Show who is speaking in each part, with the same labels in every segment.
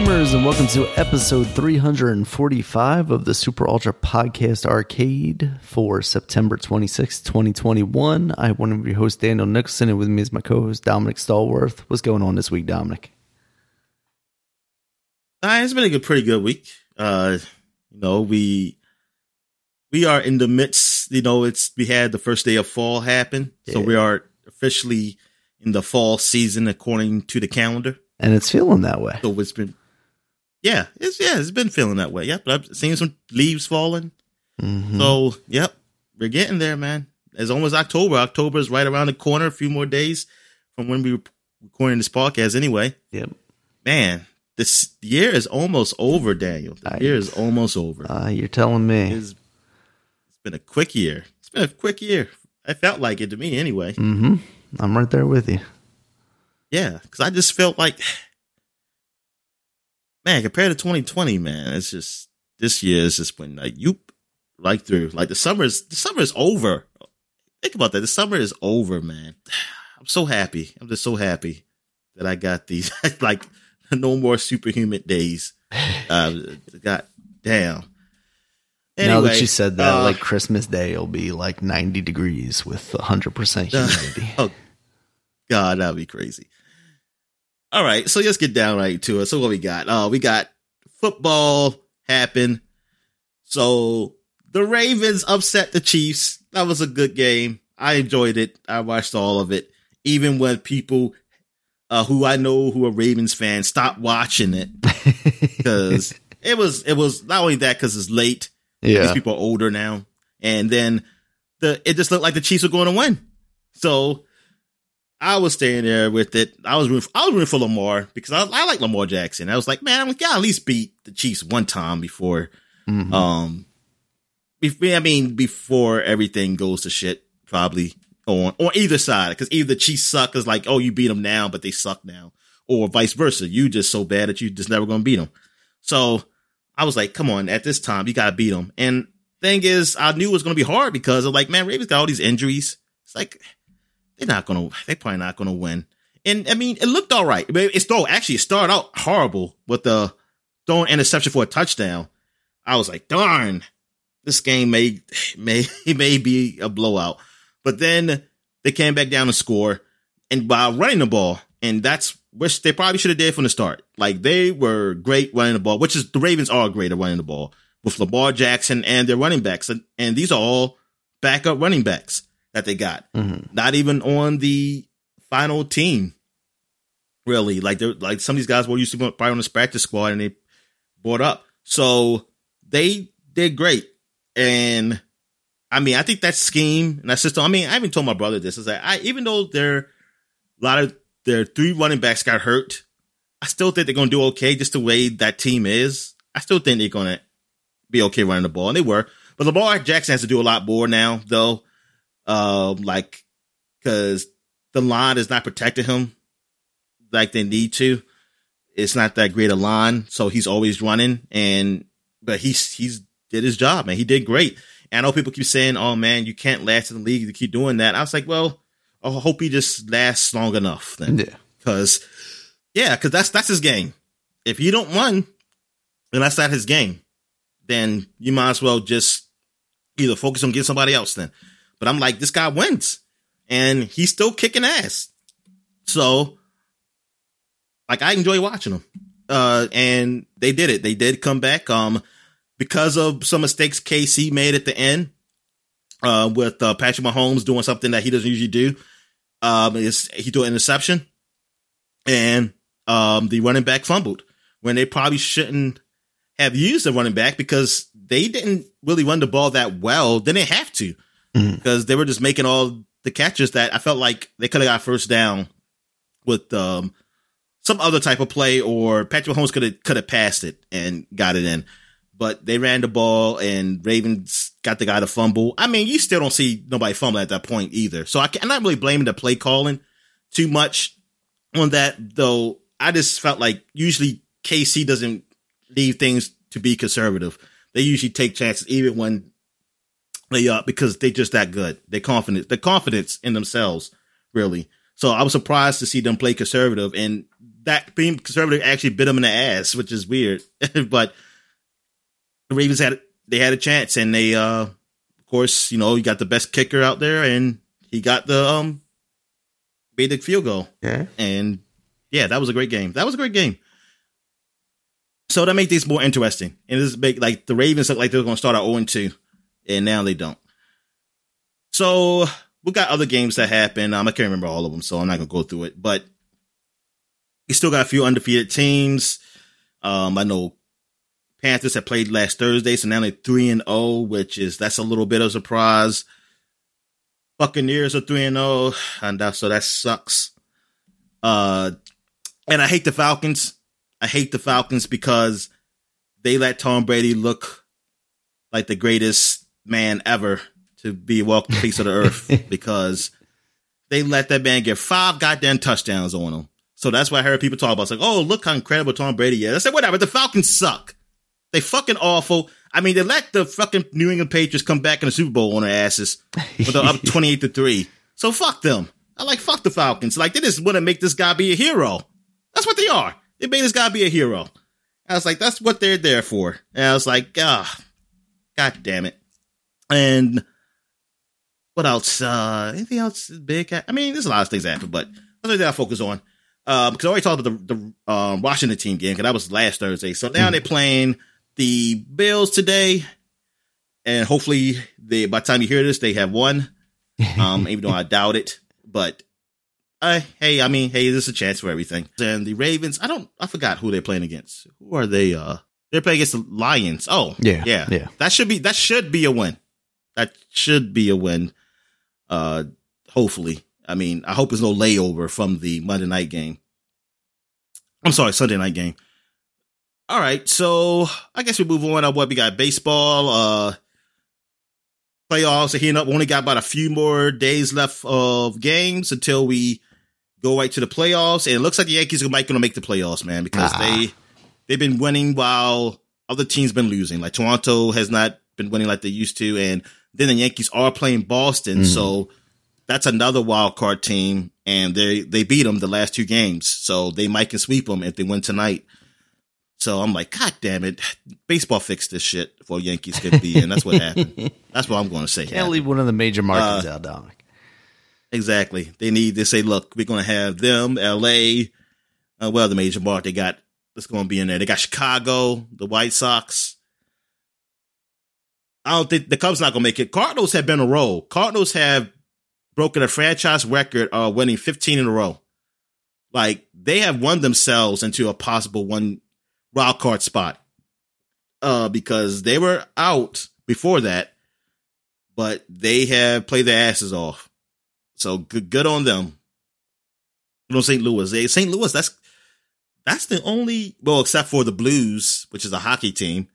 Speaker 1: gamers, and welcome to episode 345 of the Super Ultra Podcast Arcade for September 26, 2021. I am one of your hosts, Daniel Nicholson, and with me is my co host, Dominic Stallworth. What's going on this week, Dominic?
Speaker 2: Uh, it's been a good, pretty good week. Uh, you know, we we are in the midst. You know, it's we had the first day of fall happen, yeah. so we are officially in the fall season according to the calendar
Speaker 1: and it's feeling that way.
Speaker 2: So it's been, yeah, it's yeah, it's been feeling that way. Yep, I've seen some leaves falling. Mm-hmm. So yep, we're getting there, man. It's almost October. October is right around the corner. A few more days from when we were recording this podcast, anyway.
Speaker 1: Yep,
Speaker 2: man. This year is almost over, Daniel. The I, year is almost over.
Speaker 1: Uh, you're telling me.
Speaker 2: It's, it's been a quick year. It's been a quick year. I felt like it to me, anyway.
Speaker 1: Mm-hmm. I'm right there with you.
Speaker 2: Yeah, because I just felt like, man, compared to 2020, man, it's just this year has just been like you like through like the summer is the summer is over. Think about that. The summer is over, man. I'm so happy. I'm just so happy that I got these like no more superhuman days. Uh, God damn.
Speaker 1: Anyway, now that you said that, uh, like Christmas Day will be like 90 degrees with 100% humidity.
Speaker 2: Uh, oh, God, that'd be crazy. All right, so let's get down right to it. So what we got? Uh, we got football happen. So the Ravens upset the Chiefs. That was a good game. I enjoyed it. I watched all of it, even when people uh, who I know who are Ravens fans stopped watching it because it was it was not only that because it's late.
Speaker 1: Yeah,
Speaker 2: these people are older now, and then the it just looked like the Chiefs were going to win. So I was staying there with it. I was rooting for, I was rooting for Lamar because I, I like Lamar Jackson. I was like, man, I gotta at least beat the Chiefs one time before, mm-hmm. um, before, I mean, before everything goes to shit, probably on on either side. Because either the Chiefs suck is like, oh, you beat them now, but they suck now, or vice versa. You just so bad that you just never gonna beat them. So I was like, come on, at this time you gotta beat them. And thing is, I knew it was gonna be hard because of like, man, Ravens got all these injuries. It's like they're not gonna. They're probably not gonna win. And I mean, it looked all right. It's though actually it started out horrible with the throwing interception for a touchdown. I was like, darn, this game may may may be a blowout. But then they came back down to score, and by running the ball, and that's which they probably should have did from the start. Like they were great running the ball, which is the Ravens are great at running the ball with Lamar Jackson and their running backs, and, and these are all backup running backs that they got. Mm-hmm. Not even on the final team, really. Like they're like some of these guys were used to be probably on the practice squad and they brought up. So they did great. And I mean, I think that scheme and that system. I mean, I even told my brother this is that I even though there a lot of their three running backs got hurt, I still think they're gonna do okay just the way that team is. I still think they're gonna be okay running the ball, and they were. But Lamar Jackson has to do a lot more now, though. Um, like, cause the line is not protecting him like they need to. It's not that great a line, so he's always running. And but he's he's did his job, man. He did great. And I know people keep saying, "Oh man, you can't last in the league to keep doing that." I was like, well, I hope he just lasts long enough then,
Speaker 1: yeah.
Speaker 2: Because yeah, because that's that's his game. If you don't run, then that's not his game. Then you might as well just either focus on getting somebody else then. But I'm like, this guy wins and he's still kicking ass. So like I enjoy watching him. Uh, and they did it. They did come back. Um, because of some mistakes KC made at the end, uh, with, uh, Patrick Mahomes doing something that he doesn't usually do. Um, is he threw an interception and, um, the running back fumbled when they probably shouldn't have used the running back because they didn't really run the ball that well. They didn't have to because mm-hmm. they were just making all the catches that I felt like they could have got first down with um, some other type of play, or Patrick Mahomes could have could have passed it and got it in. But they ran the ball, and Ravens got the guy to fumble. I mean, you still don't see nobody fumble at that point either. So I am not really blaming the play calling too much on that, though. I just felt like usually KC doesn't leave things to be conservative. They usually take chances, even when they uh because they just that good. They confident. The confidence in themselves, really. So I was surprised to see them play conservative, and that being conservative actually bit them in the ass, which is weird. but the Ravens had they had a chance, and they, uh, of course, you know, you got the best kicker out there, and he got the um made the field goal.
Speaker 1: Yeah.
Speaker 2: And yeah, that was a great game. That was a great game. So that made things more interesting. And this make like the Ravens look like they're going to start at 0 2, and now they don't. So we got other games that happen. Um, I can't remember all of them, so I'm not to go through it. But we still got a few undefeated teams. Um, I know Panthers have played last Thursday, so now they're 3 and 0, which is that's a little bit of a surprise. Buccaneers are 3 and 0, and that, so that sucks. Uh, and I hate the Falcons. I hate the Falcons because they let Tom Brady look like the greatest man ever to be the face of the earth because they let that man get five goddamn touchdowns on him. So that's why I heard people talk about it's like, oh, look how incredible Tom Brady is. I said, whatever, the Falcons suck. They fucking awful. I mean, they let the fucking New England Patriots come back in the Super Bowl on their asses. But they're up 28 to 3. So fuck them. I like fuck the Falcons. Like they just want to make this guy be a hero. That's what they are. They made this guy be a hero. I was like, that's what they're there for. And I was like, ah, god damn it. And what else? Uh, anything else big? I mean, there's a lot of things happen, but that's what I focus on. Um, because I already talked about the, the um, Washington team game because that was last Thursday. So now mm. they're playing the Bills today, and hopefully, they by the time you hear this, they have won. Um, even though I doubt it, but uh, hey, I mean, hey, there's a chance for everything. And the Ravens, I don't, I forgot who they're playing against. Who are they? Uh, they're playing against the Lions. Oh,
Speaker 1: yeah,
Speaker 2: yeah,
Speaker 1: yeah.
Speaker 2: That should be that should be a win. That should be a win. Uh, hopefully. I mean, I hope there's no layover from the Monday night game. I'm sorry, Sunday night game. All right, so I guess we move on. Uh, what we got? Baseball. Uh, playoffs are heating up. We only got about a few more days left of games until we go right to the playoffs. And it looks like the Yankees are going to make the playoffs, man, because ah. they they've been winning while other teams been losing. Like Toronto has not been winning like they used to, and then the Yankees are playing Boston, mm. so that's another wild card team, and they they beat them the last two games, so they might can sweep them if they win tonight. So I'm like, God damn it, baseball fixed this shit for Yankees could be, and that's what happened. that's what I'm going to say.
Speaker 1: Can't happened. leave one of the major markets uh, out, Dominic.
Speaker 2: Exactly. They need to say, look, we're going to have them, L.A. Uh, well, the major market they got that's going to be in there. They got Chicago, the White Sox. I don't think the Cubs not to make it. Cardinals have been a roll. Cardinals have broken a franchise record of winning 15 in a row. Like they have won themselves into a possible one wild card spot uh, because they were out before that, but they have played their asses off. So good, good on them. You know, St. Louis. St. Louis, that's that's the only well, except for the Blues, which is a hockey team.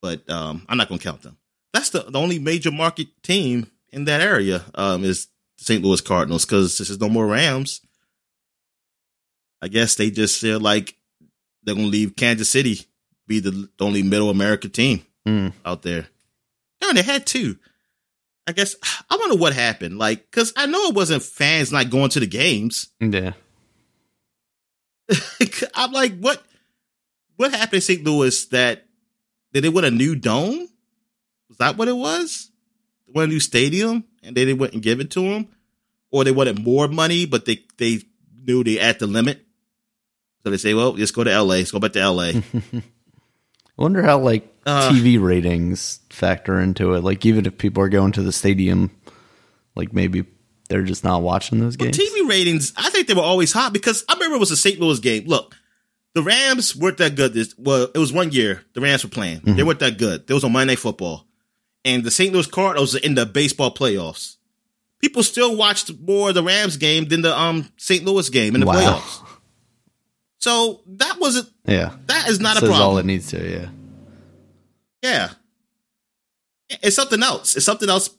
Speaker 2: But um, I'm not gonna count them. That's the, the only major market team in that area um, is St. Louis Cardinals because this is no more Rams. I guess they just feel like they're gonna leave Kansas City be the only middle America team mm. out there. No, they had two. I guess I wonder what happened. Like, because I know it wasn't fans not going to the games.
Speaker 1: Yeah.
Speaker 2: I'm like, what? What happened in St. Louis that did they want a new dome? Was that what it was? They want a new stadium, and they didn't and give it to them, or they wanted more money, but they they knew they at the limit. So they say, well, just go to LA. Let's go back to LA.
Speaker 1: I wonder how like uh, TV ratings factor into it. Like even if people are going to the stadium, like maybe they're just not watching those games.
Speaker 2: TV ratings, I think they were always hot because I remember it was a St. Louis game. Look, the Rams weren't that good. This well, it was one year the Rams were playing. Mm-hmm. They weren't that good. They was on Monday Night Football, and the St. Louis Cardinals in the baseball playoffs. People still watched more of the Rams game than the um St. Louis game in the wow. playoffs. So that wasn't.
Speaker 1: Yeah,
Speaker 2: that is not a problem.
Speaker 1: All it needs to. Yeah.
Speaker 2: Yeah. It's something else. It's something else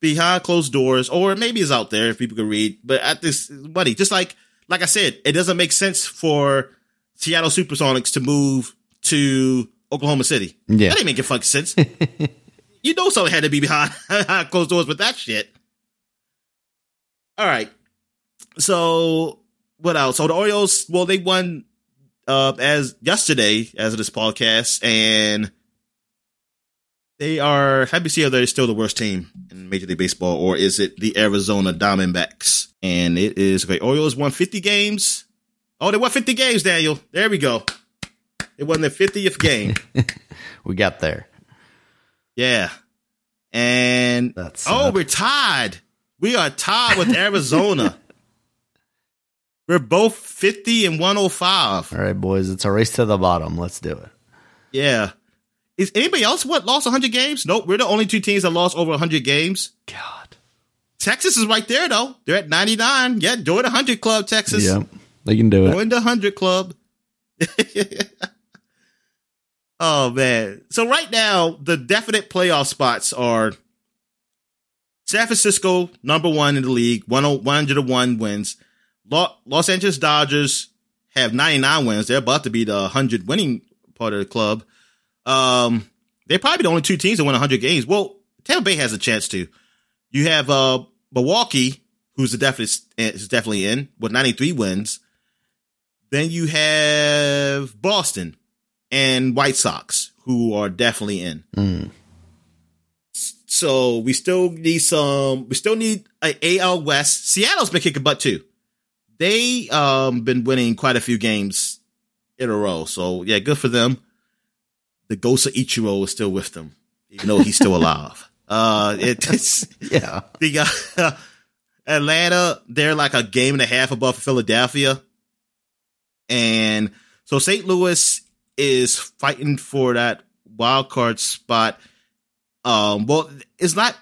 Speaker 2: behind closed doors, or maybe it's out there if people can read. But at this, buddy, just like like I said, it doesn't make sense for Seattle Supersonics to move to Oklahoma City.
Speaker 1: Yeah,
Speaker 2: that ain't making fucking sense. you know, something had to be behind closed doors with that shit. All right, so what else? So the Orioles, well, they won uh, as yesterday as of this podcast, and they are happy to see if they're still the worst team in Major League Baseball, or is it the Arizona Diamondbacks? And it is okay. Orioles won 50 games. Oh, they won 50 games, Daniel. There we go. It won their 50th game.
Speaker 1: we got there.
Speaker 2: Yeah. And
Speaker 1: That's
Speaker 2: oh, we're tied. We are tied with Arizona. we're both 50 and 105.
Speaker 1: all right, boys. It's a race to the bottom. Let's do it.
Speaker 2: Yeah. Is anybody else what lost 100 games? Nope, we're the only two teams that lost over 100 games.
Speaker 1: God.
Speaker 2: Texas is right there though. They're at 99. Yeah, join the 100 club, Texas.
Speaker 1: Yep. They can do it.
Speaker 2: Join the 100 club. oh man. So right now, the definite playoff spots are San Francisco, number one in the league, 101 wins. Los Angeles Dodgers have 99 wins. They're about to be the 100 winning part of the club. Um, they're probably the only two teams that win 100 games. Well, Tampa Bay has a chance to. You have uh, Milwaukee, who's definitely is definitely in with 93 wins. Then you have Boston and White Sox, who are definitely in.
Speaker 1: Mm.
Speaker 2: So we still need some. We still need a AL West. Seattle's been kicking butt too. They um been winning quite a few games in a row. So yeah, good for them. The ghost of Ichiro is still with them, even though he's still alive. Uh, it, it's
Speaker 1: Yeah.
Speaker 2: the uh, Atlanta. They're like a game and a half above Philadelphia, and so St. Louis is fighting for that wild card spot. Um, well, it's not.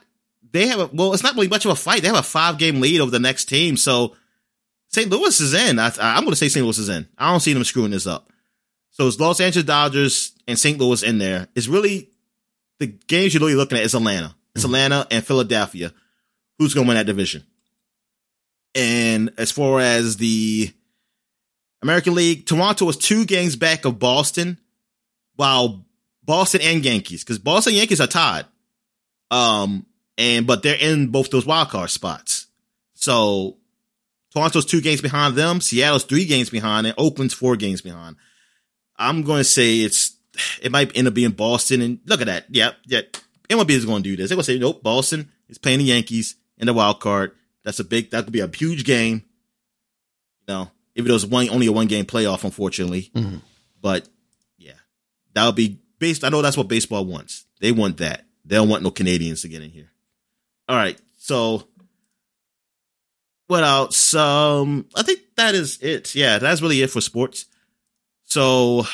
Speaker 2: They have a well. It's not really much of a fight. They have a five game lead over the next team. So St. Louis is in. I, I'm going to say St. Louis is in. I don't see them screwing this up. So it's Los Angeles Dodgers and St. Louis in there. It's really the games you're really looking at is Atlanta. It's Atlanta and Philadelphia. Who's going to win that division? And as far as the American League, Toronto is two games back of Boston, while Boston and Yankees, because Boston and Yankees are tied. Um, and but they're in both those wild card spots. So Toronto's two games behind them, Seattle's three games behind, and Oakland's four games behind. I'm going to say it's it might end up being Boston, and look at that. Yeah, yeah. MLB is going to do this. They're going to say nope. Boston is playing the Yankees in the wild card. That's a big. That could be a huge game. You know, even though it's one only a one game playoff, unfortunately.
Speaker 1: Mhm.
Speaker 2: But yeah, that would be based. I know that's what baseball wants. They want that. They don't want no Canadians to get in here. All right, so what else? Um, I think that is it. Yeah, that's really it for sports. So,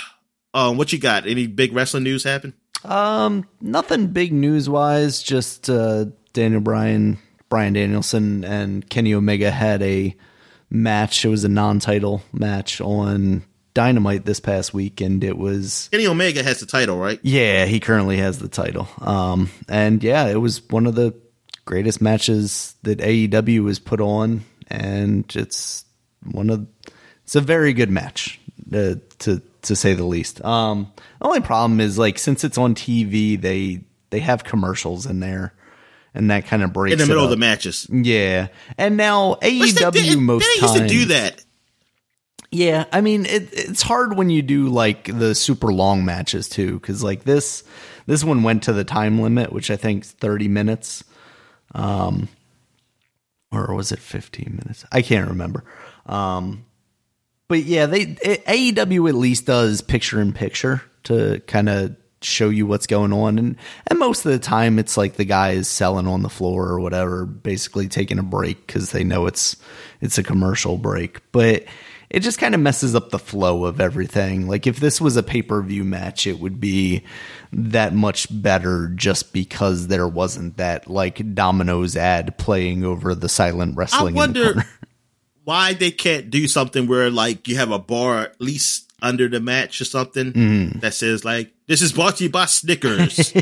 Speaker 2: um, what you got? Any big wrestling news happen?
Speaker 1: Um, nothing big news wise. Just uh, Daniel Bryan, Brian Danielson, and Kenny Omega had a match. It was a non-title match on Dynamite this past week, and it was
Speaker 2: Kenny Omega has the title, right?
Speaker 1: yeah, he currently has the title. Um, and yeah, it was one of the greatest matches that AEW has put on, and it's one of it's a very good match uh, to to say the least. Um, the only problem is like since it's on TV, they they have commercials in there, and that kind of breaks
Speaker 2: In the middle of the matches.
Speaker 1: Yeah, and now
Speaker 2: Which they
Speaker 1: AEW
Speaker 2: did-
Speaker 1: most
Speaker 2: they
Speaker 1: times
Speaker 2: used to do that.
Speaker 1: yeah, I mean it, it's hard when you do like the super long matches too, because like this this one went to the time limit, which I think is thirty minutes, um, or was it fifteen minutes? I can't remember. Um, but yeah, they it, AEW at least does picture in picture to kind of show you what's going on, and and most of the time it's like the guy is selling on the floor or whatever, basically taking a break because they know it's it's a commercial break, but it just kind of messes up the flow of everything. Like if this was a pay per view match, it would be that much better just because there wasn't that like Domino's ad playing over the silent
Speaker 2: I
Speaker 1: wrestling. in the
Speaker 2: wonder
Speaker 1: corner.
Speaker 2: why they can't do something where like you have a bar at least under the match or something
Speaker 1: Mm-hmm.
Speaker 2: that says like this is brought to you by Snickers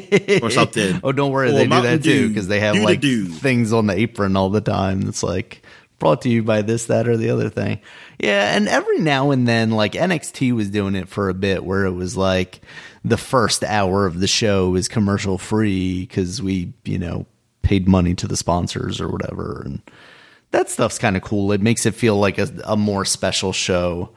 Speaker 2: or something.
Speaker 1: Oh, don't worry,
Speaker 2: Or
Speaker 1: they do
Speaker 2: Mountain
Speaker 1: that too because they have
Speaker 2: Do
Speaker 1: like
Speaker 2: do.
Speaker 1: things on the apron all the time. It's like brought to you by this, that, or the other thing. Yeah, and every now and then, like NXT was doing it for a bit, where it was like the first hour of the show is commercial free because we, you know, paid money to the sponsors or whatever, and that stuff's kind of cool. It makes it feel like a, a more special show.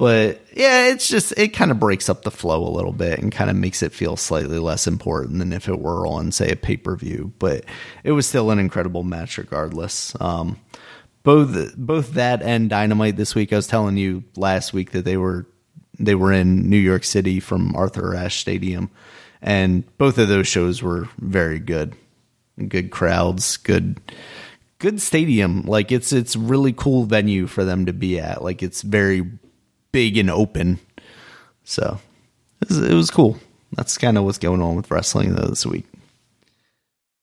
Speaker 1: But yeah, it's just it kind of breaks up the flow a little bit and kind of makes it feel slightly less important than if it were on say a pay per view. But it was still an incredible match regardless. Um, both both that and Dynamite this week. I was telling you last week that they were they were in New York City from Arthur Ashe Stadium, and both of those shows were very good. Good crowds, good good stadium. Like it's it's really cool venue for them to be at. Like it's very big and open. So it was, it was cool. That's kind of what's going on with wrestling though this week.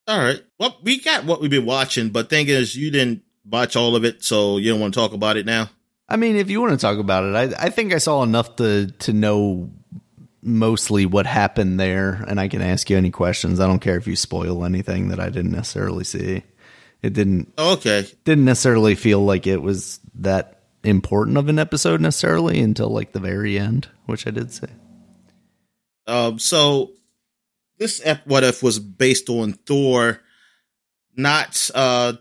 Speaker 2: All right. Well, we got what we've been watching, but thing is, you didn't watch all of it, so you don't want to talk about it now.
Speaker 1: I mean, if you want to talk about it, I I think I saw enough to to know mostly what happened there, and I can ask you any questions. I don't care if you spoil anything that I didn't necessarily see. It didn't.
Speaker 2: Okay.
Speaker 1: Didn't necessarily feel like it was that important of an episode necessarily until like the very end, which I did say.
Speaker 2: Um, so this F what if was based on Thor, not uh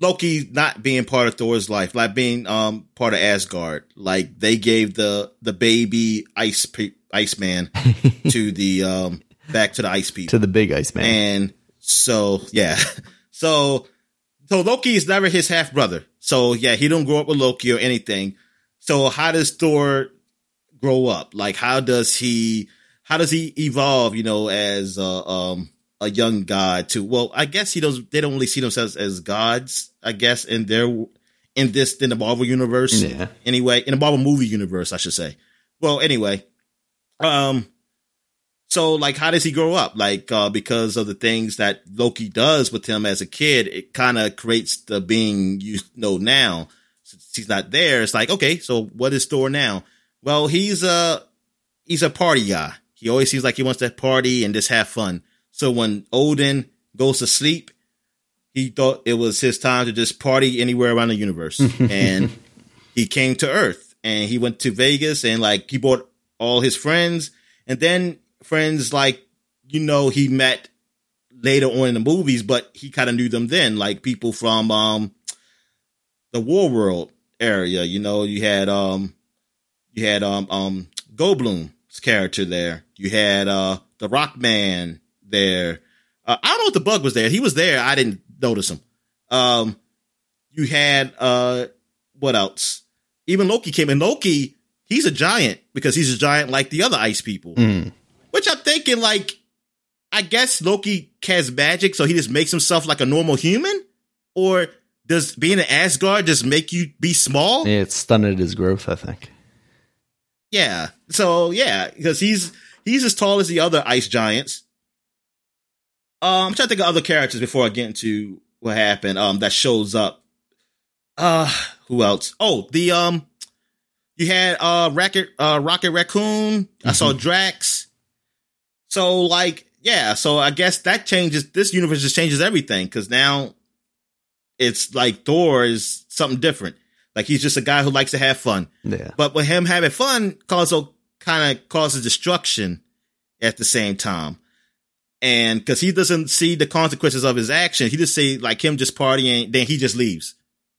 Speaker 2: Loki not being part of Thor's life, like being um part of Asgard. Like they gave the the baby ice pe- Iceman to the um back to the ice people
Speaker 1: to the big ice man.
Speaker 2: and so yeah, so so Loki is never his half brother. So yeah, he don't grow up with Loki or anything. So how does Thor grow up? Like how does he how does he evolve, you know, as a um a young god to well, I guess he does they don't really see themselves as gods, I guess, in their in this in the Marvel universe.
Speaker 1: Yeah.
Speaker 2: Anyway, in the Marvel movie universe, I should say. Well, anyway. Um so like how does he grow up? Like uh because of the things that Loki does with him as a kid, it kind of creates the being you know now. Since he's not there, it's like, okay, so what is Thor now? Well, he's a he's a party guy. He always seems like he wants to party and just have fun. So when Odin goes to sleep, he thought it was his time to just party anywhere around the universe. and he came to Earth and he went to Vegas and like he brought all his friends and then friends like you know he met later on in the movies, but he kind of knew them then, like people from um the War World area. You know, you had um you had um um Goldblum's character there. You had uh the Rock Man there. Uh, I don't know if the bug was there. He was there. I didn't notice him. Um, you had uh, what else? Even Loki came in. Loki, he's a giant because he's a giant like the other ice people.
Speaker 1: Mm.
Speaker 2: Which I'm thinking, like, I guess Loki has magic, so he just makes himself like a normal human, or does being an Asgard just make you be small?
Speaker 1: Yeah, it stunted his growth, I think.
Speaker 2: Yeah. So yeah, because he's he's as tall as the other ice giants. Um, I'm trying to think of other characters before I get into what happened. Um, that shows up. Uh, who else? Oh, the um, you had uh Rocket uh Rocket Raccoon. I saw Drax. So like, yeah. So I guess that changes. This universe just changes everything because now it's like Thor is something different. Like he's just a guy who likes to have fun.
Speaker 1: Yeah.
Speaker 2: But with him having fun also kind of causes destruction at the same time. And cause he doesn't see the consequences of his action, he just see like him just partying, then he just leaves,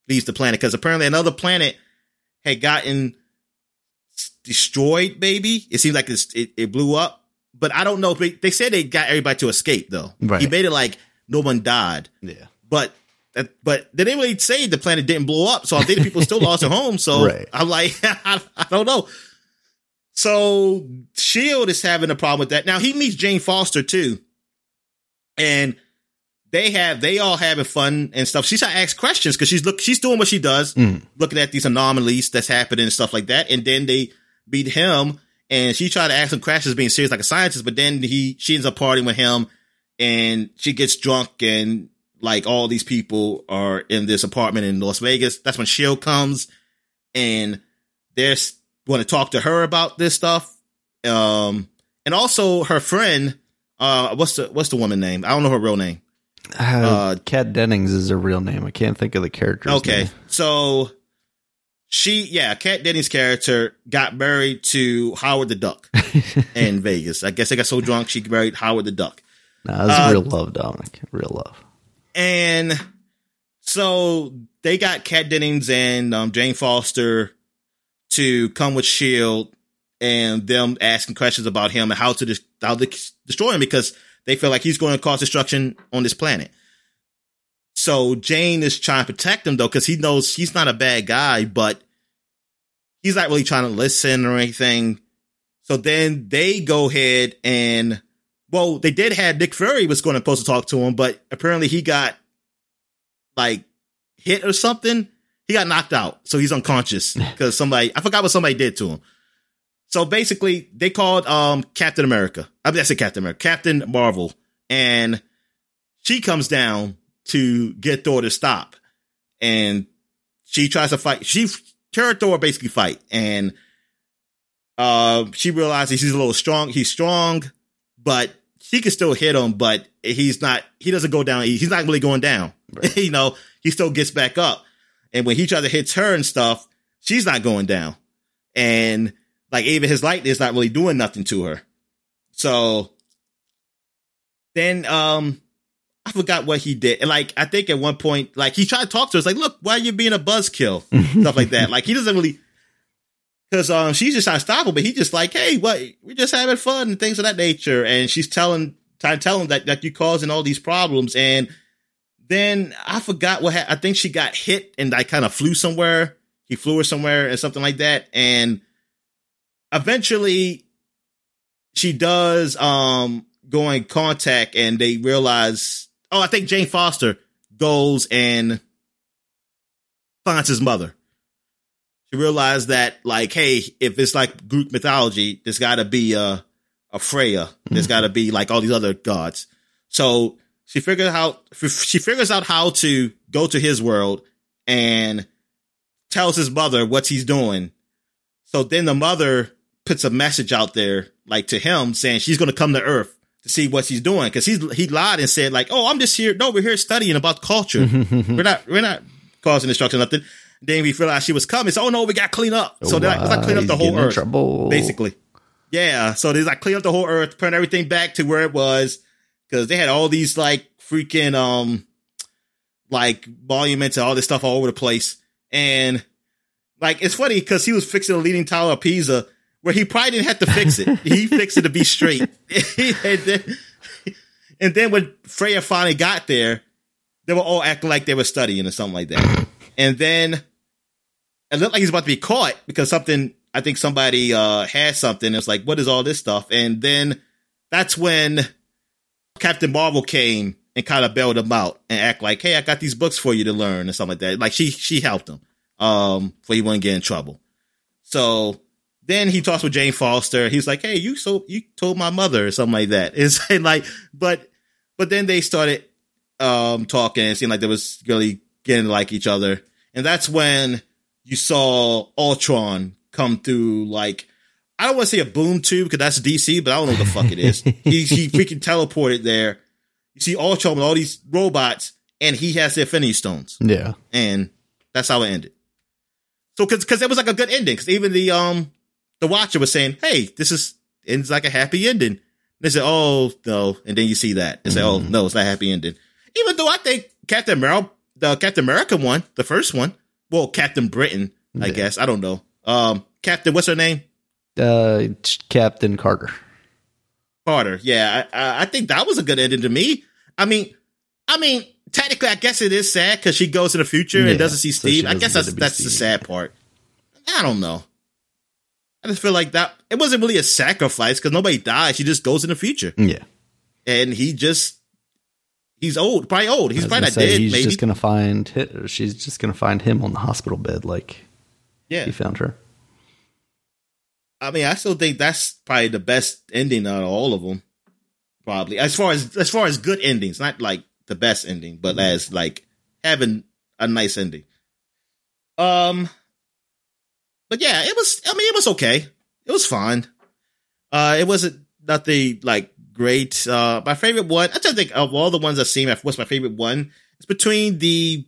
Speaker 2: leaves the planet. Cause apparently another planet had gotten destroyed, maybe. It seems like it's, it, it blew up, but I don't know they, they said they got everybody to escape though.
Speaker 1: Right.
Speaker 2: He made it like no one died,
Speaker 1: Yeah.
Speaker 2: but that, but they didn't really say the planet didn't blow up. So I think the people still lost their homes. So
Speaker 1: Right.
Speaker 2: I'm like, I, I don't know. So Shield is having a problem with that. Now he meets Jane Foster too, and they have they all having fun and stuff. She's trying to ask questions because she's look she's doing what she does,
Speaker 1: Mm.
Speaker 2: looking at these anomalies that's happening and stuff like that. And then they beat him, and she tried to ask him questions, being serious like a scientist. But then he she ends up partying with him, and she gets drunk and like all these people are in this apartment in Las Vegas. That's when Shield comes and they're want to talk to her about this stuff. Um, and also her friend, uh, what's the, what's the woman name? I don't know her real name.
Speaker 1: Uh,
Speaker 2: Uh,
Speaker 1: Kat Dennings is her real name. I can't think of the character.
Speaker 2: Okay.
Speaker 1: name.
Speaker 2: So she, yeah, Kat Dennings' character got married to Howard the Duck in Vegas. I guess they got so drunk she married Howard the Duck.
Speaker 1: No, that's
Speaker 2: Uh,
Speaker 1: real love, Dominic. Real love.
Speaker 2: And So they got Kat Dennings and um, Jane Foster to come with Shield, and them asking questions about him and how to dis- how to destroy him because they feel like he's going to cause destruction on this planet. So Jane is trying to protect him though because he knows he's not a bad guy, but he's not really trying to listen or anything. So then they go ahead and well, they did have Nick Fury was going to supposed to talk to him, but apparently he got like hit or something. He got knocked out, so he's unconscious because somebody I forgot what somebody did to him. So basically, they called um Captain America. I mean, I said Captain America, Captain Marvel, and she comes down to get Thor to stop, and she tries to fight. She her Thor basically fight, and uh, she realizes he's a little strong. He's strong, but she can still hit him. But he's not. He doesn't go down. He's not really going down. Right. you know, he still gets back up. And when he tries to hit her and stuff, she's not going down. And like even his lightning is not really doing nothing to her. So then um I forgot what he did. And like I think at one point, like he tried to talk to her. It's like, look, why are you being a buzzkill? Stuff like that. Like he doesn't really because um she's just trying to stop him, but he just like, hey, what we're just having fun and things of that nature. And she's telling trying to tell him that, that you're causing all these problems. And then I forgot what ha- I think she got hit and I kind of flew somewhere. He flew her somewhere and something like that. And eventually she does um go in contact and they realize oh, I think Jane Foster goes and finds his mother. She realized that, like, hey, if it's like Greek mythology, there's got to be a, a Freya. There's got to be like all these other gods. So she figures out she figures out how to go to his world and tells his mother what he's doing. So then the mother puts a message out there, like to him, saying she's going to come to Earth to see what he's doing because he's he lied and said like, "Oh, I'm just here. No, we're here studying about culture. we're not we're not causing destruction, nothing." Then we realized she was coming. So, oh no, we got clean up. So they like, like clean up the whole earth,
Speaker 1: trouble.
Speaker 2: basically. Yeah. So they like clean up the whole earth, turn everything back to where it was because they had all these like freaking um like monuments and all this stuff all over the place. And like it's funny because he was fixing the leaning tower of Pisa where he probably didn't have to fix it. he fixed it to be straight. and, then, and then when Freya finally got there, they were all acting like they were studying or something like that. And then it looked like he's about to be caught because something I think somebody uh had something. It's like, what is all this stuff? And then that's when Captain Marvel came and kind of bailed him out and act like, hey, I got these books for you to learn and something like that. Like she she helped him um so he wouldn't get in trouble. So then he talks with Jane Foster. He's like, "Hey, you so you told my mother or something like that." It's like, but but then they started um talking. It seemed like they was really getting to like each other, and that's when you saw Ultron come through. Like, I don't want to say a boom tube because that's DC, but I don't know what the fuck it is. he he freaking teleported there. You see Ultron with all these robots, and he has the Infinity Stones.
Speaker 1: Yeah,
Speaker 2: and that's how it ended. So, because because it was like a good ending. Because even the um the Watcher was saying, "Hey, this is ends like a happy ending." They said, "Oh no," and then you see that they say, "Oh no, it's not a happy ending." Even though I think Captain America, the Captain America one, the first one, well, Captain Britain, I yeah. guess I don't know. Um, Captain, what's her name?
Speaker 1: Uh, Captain Carter.
Speaker 2: Carter, yeah, I, I think that was a good ending to me. I mean, I mean, technically, I guess it is sad because she goes to the future yeah, and doesn't see Steve. So I guess that's that's Steve. the sad part. I don't know. I just feel like that it wasn't really a sacrifice because nobody died. She just goes in the future.
Speaker 1: Yeah,
Speaker 2: and he just he's old, probably old. He's probably not say, dead.
Speaker 1: He's
Speaker 2: maybe.
Speaker 1: just gonna find she's just gonna find him on the hospital bed, like
Speaker 2: yeah,
Speaker 1: he found her.
Speaker 2: I mean, I still think that's probably the best ending out of all of them. Probably as far as as far as good endings, not like the best ending, but as like having a nice ending. Um, but yeah, it was. I mean, it was okay. It was fine. Uh, it wasn't nothing like great. Uh, my favorite one. I just think of all the ones I've seen, what's my favorite one? It's between the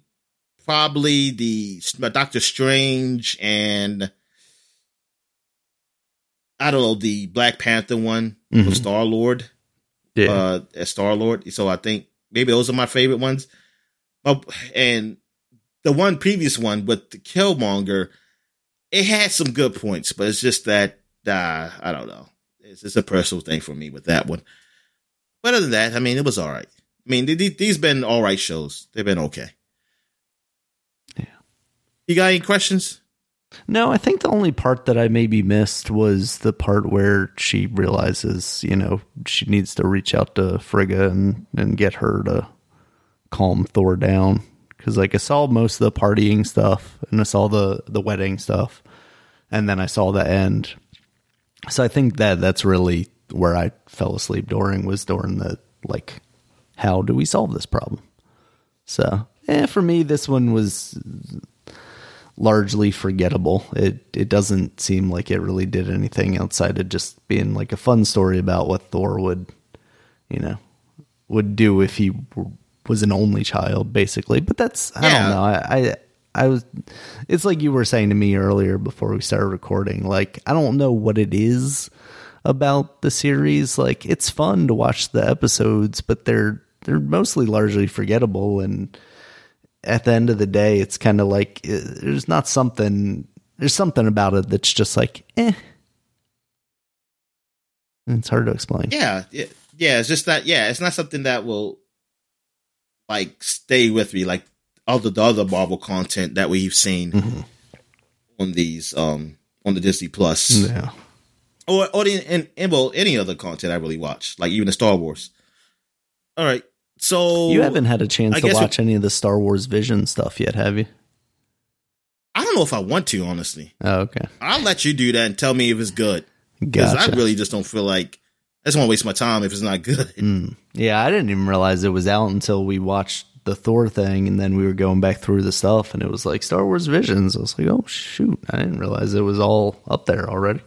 Speaker 2: probably the Doctor Strange and I don't know the Black Panther one mm-hmm. Star Lord. Yeah, uh, as Star Lord. So I think maybe those are my favorite ones. Oh, and the one previous one with the Killmonger, it had some good points, but it's just that uh, I don't know. It's just a personal thing for me with that one. But other than that, I mean, it was all right. I mean, these been all right shows. They've been okay.
Speaker 1: Yeah.
Speaker 2: You got any questions?
Speaker 1: No, I think the only part that I maybe missed was the part where she realizes, you know, she needs to reach out to Frigga and, and get her to calm Thor down. Because, like, I saw most of the partying stuff and I saw the, the wedding stuff. And then I saw the end. So I think that that's really where I fell asleep during was during the, like, how do we solve this problem? So, eh, for me, this one was largely forgettable. It it doesn't seem like it really did anything outside of just being like a fun story about what Thor would, you know, would do if he was an only child, basically. But that's I yeah. don't know. I, I I was. It's like you were saying to me earlier before we started recording. Like I don't know what it is about the series. Like it's fun to watch the episodes, but they're they're mostly largely forgettable and at the end of the day, it's kind of like uh, there's not something. There's something about it that's just like, eh. And it's hard to explain.
Speaker 2: Yeah, yeah, yeah. It's just that. Yeah, it's not something that will like stay with me like all the other Marvel content that we've seen mm-hmm. on these um on the Disney Plus.
Speaker 1: Yeah.
Speaker 2: Or or the, and, and well any other content I really watch, like even the Star Wars. All right. So
Speaker 1: you haven't had a chance I to watch any of the Star Wars Vision stuff yet, have you?
Speaker 2: I don't know if I want to, honestly.
Speaker 1: Oh, okay.
Speaker 2: I'll let you do that and tell me if it's good. Because gotcha. I really just don't feel like I just want to waste my time if it's not good.
Speaker 1: Mm. Yeah, I didn't even realize it was out until we watched the Thor thing, and then we were going back through the stuff, and it was like Star Wars Visions. I was like, oh shoot, I didn't realize it was all up there already.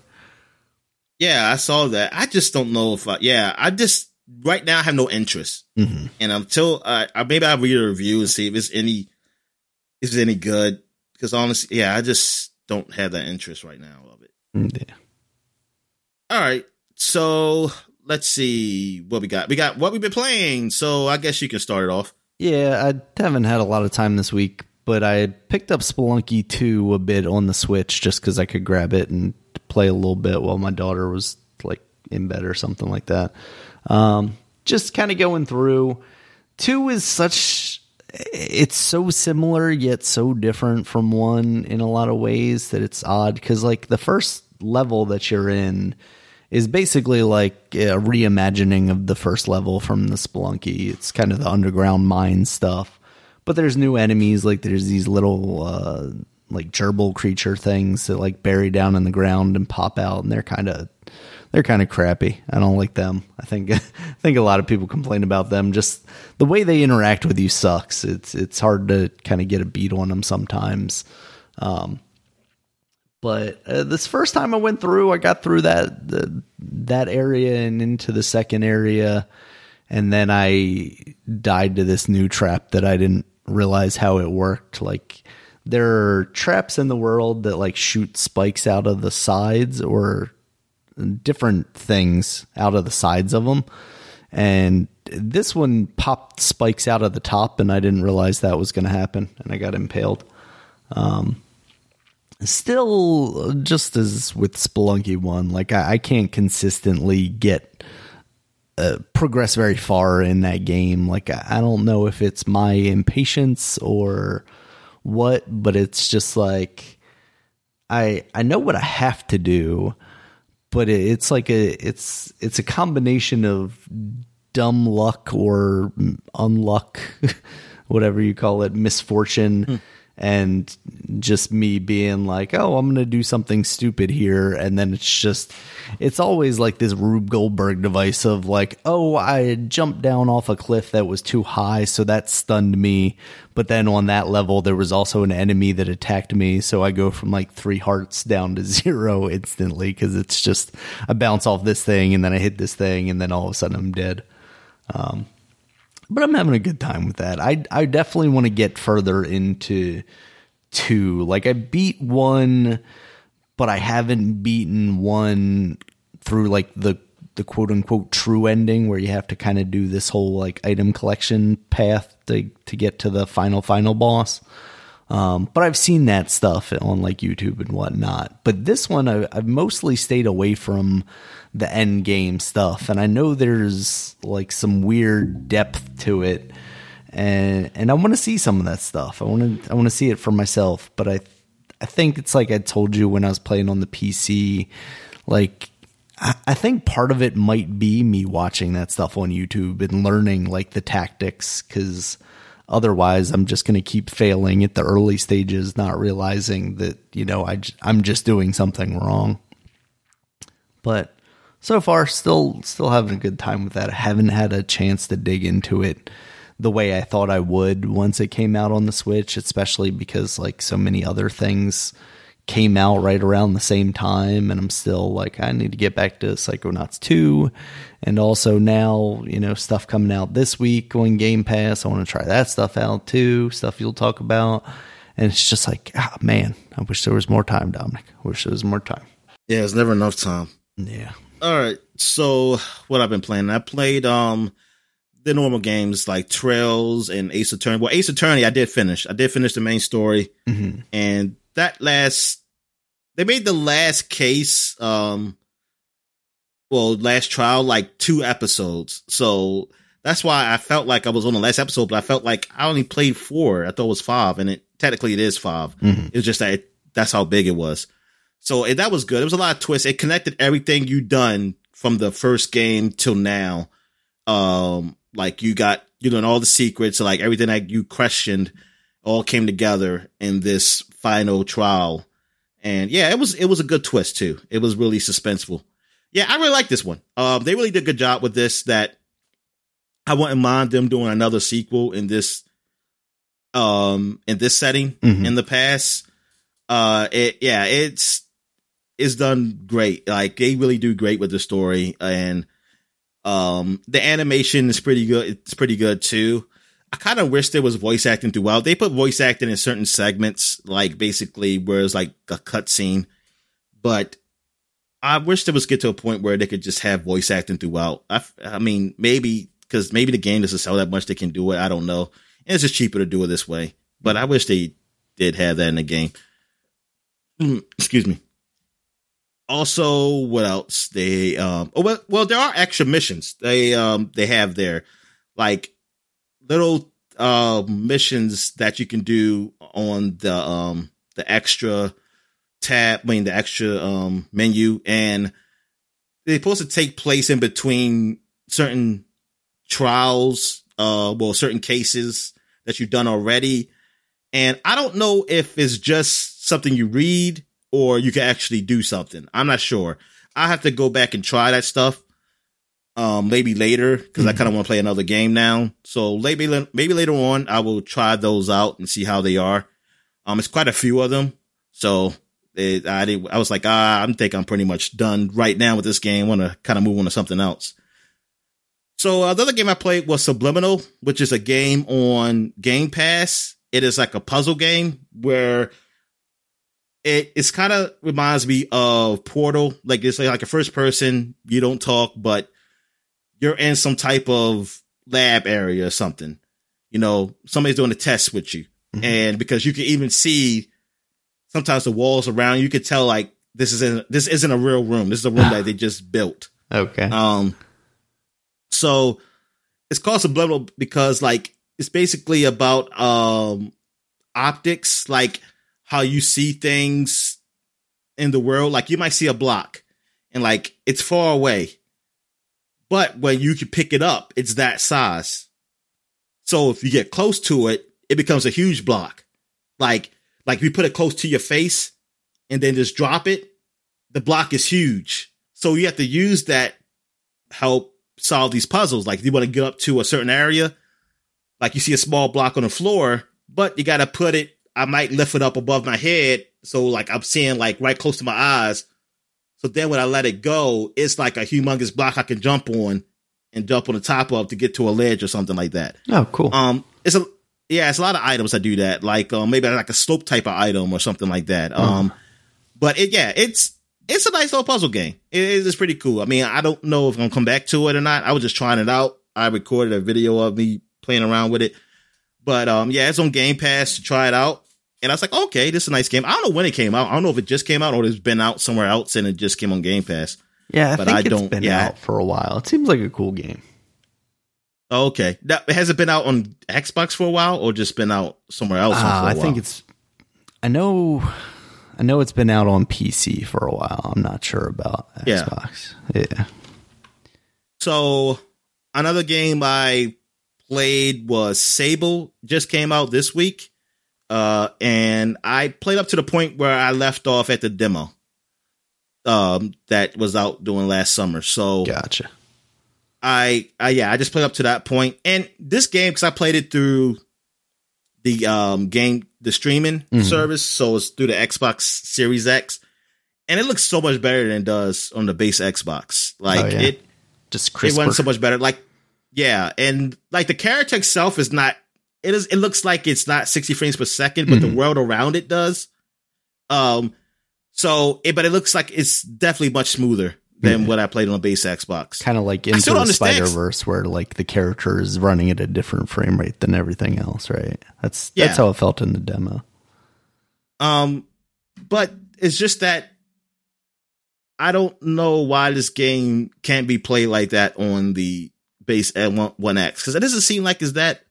Speaker 2: Yeah, I saw that. I just don't know if I. Yeah, I just right now I have no interest. Mm-hmm. And until uh, maybe I'll read a review and see if it's any if it's any good. Because honestly, yeah, I just don't have that interest right now of it.
Speaker 1: Mm, yeah.
Speaker 2: All right. So let's see what we got. We got what we've been playing. So I guess you can start it off.
Speaker 1: Yeah, I haven't had a lot of time this week, but I picked up Spelunky 2 a bit on the Switch just because I could grab it and play a little bit while my daughter was like in bed or something like that. Um, just kind of going through. Two is such it's so similar yet so different from one in a lot of ways that it's odd because like the first level that you're in is basically like a reimagining of the first level from the Spelunky. It's kind of the underground mine stuff, but there's new enemies. Like there's these little uh, like gerbil creature things that like bury down in the ground and pop out, and they're kind of they're kind of crappy. I don't like them. I think I think a lot of people complain about them. Just the way they interact with you sucks. It's it's hard to kind of get a beat on them sometimes. Um, but uh, this first time I went through, I got through that the, that area and into the second area, and then I died to this new trap that I didn't realize how it worked. Like there are traps in the world that like shoot spikes out of the sides or different things out of the sides of them. And this one popped spikes out of the top, and I didn't realize that was going to happen, and I got impaled. Um, still, just as with Spelunky one, like I, I can't consistently get uh, progress very far in that game. Like I, I don't know if it's my impatience or what, but it's just like I I know what I have to do, but it's like a it's it's a combination of dumb luck or unluck, whatever you call it, misfortune. Hmm and just me being like, oh, I'm going to do something stupid here. And then it's just, it's always like this Rube Goldberg device of like, oh, I jumped down off a cliff that was too high. So that stunned me. But then on that level, there was also an enemy that attacked me. So I go from like three hearts down to zero instantly because it's just, I bounce off this thing and then I hit this thing and then all of a sudden I'm dead. Um, but I'm having a good time with that. I I definitely want to get further into two. Like I beat one, but I haven't beaten one through like the the quote unquote true ending where you have to kind of do this whole like item collection path to to get to the final final boss. Um, but I've seen that stuff on like YouTube and whatnot. But this one, I, I've mostly stayed away from the end game stuff, and I know there's like some weird depth to it, and and I want to see some of that stuff. I want to I want to see it for myself. But I I think it's like I told you when I was playing on the PC, like. I think part of it might be me watching that stuff on YouTube and learning like the tactics because Otherwise, I'm just going to keep failing at the early stages, not realizing that, you know, I, I'm just doing something wrong. But so far, still, still having a good time with that. I haven't had a chance to dig into it the way I thought I would once it came out on the Switch, especially because like so many other things came out right around the same time and I'm still like I need to get back to Psychonauts 2 and also now, you know, stuff coming out this week on Game Pass. I want to try that stuff out too, stuff you'll talk about. And it's just like, ah, man, I wish there was more time, Dominic. I wish there was more time.
Speaker 2: Yeah, it's never enough time.
Speaker 1: Yeah.
Speaker 2: All right. So what I've been playing, I played um the normal games like Trails and Ace Attorney. Well, Ace Attorney, I did finish. I did finish the main story,
Speaker 1: mm-hmm.
Speaker 2: and that last they made the last case um well last trial like two episodes so that's why i felt like i was on the last episode but i felt like i only played four i thought it was five and it technically it is 5
Speaker 1: mm-hmm.
Speaker 2: it was just that it, that's how big it was so it, that was good it was a lot of twists it connected everything you done from the first game till now um like you got you know all the secrets like everything that you questioned all came together in this final trial. And yeah, it was it was a good twist too. It was really suspenseful. Yeah, I really like this one. Um, they really did a good job with this. That I wouldn't mind them doing another sequel in this um in this setting
Speaker 1: Mhm.
Speaker 2: in the past. Uh, it yeah, it's it's done great. Like they really do great with the story and um the animation is pretty good. It's pretty good too. I kind of wish there was voice acting throughout. They put voice acting in certain segments, like basically where it's like a cutscene. But I wish there was get to a point where they could just have voice acting throughout. I, I mean, maybe because maybe the game doesn't sell that much, they can do it. I don't know. And it's just cheaper to do it this way. But I wish they did have that in the game. Mm, Excuse me. Also, what else? They um oh well, well there are extra missions. They um they have there like little uh missions that you can do on the um the extra tab, I mean the extra um menu and they're supposed to take place in between certain trials, uh well certain cases that you've done already. And I don't know if it's just something you read or you can actually do something. I'm not sure. I have to go back and try that stuff. Um, maybe later because I kind of want to play another game now. So maybe maybe later on I will try those out and see how they are. Um, it's quite a few of them. So it, I did, I was like, ah, I think I'm pretty much done right now with this game. Want to kind of move on to something else. So uh, the other game I played was Subliminal, which is a game on Game Pass. It is like a puzzle game where it it's kind of reminds me of Portal. Like it's like a first person. You don't talk, but you're in some type of lab area or something. You know, somebody's doing a test with you,
Speaker 1: Mhm.
Speaker 2: and because you can even see sometimes the walls around you, you could tell like this isn't this isn't a real room. This is a room that they just built.
Speaker 1: Okay.
Speaker 2: Um, so it's called subliminal because like it's basically about um optics, like how you see things in the world. Like you might see a block and like it's far away, but when you can pick it up, it's that size. So if you get close to it, it becomes a huge block. Like like if you put it close to your face and then just drop it, the block is huge. So you have to use that help solve these puzzles. Like if you want to get up to a certain area, like you see a small block on the floor, but you got to put it. I might lift it up above my head, so like I'm seeing like right close to my eyes. So then when I let it go, it's like a humongous block I can jump on and jump on the top of to get to a ledge or something like that.
Speaker 1: oh, cool.
Speaker 2: Um, it's a yeah, it's a lot of items that do that. Like um, maybe like a slope type of item or something like that. Um, but it yeah, it's it's a nice little puzzle game. It is pretty cool. I mean, I don't know if I'm gonna come back to it or not. I was just trying it out. I recorded a video of me playing around with it. But um, yeah, it's on Game Pass to try it out. And I was like, okay, this is a nice game. I don't know when it came out. I don't know if it just came out or it's been out somewhere else and it just came on Game Pass.
Speaker 1: Yeah, I
Speaker 2: But
Speaker 1: think
Speaker 2: I
Speaker 1: it's
Speaker 2: don't-
Speaker 1: been
Speaker 2: yeah.
Speaker 1: out for a while. It seems like a cool game.
Speaker 2: Okay. That, has it been out on Xbox for a while or just been out somewhere else?
Speaker 1: Uh,
Speaker 2: for a
Speaker 1: I think it's. I know. I know it's been out on PC for a while. I'm not sure about
Speaker 2: Yeah.
Speaker 1: Xbox. Yeah.
Speaker 2: So another game I played was Sable. Just came out this week, uh, and I played up to the point where I left off at the demo. Um, that was out doing last summer. So
Speaker 1: Gotcha.
Speaker 2: I, I yeah, I just played up to that point. And this game, because I played it through the um game, the streaming
Speaker 1: Mhm.
Speaker 2: service, so it's through the Xbox Series X, and it looks so much better than it does on the base Xbox. Like
Speaker 1: Oh, yeah.
Speaker 2: it,
Speaker 1: Just
Speaker 2: it
Speaker 1: crisper.
Speaker 2: runs so much better. Like, yeah, and like the character itself is not. It is. It looks like it's not sixty frames per second, but the
Speaker 1: Mhm.
Speaker 2: world around it does. Um. So, it, but it looks like it's definitely much smoother than
Speaker 1: Yeah.
Speaker 2: what I played on a base Xbox.
Speaker 1: kind of like into the. Spider Verse, where like the character is running at a different frame rate than everything else, right? That's
Speaker 2: Yeah.
Speaker 1: that's how it felt in the demo.
Speaker 2: Um, but it's just that I don't know why this game can't be played like that on the base at one, one X because it doesn't seem like it's that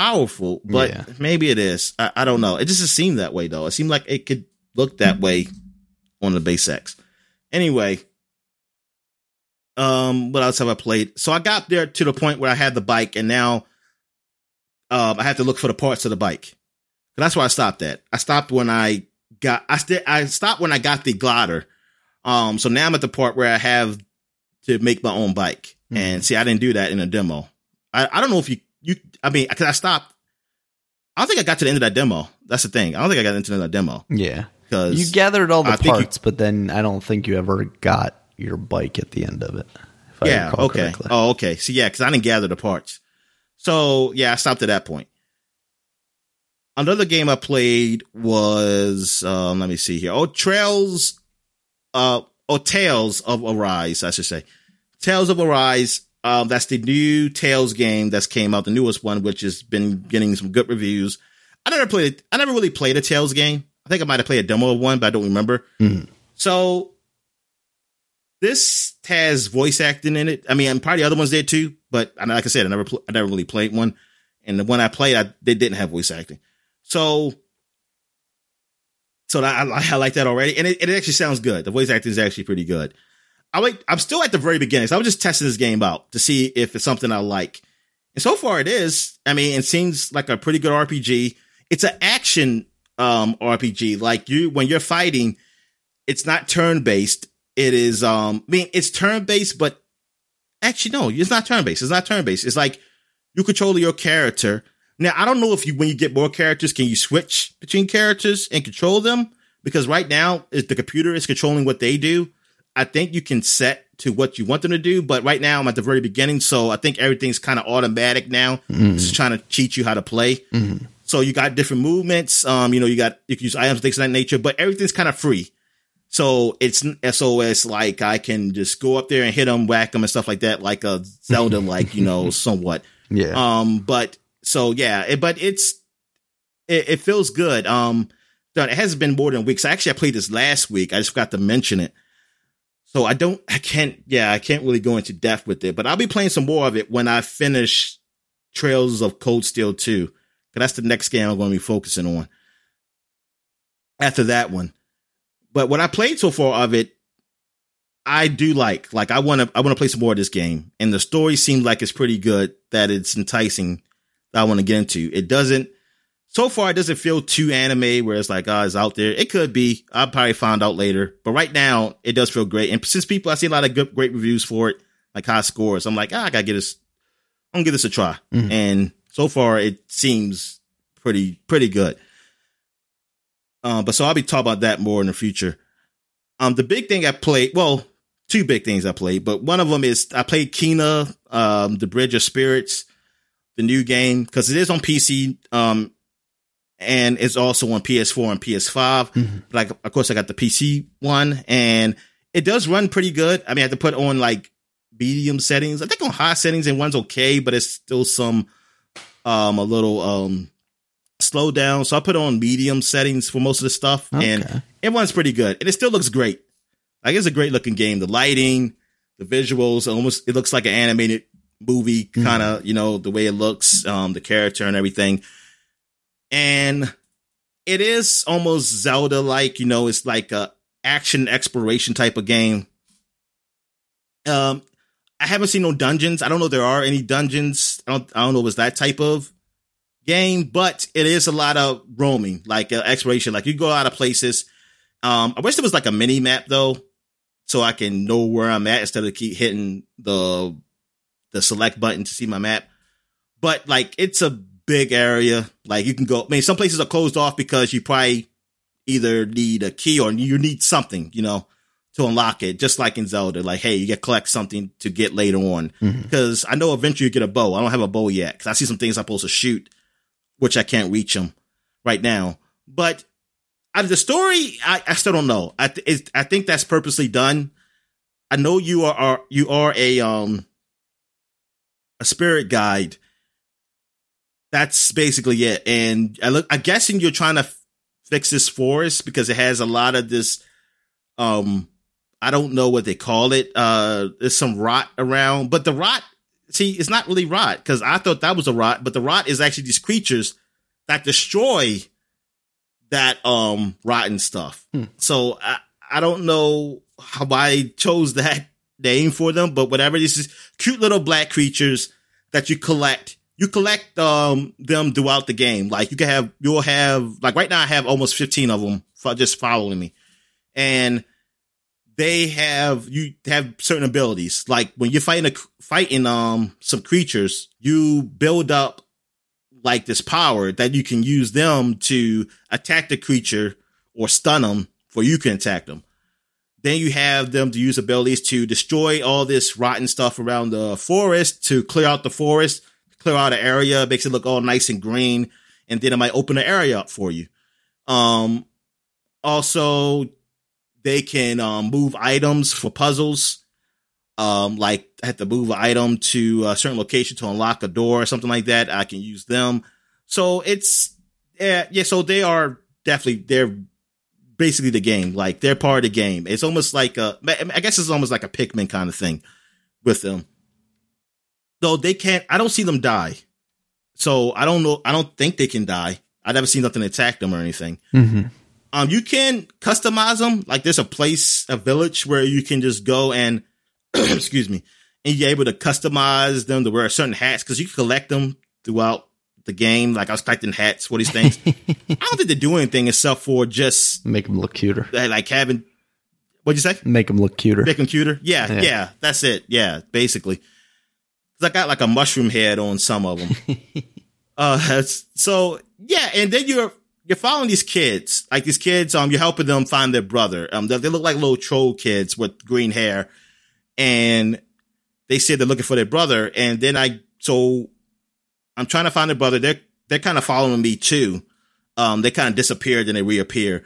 Speaker 2: powerful. But
Speaker 1: Yeah.
Speaker 2: maybe it is. I, I don't know. It just doesn't that way though. It seemed like it could look that way on the base X. Anyway, um, what else have I played? So I got there to the point where I had the bike, and now um, I have to look for the parts of the bike. That's where I stopped at. I stopped when I got I st- I stopped when I got the glider. Um, so now I'm at the part where I have to make my own bike.
Speaker 1: Mhm.
Speaker 2: And see, I didn't do that in a demo. I, I don't know if you I mean, cause I stopped. I don't think I got to the end of that demo. That's the thing. I don't think I got into that demo
Speaker 1: Yeah,
Speaker 2: because
Speaker 1: you gathered all the
Speaker 2: I think you-
Speaker 1: parts, but then I don't think you ever got your bike at the end of it. If
Speaker 2: yeah, okay.
Speaker 1: correctly.
Speaker 2: Oh, okay. So yeah, because I didn't gather the parts. So yeah, I stopped at that point. Another game I played was um, let me see here. Oh, Trails, uh, or Tales of Arise, I should say. Tales of Arise. Um, that's the new Tales game that's came out, the newest one, which has been getting some good reviews. I never played. I never really played a Tales game. I think I might have played a demo of one, but I don't remember.
Speaker 1: Mhm.
Speaker 2: So this has voice acting in it. I mean, and probably the other ones did too, but I like I said, I never, pl- I never really played one, and the one I played, I, they didn't have voice acting. So, so that, I, I like that already, and it, it actually sounds good. The voice acting is actually pretty good. I like. I'm still at the very beginning, so I was just testing this game out to see if it's something I like. And so far, it is. I mean, it seems like a pretty good RPG. It's an action um, RPG. Like you, when you're fighting, it's not turn based. It is. Um, I mean, it's turn based, but actually, no, it's not turn based. It's not turn based. It's like you control your character. Now, I don't know if you, when you get more characters, can you switch between characters and control them? Because right now, the computer is controlling what they do. I think you can set to what you want them to do, but right now I'm at the very beginning, so I think everything's kind of automatic now. It's trying to teach you how to play.
Speaker 1: Mhm.
Speaker 2: So you got different movements. Um, you know, you got you can use items, things of that nature, but everything's kind of free. So it's SOS like I can just go up there and hit them, whack them, and stuff like that, like a Zelda, like you know, somewhat.
Speaker 1: Yeah,
Speaker 2: Um, but so yeah, it, but it's it, it feels good. Um, it hasn't been more than a week. So actually, I played this last week. I just forgot to mention it. So I don't, I can't, yeah, I can't really go into depth with it. But I'll be playing some more of it when I finish Trails of Cold Steel Two, because that's the next game I'm going to be focusing on. After that one, but what I played so far of it, I do like. Like I want to I want to play some more of this game. And the story seems like it's pretty good, that it's enticing that I want to get into. It doesn't so far it doesn't feel too anime where it's like, oh, it's out there. It could be. I'll probably find out later. But right now it does feel great. And since people I see a lot of good great reviews for it, like high scores, I'm like, ah, I gotta get this I'm gonna give this a try.
Speaker 1: Mhm.
Speaker 2: And so far it seems pretty pretty good. Um, but so I'll be talking about that more in the future. Um, the big thing I played, well, two big things I played, but one of them is I played Kena, um, the Bridge of Spirits, the new game, because it is on PC, um, and it's also on PS4 and PS5.
Speaker 1: Mhm.
Speaker 2: Like, of course, I got the PC one, and it does run pretty good. I mean, I have to put on like medium settings. I think on high settings and one's okay, but it's still some, um, a little, um, slow down. So I put on medium settings for most of the stuff,
Speaker 1: Okay.
Speaker 2: and it runs pretty good, and it still looks great. Like it's a great looking game. The lighting, the visuals, almost it looks like an animated movie, kind of you know the way it looks, um, the character and everything, and it is almost Zelda like. You know, it's like a action exploration type of game. Um, I haven't seen no dungeons. I don't know if there are any dungeons. I don't. I don't know if it's that type of game, but it is a lot of roaming, like uh, exploration. Like you go out of places. Um, I wish there was like a mini map though, so I can know where I'm at instead of keep hitting the the select button to see my map. But like it's a big area. Like you can go. I mean, some places are closed off because you probably either need a key or you need something, you know, to unlock it. Just like in Zelda, like hey, you get collect something to get later on. Because I know eventually you get a bow. I don't have a bow yet because I see some things I'm supposed to shoot, which I can't reach them right now. But out of the story, I, I still don't know. I th- I think that's purposely done. I know you are, are you are a um a spirit guide. That's basically it. And I look, I'm guessing you're trying to f- fix this forest because it has a lot of this. Um, I don't know what they call it. Uh, there's some rot around, but the rot, see, it's not really rot because I thought that was a rot, but the rot is actually these creatures that destroy that um rotten stuff. So I I don't know how I chose that name for them, but whatever. This is cute little black creatures that you collect. You collect um them throughout the game. Like you can have you'll have like right now I have almost 15 of them for just following me. And they have you have certain abilities. Like when you're fighting a fighting um some creatures, you build up like this power that you can use them to attack the creature or stun them for you can attack them. Then you have them to use abilities to destroy all this rotten stuff around the forest to clear out the forest, clear out an area, makes it look all nice and green, and then it might open the area up for you. Um, also, they can um, move items for puzzles. Um, like I had to move an item to a certain location to unlock a door or something like that. I can use them. So it's yeah, yeah. So they are definitely they're basically the game. Like they're part of the game. It's almost like a I guess it's almost like a Pikmin kind of thing with them. Though they can't. I don't see them die. So I don't know. I don't think they can die. I never seen nothing attack them or anything.
Speaker 1: Mm-hmm.
Speaker 2: Um, you can customize them. Like there's a place, a village where you can just go and, excuse me, and you're able to customize them to wear certain hats because you can collect them throughout the game. Like I was collecting hats for these things. I don't think they do anything except for just
Speaker 1: Make them look cuter.
Speaker 2: like having. What'd you say?
Speaker 1: Make them look cuter.
Speaker 2: Big computer? Yeah,
Speaker 1: Yeah.
Speaker 2: yeah, that's it. Yeah, basically. 'Cause I got like a mushroom head on some of them. uh, so yeah, and then you're you're following these kids, like these kids. Um, you're helping them find their brother. Um, they, they look like little troll kids with green hair, and they say they're looking for their brother. And then I so I'm trying to find their brother. They're they're kind of following me too. Um, they kind of disappeared and they reappear.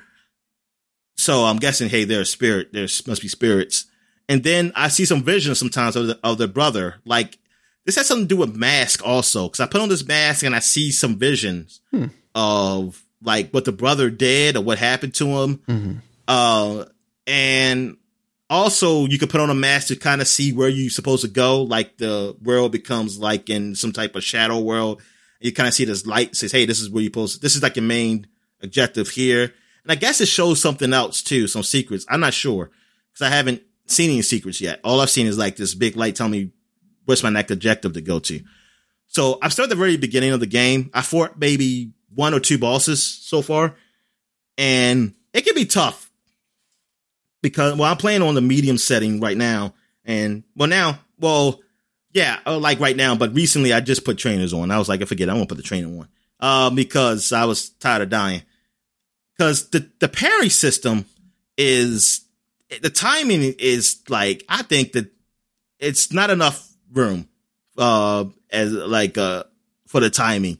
Speaker 2: So I'm guessing, hey, they're a spirit. There must be spirits. And then I see some visions sometimes of, the, of their brother. Like this has something to do with mask also, because I put on this mask and I see some visions of like what the brother did or what happened to him.
Speaker 1: Mhm.
Speaker 2: Uh, and also you can put on a mask to kind of see where you're supposed to go. Like the world becomes like in some type of shadow world. You kind of see this light says, Hey, this is where you're supposed to, this is like your main objective here. And I guess it shows something else too, some secrets. I'm not sure because I haven't seen any secrets yet. All I've seen is like this big light telling me what's my next objective to go to. So I've started the very beginning of the game. I fought maybe one or two bosses so far, and it can be tough because well, I'm playing on the medium setting right now, and well now, well, yeah, uh, like right now, but recently I just put trainers on. I was like, I forget, I won't put the trainer on, uh, because I was tired of dying. Because the the parry system is the timing is like I think that it's not enough room uh as like uh for the timing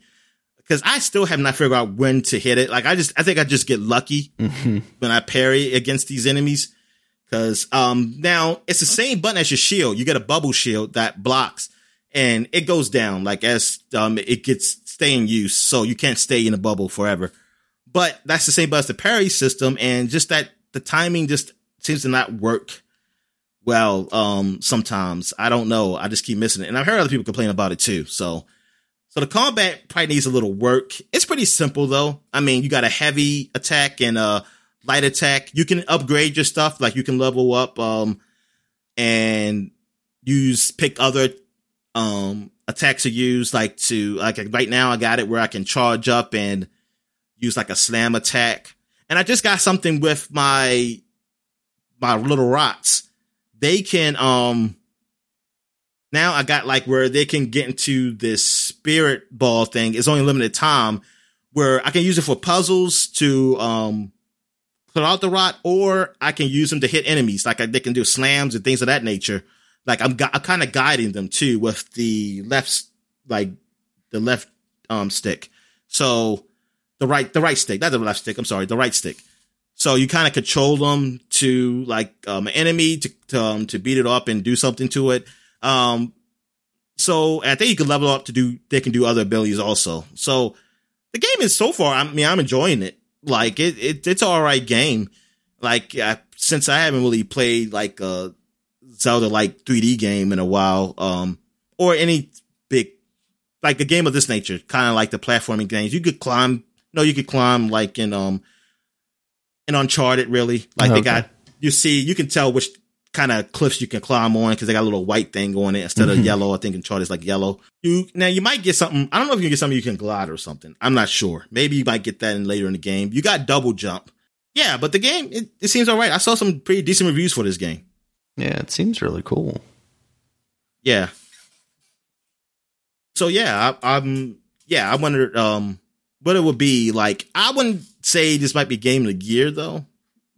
Speaker 2: because I still have not figured out when to hit it. Like I just I think I just get lucky
Speaker 1: Mhm.
Speaker 2: when I parry against these enemies because um now it's the same button as your shield. You get a bubble shield that blocks, and it goes down like as um it gets stay in use, so you can't stay in a bubble forever. But that's the same button as the parry system, and just that the timing just seems to not work well. Um, sometimes I don't know. I just keep missing it, and I've heard other people complain about it too. So, so the combat probably needs a little work. It's pretty simple though. I mean, you got a heavy attack and a light attack. You can upgrade your stuff, like you can level up, um, and use pick other um attacks to use like to like right now I got it where I can charge up and use like a slam attack. And I just got something with my my little rots. They can um now I got like where they can get into this spirit ball thing. It's only limited time where I can use it for puzzles to um put out the rot, or I can use them to hit enemies. Like I, they can do slams and things of that nature like I'm, I'm kind of guiding them too with the left, like the left um stick. So the right, the right stick, not the left stick. I'm sorry, the right stick. So you kind of control them to like um, an enemy to to, um, to beat it up and do something to it. Um, so I think you can level up to do. They can do other abilities also. So the game is so far. I mean, I'm enjoying it. Like it, it it's all right game. Like I, since I haven't really played like a Zelda like 3D game in a while, um, or any big, like a game of this nature, kind of like the platforming games. You could climb, no, you could climb like in, um, in Uncharted, really. Like okay. they got, you see, you can tell which kind of cliffs you can climb on because they got a little white thing on it instead mm-hmm. of yellow. I think Uncharted is like yellow. You now you might get something. I don't know if you can get something you can glide or something. I'm not sure. Maybe you might get that in later in the game. You got double jump. Yeah, but the game it, it seems all right. I saw some pretty decent reviews for this game.
Speaker 1: Yeah, it seems really cool.
Speaker 2: Yeah. So yeah, I, am yeah, I wondered um what it would be like. I wouldn't say this might be game of the year though.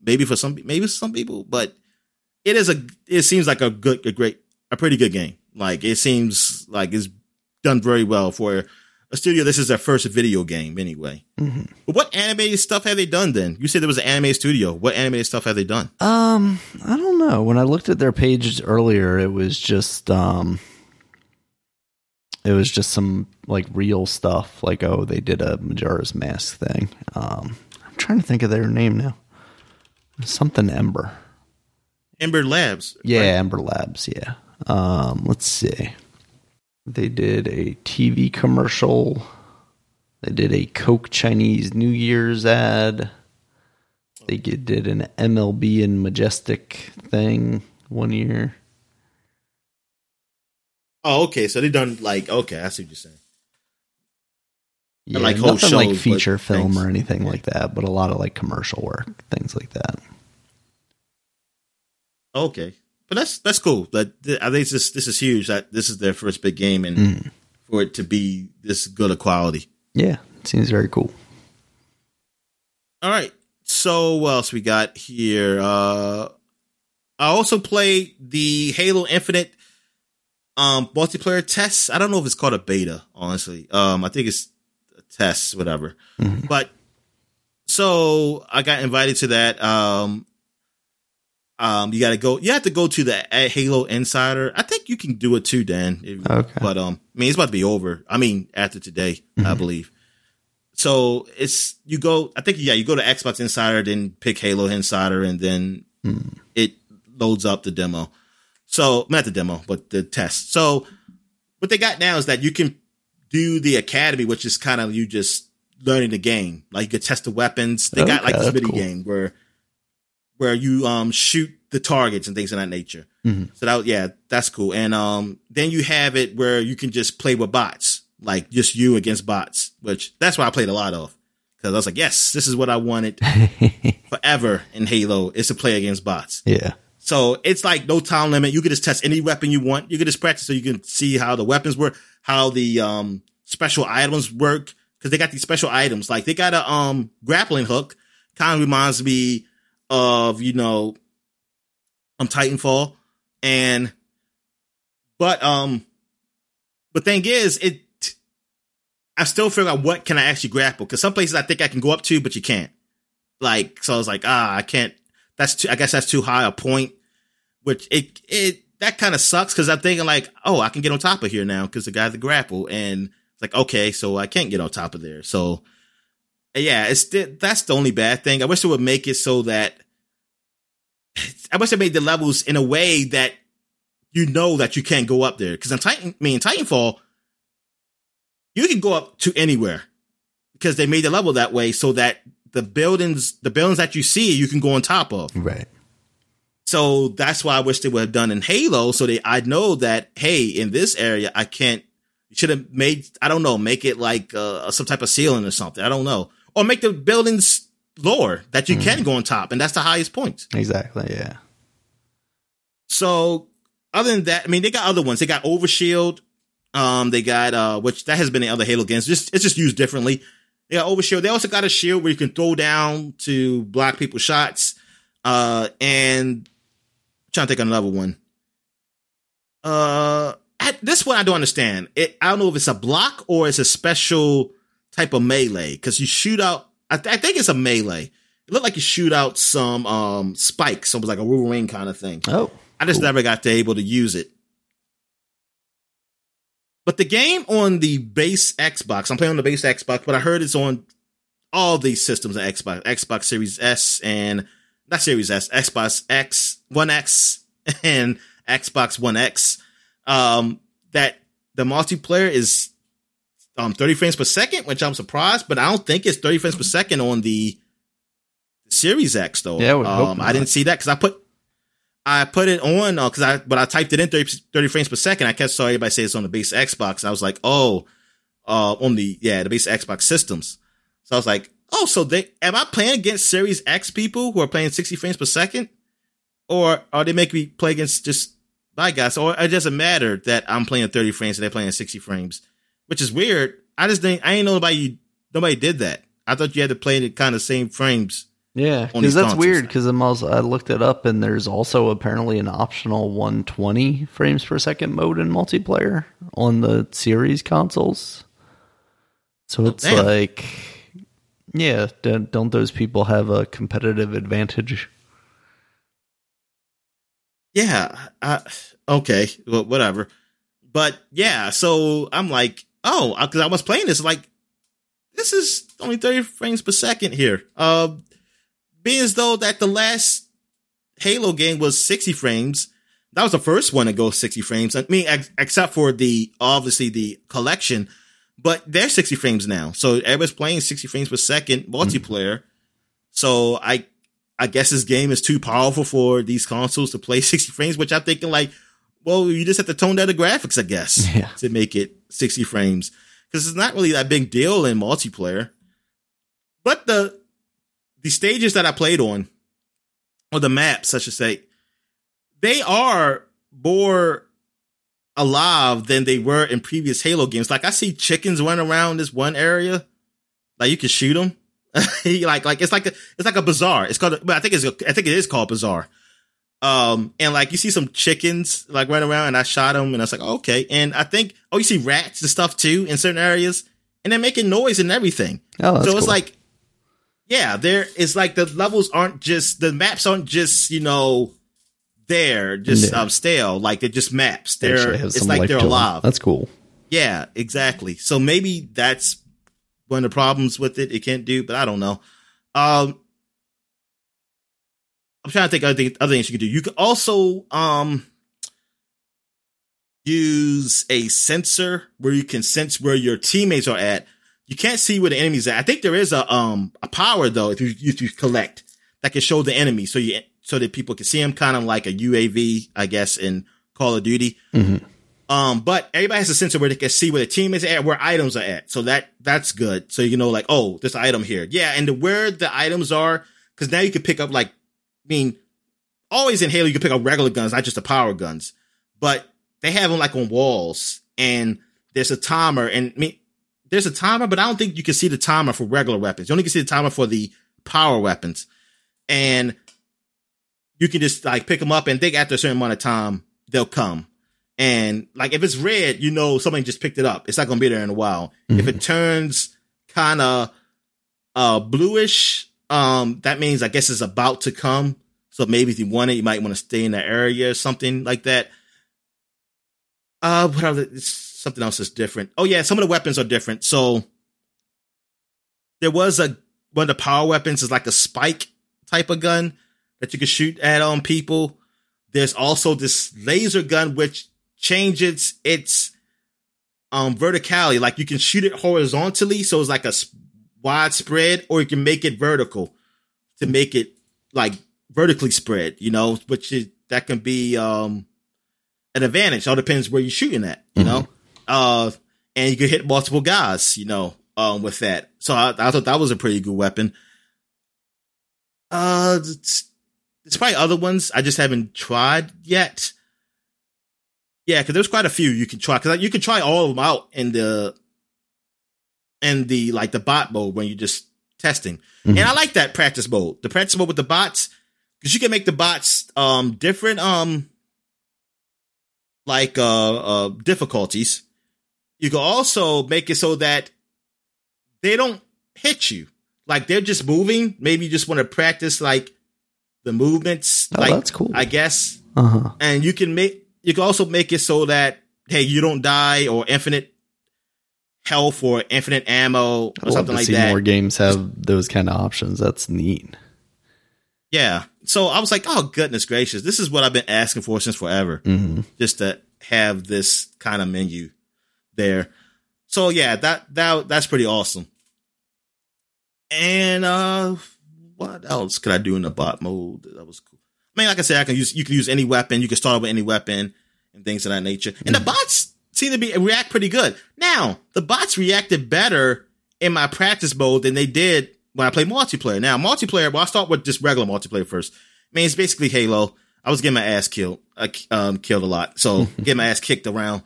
Speaker 2: Maybe for some maybe for some people, but it is a it seems like a good a great a pretty good game. Like it seems like it's done very well for a studio. This is their first video game anyway. Mm-hmm. But what animated stuff have they done then? You said there was an anime studio. What animated stuff have they done?
Speaker 1: Um, I don't know. When I looked at their pages earlier, it was just um, it was just some like real stuff. Like oh, they did a Majora's Mask thing. Um, I'm trying to think of their name now. Something Ember.
Speaker 2: Ember Labs.
Speaker 1: Yeah, right? Ember Labs. Yeah. Um, let's see. They did a TV commercial. They did a Coke Chinese New Year's ad. They did an MLB and Majestic thing one year.
Speaker 2: Oh, okay. So they done like okay, I see what you're saying.
Speaker 1: Yeah, like nothing like feature film things. or anything like that, but a lot of like commercial work, things like that.
Speaker 2: Okay, but that's that's cool. That I think this this is huge. That this is their first big game, and mm. for it to be this good a quality.
Speaker 1: Yeah, it seems very cool.
Speaker 2: All right. So what else we got here? Uh I also played the Halo Infinite um multiplayer test. I don't know if it's called a beta, honestly. Um I think it's a test, whatever. Mm-hmm. But so I got invited to that. Um um, you got to go. You have to go to the Halo Insider. I think you can do it too, Dan. If, okay. But um, I mean, it's about to be over. I mean, after today, mm-hmm. I believe. So it's you go. I think yeah, you go to Xbox Insider, then pick Halo Insider, and then mm. it loads up the demo. So not the demo, but the test. So what they got now is that you can do the academy, which is kind of you just learning the game. Like you could test the weapons. They okay, got like this mini cool. game where where you um shoot the targets and things of that nature. Mm-hmm. So that yeah, that's cool. And um then you have it where you can just play with bots, like just you against bots, which that's what I played a lot of. Cause I was like, yes, this is what I wanted forever in Halo is to play against bots.
Speaker 1: Yeah.
Speaker 2: So it's like no time limit. You can just test any weapon you want. You can just practice so you can see how the weapons work, how the um special items work. Cause they got these special items. Like they got a um grappling hook. Kind of reminds me of, you know, um Titanfall. And but um but thing is it I still figure out what can I actually grapple because some places I think I can go up to, but you can't. Like so I was like, ah, I can't that's too I guess that's too high a point. Which it it that kind of sucks because I'm thinking like, oh, I can get on top of here now because the guy's the grapple, and it's like, okay, so I can't get on top of there. So yeah, it's that's the only bad thing. I wish it would make it so that I wish they made the levels in a way that you know that you can't go up there. Because in Titan, I mean, Titanfall, you can go up to anywhere because they made the level that way so that the buildings, the buildings that you see, you can go on top of.
Speaker 1: Right.
Speaker 2: So that's why I wish they would have done in Halo. So they, I know that, hey, in this area, I can't, you should have made, I don't know, make it like uh, some type of ceiling or something. I don't know. Or make the buildings lower that you mm. can go on top. And that's the highest point.
Speaker 1: Exactly. Yeah.
Speaker 2: So other than that, I mean, they got other ones. They got Overshield. Um, they got, uh, which that has been in other Halo games. Just, it's just used differently. They got Overshield. They also got a shield where you can throw down to block people's shots. Uh, and I'm trying to think of another one. Uh, at this one I don't understand. It, I don't know if it's a block or it's a special type of melee because you shoot out. I, th- I, think it's a melee. It looked like you shoot out some um spikes, almost like a Wolverine kind of thing.
Speaker 1: Oh,
Speaker 2: I just cool. never got to able to use it. But the game on the base Xbox, I'm playing on the base Xbox, but I heard it's on all these systems of Xbox, Xbox Series S and not Series S, Xbox X, One X, and Xbox One X. Um, that the multiplayer is um 30 frames per second, which I'm surprised, but I don't think it's 30 frames per second on the Series X though.
Speaker 1: Yeah,
Speaker 2: um, I didn't see that because I put I put it on because uh, I but I typed it in 30, 30, frames per second. I kept saw everybody say it's on the base Xbox. I was like, oh, uh, on the yeah the base Xbox systems. So I was like, oh, so they am I playing against Series X people who are playing sixty frames per second, or are they making me play against just my guys? Or it doesn't matter that I'm playing thirty frames and they're playing sixty frames, which is weird. I just think I ain't nobody nobody did that. I thought you had to play in the kind of same frames
Speaker 1: yeah, because that's weird. Because I, I looked it up, and there's also apparently an optional 120 frames per second mode in multiplayer on the series consoles. So oh, it's damn. like, yeah, don't those people have a competitive advantage?
Speaker 2: Yeah. Uh, okay. Well, whatever. But yeah, so I'm like, oh, because I was playing this, like, this is only 30 frames per second here. Uh, being as though that the last Halo game was 60 frames. That was the first one to go 60 frames. I mean, ex- except for the, obviously the collection, but they're 60 frames now. So everybody's playing 60 frames per second multiplayer. Mm-hmm. So I, I guess this game is too powerful for these consoles to play 60 frames, which I'm thinking like, well, you just have to tone down the graphics, I guess,
Speaker 1: yeah.
Speaker 2: to make it 60 frames. Cause it's not really that big deal in multiplayer. But the, the stages that I played on, or the maps, I should say, they are more alive than they were in previous Halo games. Like I see chickens running around this one area, like you can shoot them. like like it's like a it's like a bazaar. It's called. But I think it's I think it is called bazaar. Um and like you see some chickens like running around, and I shot them, and I was like, oh, okay. And I think oh you see rats and stuff too in certain areas, and they're making noise and everything.
Speaker 1: Oh,
Speaker 2: so it's
Speaker 1: cool.
Speaker 2: like yeah, there is like the levels aren't just the maps aren't just you know there just yeah. um stale like they're just maps. They're it's like they're alive.
Speaker 1: That's cool.
Speaker 2: Yeah, exactly. So maybe that's one of the problems with it. It can't do, but I don't know. Um, I'm trying to think other things, other things you can do. You can also um use a sensor where you can sense where your teammates are at you can't see where the enemy's at. I think there is a um a power though if you if you collect that can show the enemy so you so that people can see them, kind of like a UAV, I guess, in Call of Duty.
Speaker 1: Mm-hmm.
Speaker 2: Um, but everybody has a sensor where they can see where the team is at, where items are at. So that that's good. So you know, like, oh, this item here, yeah, and the, where the items are, because now you can pick up like, I mean, always in Halo you can pick up regular guns, not just the power guns, but they have them like on walls, and there's a timer, and I mean, there's a timer, but I don't think you can see the timer for regular weapons. You only can see the timer for the power weapons. And you can just like pick them up and think after a certain amount of time, they'll come. And like if it's red, you know somebody just picked it up. It's not gonna be there in a while. Mm-hmm. If it turns kind of uh bluish, um, that means I guess it's about to come. So maybe if you want it, you might want to stay in that area or something like that. Uh, what other? It's something else is different. Oh yeah, some of the weapons are different. So there was a one of the power weapons is like a spike type of gun that you can shoot at on people. There's also this laser gun which changes its um verticality. Like you can shoot it horizontally, so it's like a wide spread, or you can make it vertical to make it like vertically spread. You know, which is that can be um an advantage. All depends where you're shooting at. You mm-hmm. know, uh, and you can hit multiple guys. You know, um, with that. So I, I thought that was a pretty good weapon. Uh, there's probably other ones I just haven't tried yet. Yeah, because there's quite a few you can try. Because you can try all of them out in the in the like the bot mode when you're just testing. Mm-hmm. And I like that practice mode. The practice mode with the bots because you can make the bots um different um like uh uh difficulties. You can also make it so that they don't hit you. Like they're just moving. Maybe you just want to practice like the movements.
Speaker 1: Oh,
Speaker 2: like,
Speaker 1: that's cool.
Speaker 2: I guess. Uh-huh. And you can make you can also make it so that hey, you don't die or infinite health or infinite ammo or something like that.
Speaker 1: More games have those kind of options. That's neat.
Speaker 2: Yeah. So I was like, oh goodness gracious, this is what I've been asking for since forever. Mm-hmm. Just to have this kind of menu there. So yeah, that that that's pretty awesome. And uh what else could I do in the bot mode? That was cool. I mean, like I said, I can use you can use any weapon. You can start with any weapon and things of that nature. And the mm-hmm. bots seem to be react pretty good. Now, the bots reacted better in my practice mode than they did when I play multiplayer. Now, multiplayer, well, I'll start with just regular multiplayer first. I mean, it's basically Halo. I was getting my ass killed. I um, killed a lot. So getting my ass kicked around.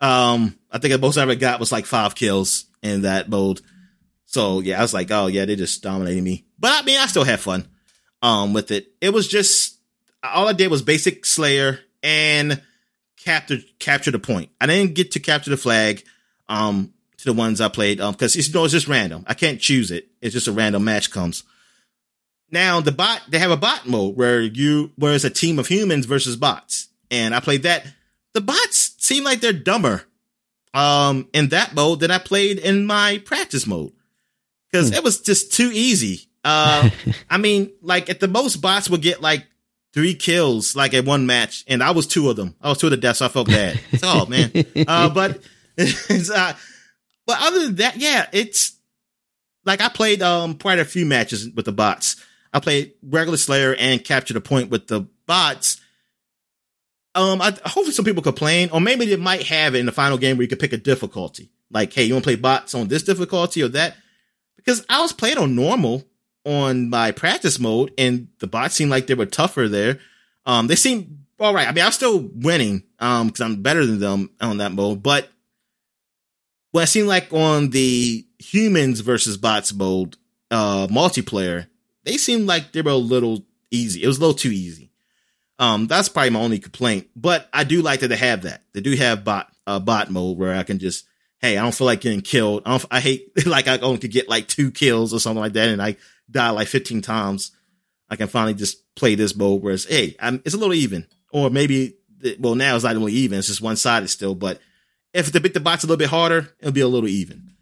Speaker 2: Um, I think the most I ever got was like five kills in that mode. So yeah, I was like, oh yeah, they just dominated me. But I mean, I still had fun um with it. It was just all I did was basic Slayer and capture capture the point. I didn't get to capture the flag um to the ones I played um because you know it's just random. I can't choose it. It's just a random match comes. Now the bot they have a bot mode where you where it's a team of humans versus bots, and I played that. The bots seem like they're dumber um in that mode than I played in my practice mode because hmm. it was just too easy. Uh, I mean, like at the most, bots would get like three kills like at one match, and I was two of them. I was two of the deaths. So I felt bad. oh man, uh, but it's, uh, but other than that, yeah, it's like I played um quite a few matches with the bots. I played regular Slayer and capture the point with the bots. Um, I hopefully some people complain, or maybe they might have it in the final game where you could pick a difficulty. Like, hey, you want to play bots on this difficulty or that? Because I was playing on normal on my practice mode, and the bots seemed like they were tougher there. Um, they seemed all right. I mean, I'm still winning um because I'm better than them on that mode, but what it seemed like on the humans versus bots mode uh multiplayer, they seemed like they were a little easy. It was a little too easy. Um, that's probably my only complaint. But I do like that they have that. They do have bot uh, bot mode where I can just, hey, I don't feel like getting killed. I, I hate like I only could get like two kills or something like that, and I die like 15 times, I can finally just play this mode where it's, hey, I'm, it's a little even. Or maybe, well, now it's not really even. It's just one sided still. But if the, the bot's a little bit harder, it'll be a little even.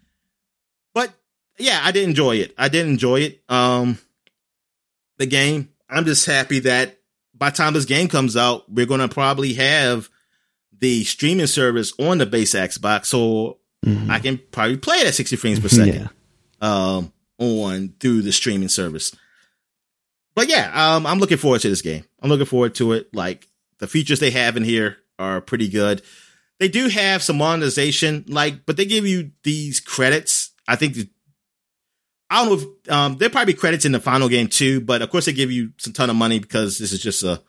Speaker 2: But yeah, I did enjoy it. I did enjoy it. Um, the game. I'm just happy that by the time this game comes out, we're going to probably have the streaming service on the base Xbox. So mm-hmm. I can probably play it at 60 frames per second. Yeah. Um, on through the streaming service. But yeah, um, I'm looking forward to this game. I'm looking forward to it. Like the features they have in here are pretty good. They do have some monetization, like, but they give you these credits. I think I don't know if um, there probably credits in the final game too, but of course they give you some ton of money because this is just a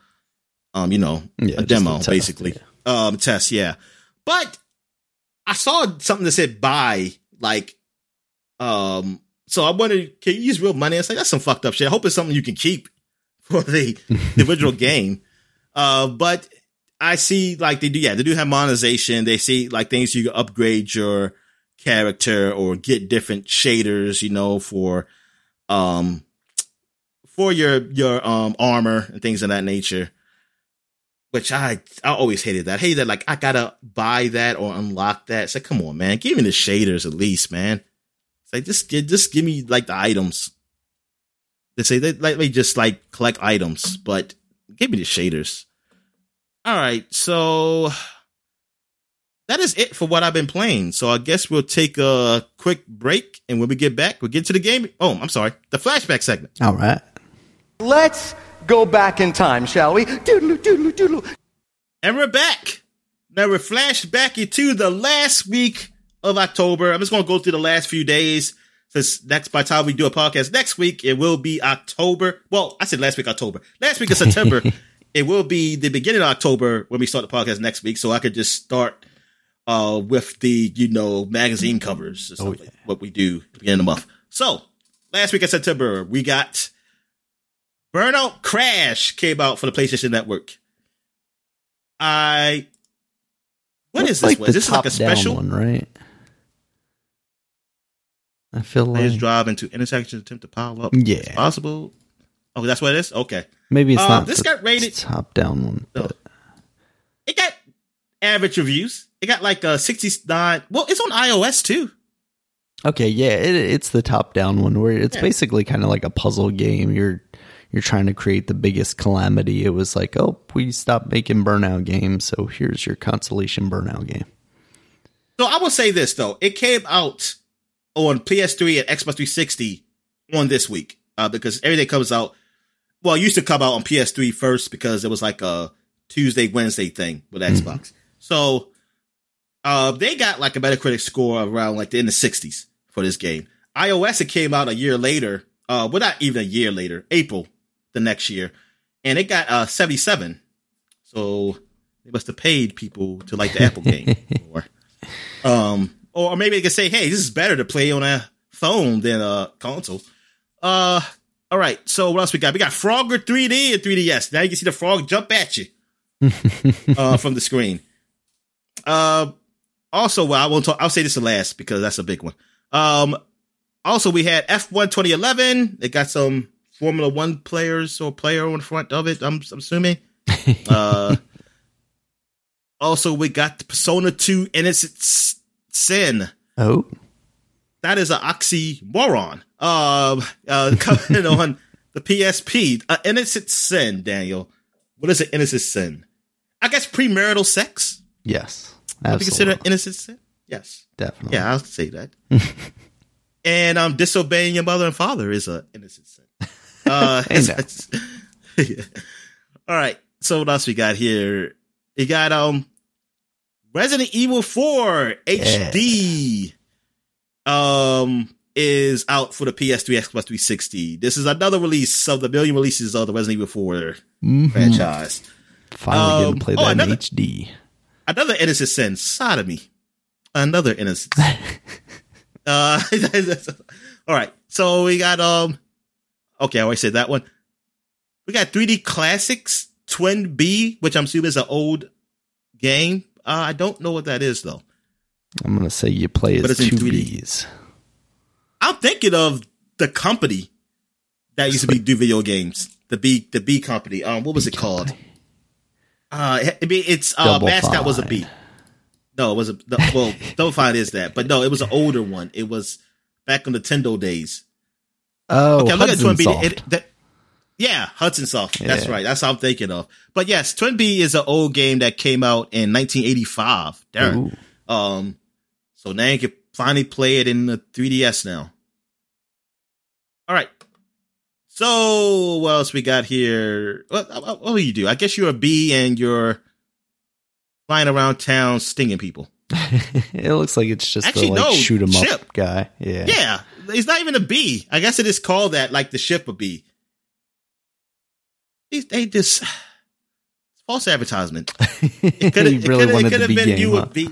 Speaker 2: um, you know, yeah, a demo a basically. Yeah. Um, test, yeah. But I saw something that said buy like um so I wondered, can you use real money? I say that's some fucked up shit. I hope it's something you can keep for the, the original game. Uh, but I see like they do, yeah, they do have monetization. They see like things you can upgrade your character or get different shaders, you know, for, um, for your, your, um, armor and things of that nature. which I I always hated that. I hated that like I gotta buy that or unlock that. It's like, come on, man, give me the shaders at least, man. It's like just just give me like the items. They say they like they just like collect items, but give me the shaders. All right, so that is it for what I've been playing. So I guess we'll take a quick break, and when we get back, we'll get to the game. Oh, I'm sorry, the flashback segment.
Speaker 1: All right.
Speaker 3: Let's go back in time, shall we? Doodle doodle doodle.
Speaker 2: And we're back. Now we're flashed back into the last week of October. I'm just going to go through the last few days since next by the time we do a podcast next week, it will be October. Well, I said last week October. Last week of September. it will be the beginning of October when we start the podcast next week. So I could just start uh, with the you know magazine covers, oh, yeah. what we do at the beginning of the month. So last week of September, we got Burnout Crash came out for the PlayStation Network. I what What's is this?
Speaker 1: Like this is like a special one, right? I feel
Speaker 2: Players
Speaker 1: like
Speaker 2: drive into intersections, attempt to pile up.
Speaker 1: Yeah,
Speaker 2: possible. Oh, that's what it is. Okay,
Speaker 1: maybe it's uh, not.
Speaker 2: This got rated
Speaker 1: top down one, but
Speaker 2: it got average reviews. It got like a sixty nine. Well, it's on iOS too.
Speaker 1: Okay, yeah, it, it's the top down one where it's yeah. basically kind of like a puzzle game. You're you're trying to create the biggest calamity. It was like, oh, we stopped making burnout games, so here's your consolation burnout game.
Speaker 2: So I will say this though, it came out on PS3 and Xbox 360 on this week uh, because everything comes out. Well, it used to come out on PS3 first because it was like a Tuesday, Wednesday thing with mm-hmm. Xbox. Mm-hmm. So uh, they got like a Metacritic score around like in the 60s for this game. iOS, it came out a year later. Uh, well, not even a year later, April the next year, and it got uh 77. So they must have paid people to like the Apple game, or um, or maybe they could say, "Hey, this is better to play on a phone than a console." Uh, all right. So what else we got? We got Frogger 3D and 3DS. Now you can see the frog jump at you uh, from the screen. Uh, also, well, I won't talk. I'll say this the last because that's a big one. Um, also we had F1 2011. It got some Formula One players or player on the front of it. I'm, I'm assuming. uh, also, we got the Persona 2 Innocent Sin.
Speaker 1: Oh.
Speaker 2: That is an oxymoron. Um, uh, coming on the PSP. Uh, innocent sin, Daniel. What is an innocent sin? I guess premarital sex.
Speaker 1: Yes.
Speaker 2: Would you consider innocent sin? Yes.
Speaker 1: Definitely.
Speaker 2: Yeah, I'll say that. and um, disobeying your mother and father is an innocent sin. Uh, yeah. All right. So what else we got here? We got um Resident Evil 4 HD yeah. um is out for the PS3, Xbox 360. This is another release of the million releases of the Resident Evil 4 mm-hmm. franchise.
Speaker 1: Finally um, getting to play oh, that another, HD.
Speaker 2: Another innocent sin, sodomy. Another innocent. uh, all right. So we got um Okay, I always said that one. We got 3D Classics TwinBee, which I'm assuming is an old game. Uh, I don't know what that is though.
Speaker 1: I'm gonna say you play as two Bs.
Speaker 2: I'm thinking of the company that used to be do video games. The B, the B company. Um, what was B it called? Uh, it, it's uh, Double mascot Fine. was a B. No, it was a well. Double Fine is that, but no, it was an older one. It was back in the Nintendo days.
Speaker 1: Oh, okay, look at TwinBee.
Speaker 2: It, that, yeah, Hudson Soft. That's yeah. right. That's what I'm thinking of. But yes, TwinBee is an old game that came out in 1985. Darren. Ooh. Um, so now you can finally play it in the 3DS now. All right. So what else we got here? What, what, what do you do? I guess you're a bee and you're flying around town stinging people.
Speaker 1: it looks like it's just Actually, the like no, shoot 'em up guy. Yeah.
Speaker 2: Yeah. He's not even a bee. I guess it is called that, like the ship a bee. They, they just false advertisement.
Speaker 1: It could have really been game, you huh? a
Speaker 2: bee.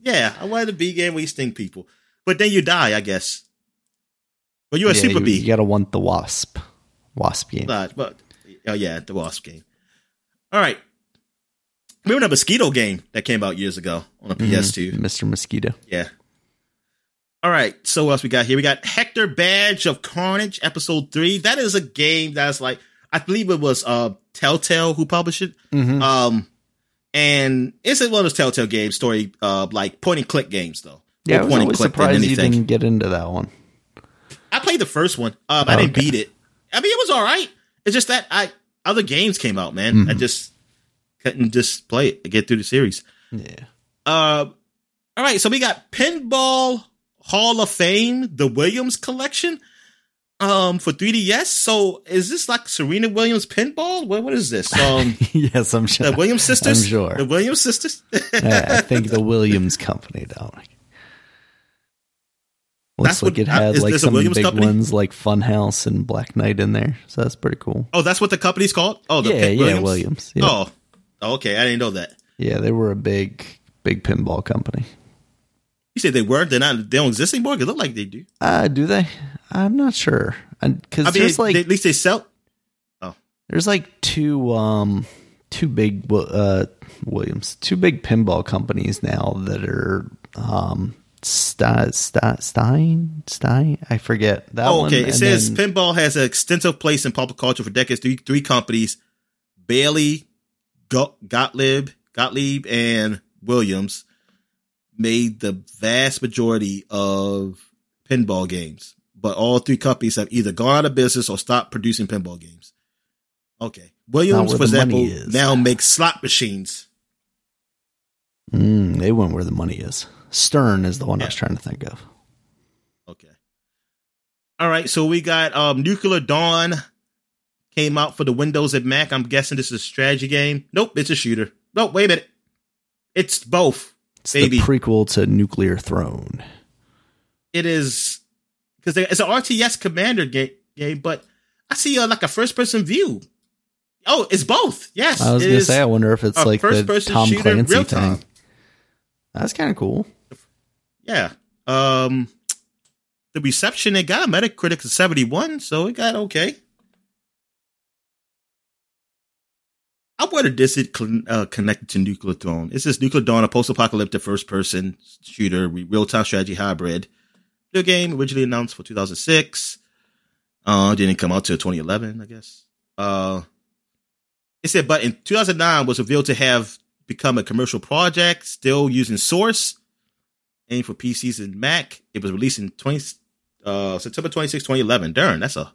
Speaker 2: Yeah, I wanted a bee game where you sting people, but then you die. I guess. But you're a yeah, super
Speaker 1: you,
Speaker 2: bee.
Speaker 1: You gotta want the wasp, wasp game.
Speaker 2: But, but oh yeah, the wasp game. All right. We Remember the mosquito game that came out years ago on a mm-hmm. PS2?
Speaker 1: Mr. Mosquito.
Speaker 2: Yeah. All right. So what else we got here? We got Hector Badge of Carnage, episode three. That is a game that's like I believe it was uh Telltale who published it. Mm-hmm. Um and it's one of those Telltale games, story, uh, like point and click games though.
Speaker 1: Yeah, I was
Speaker 2: point and
Speaker 1: always surprised you didn't get into that one.
Speaker 2: I played the first one. Um, I didn't
Speaker 1: Okay.
Speaker 2: beat it. I mean, it was all right. It's just that I other games came out, man. I
Speaker 1: Mm-hmm.
Speaker 2: just couldn't just play it get through the series.
Speaker 1: Yeah.
Speaker 2: Uh, all right, so we got Pinball Hall of Fame, the Williams collection, um, for 3DS. So is this like Serena Williams pinball? What what is this? Um,
Speaker 1: yes, I'm sure.
Speaker 2: the Williams sisters.
Speaker 1: I'm sure.
Speaker 2: The Williams sisters.
Speaker 1: I, I think the Williams Company, Dominic. Looks
Speaker 2: That's
Speaker 1: like
Speaker 2: what-
Speaker 1: it had
Speaker 2: is
Speaker 1: like some
Speaker 2: Williams
Speaker 1: big
Speaker 2: company?
Speaker 1: ones like Funhouse and Black Knight in there, so that's pretty cool.
Speaker 2: oh, that's what the company's called. Oh, the
Speaker 1: yeah,
Speaker 2: Pin-
Speaker 1: yeah, Williams. Yeah.
Speaker 2: Oh, okay. I didn't know that.
Speaker 1: yeah, they were a big, big pinball company.
Speaker 2: You said they were. They're not. They don't exist anymore. It look like they do.
Speaker 1: Uh, do they? I'm not sure. Because
Speaker 2: I mean,
Speaker 1: there's like
Speaker 2: they, at least they sell.
Speaker 1: Oh, there's like two um two big uh Williams two big pinball companies now that are um Stein Stein Stein, Stein? I forget that
Speaker 2: Oh,
Speaker 1: one.
Speaker 2: okay. It
Speaker 1: and
Speaker 2: says
Speaker 1: then-
Speaker 2: pinball has an extensive place in pop culture for decades. Three, three companies: Bailey, Go- Gottlieb, Gottlieb, and Williams made the vast majority of pinball games. But all three companies have either gone out of business or stopped producing pinball games. Okay. Williams, for example, now makes slot machines.
Speaker 1: Mm, they went where the money is. Stern is the one I was trying to think of.
Speaker 2: Okay. All right. So we got um Nuclear Dawn came out for the Windows and Mac. I'm guessing this is a strategy game. Nope, it's a shooter. Nope, wait a minute. It's both.
Speaker 1: It's
Speaker 2: Baby.
Speaker 1: the prequel to Nuclear Throne.
Speaker 2: It is because it's an RTS commander ga- game, but I see uh, like a first person view. Oh, it's both. Yes.
Speaker 1: I was gonna say, I wonder if it's like the Tom Clancy thing. That's kind of cool.
Speaker 2: Yeah. Um the reception it got Metacritic of 71, so it got okay. I wonder this is uh, connected to Nuclear Throne. This Nuclear Dawn, a post-apocalyptic first-person shooter, real-time strategy hybrid. Video game originally announced for 2006. Uh, didn't come out till 2011, I guess. Uh, it said, but in 2009 was revealed to have become a commercial project, still using Source, aimed for PCs and Mac. It was released in 20, uh, September 26, 2011. Darn, that's a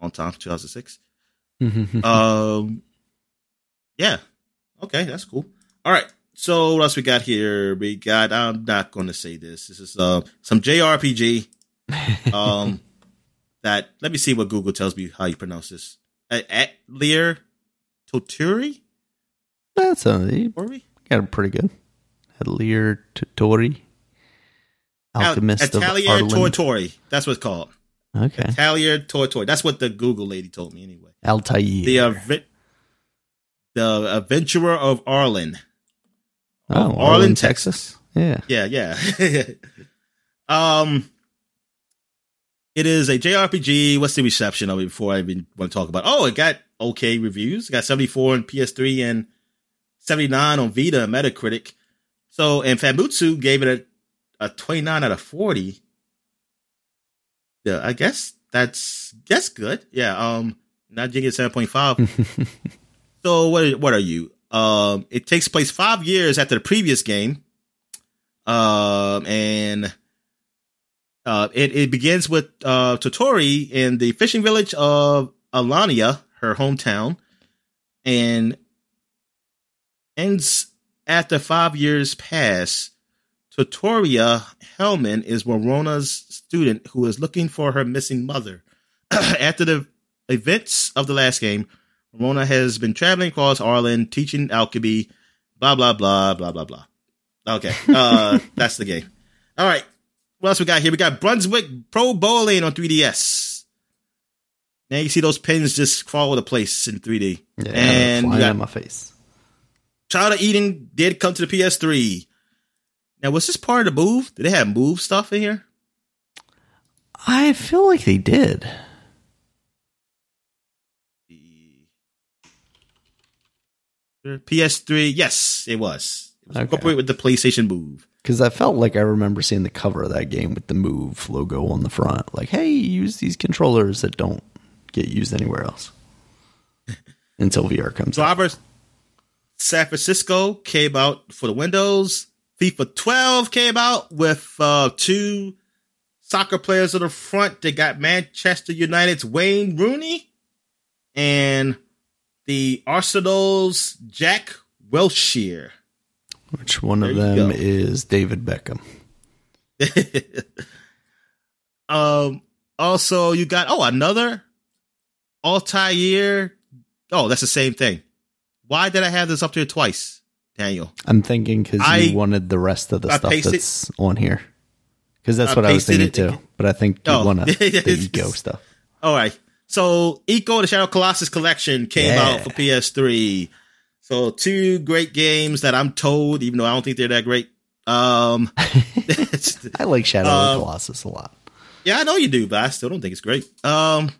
Speaker 2: long time, 2006. um, yeah. Okay, that's cool. All right. So what else we got here? We got. I'm not going to say this. This is uh some JRPG. Um, that let me see what Google tells me how you pronounce this. Atelier Toturi.
Speaker 1: That's a you got it pretty good. Atelier Totori, Alchemist of
Speaker 2: Atelier Tortori. That's what it's called.
Speaker 1: Okay,
Speaker 2: Atelier Tortori. That's what the Google lady told me anyway.
Speaker 1: Altair.
Speaker 2: The the adventurer of Arlen.
Speaker 1: oh,
Speaker 2: Arlen,
Speaker 1: Arlen, Texas. Yeah.
Speaker 2: Yeah, yeah. um, it is a JRPG. What's the reception of it before I even want to talk about? it? Oh, it got okay reviews. It got seventy four on PS3 and seventy nine on Vita Metacritic. So, and Famitsu gave it a, a twenty nine out of forty. Yeah, I guess that's that's good. Yeah, um, not jigging seven point five. So what what are you? Um, it takes place five years after the previous game, um, and uh, it it begins with uh, Totori in the fishing village of Alanya, her hometown, and ends after five years pass. Totoria Hellman is Rorona's student who is looking for her missing mother. after the events of the last game, Rorona has been traveling across Ireland, teaching alchemy, blah, blah, blah, blah, blah, blah. Okay. Uh, that's the game. All right. What else we got here? We got Brunswick Pro Bowling on 3DS. Now you see those pins just over the place in 3D.
Speaker 1: Yeah,
Speaker 2: and
Speaker 1: flying
Speaker 2: got
Speaker 1: in my face.
Speaker 2: Child of Eden did come to the PS3. Now, was this part of the move? Did they have move stuff in here?
Speaker 1: I feel like they did.
Speaker 2: PS3, yes, it was. It was
Speaker 1: Okay.
Speaker 2: incorporated with the PlayStation Move.
Speaker 1: Because I felt like I remember seeing the cover of that game with the Move logo on the front. Like, hey, use these controllers that don't get used anywhere else until VR comes out.
Speaker 2: Drivers, San Francisco came out for the Windows. FIFA 12 came out with uh, two soccer players on the front. They got Manchester United's Wayne Rooney and the Arsenal's Jack Wilshere.
Speaker 1: Which one of
Speaker 2: There you
Speaker 1: them is David Beckham?
Speaker 2: um. Also, you got oh another all Altair. Oh, that's the same thing. Why did I have this up here twice, Daniel?
Speaker 1: I'm thinking because you wanted the rest of the
Speaker 2: I
Speaker 1: stuff
Speaker 2: pasted-
Speaker 1: that's on here. Because that's
Speaker 2: I
Speaker 1: what I was thinking too. But I think you
Speaker 2: Oh.
Speaker 1: want the ego stuff.
Speaker 2: All right. So, ICO the Shadow Colossus collection came
Speaker 1: Yeah.
Speaker 2: out for PS3. So, two great games that I'm told, even though I don't think they're that great. Um,
Speaker 1: I like Shadow of
Speaker 2: Um,
Speaker 1: the Colossus a lot.
Speaker 2: yeah, I know you do, but I still don't think it's great. Um,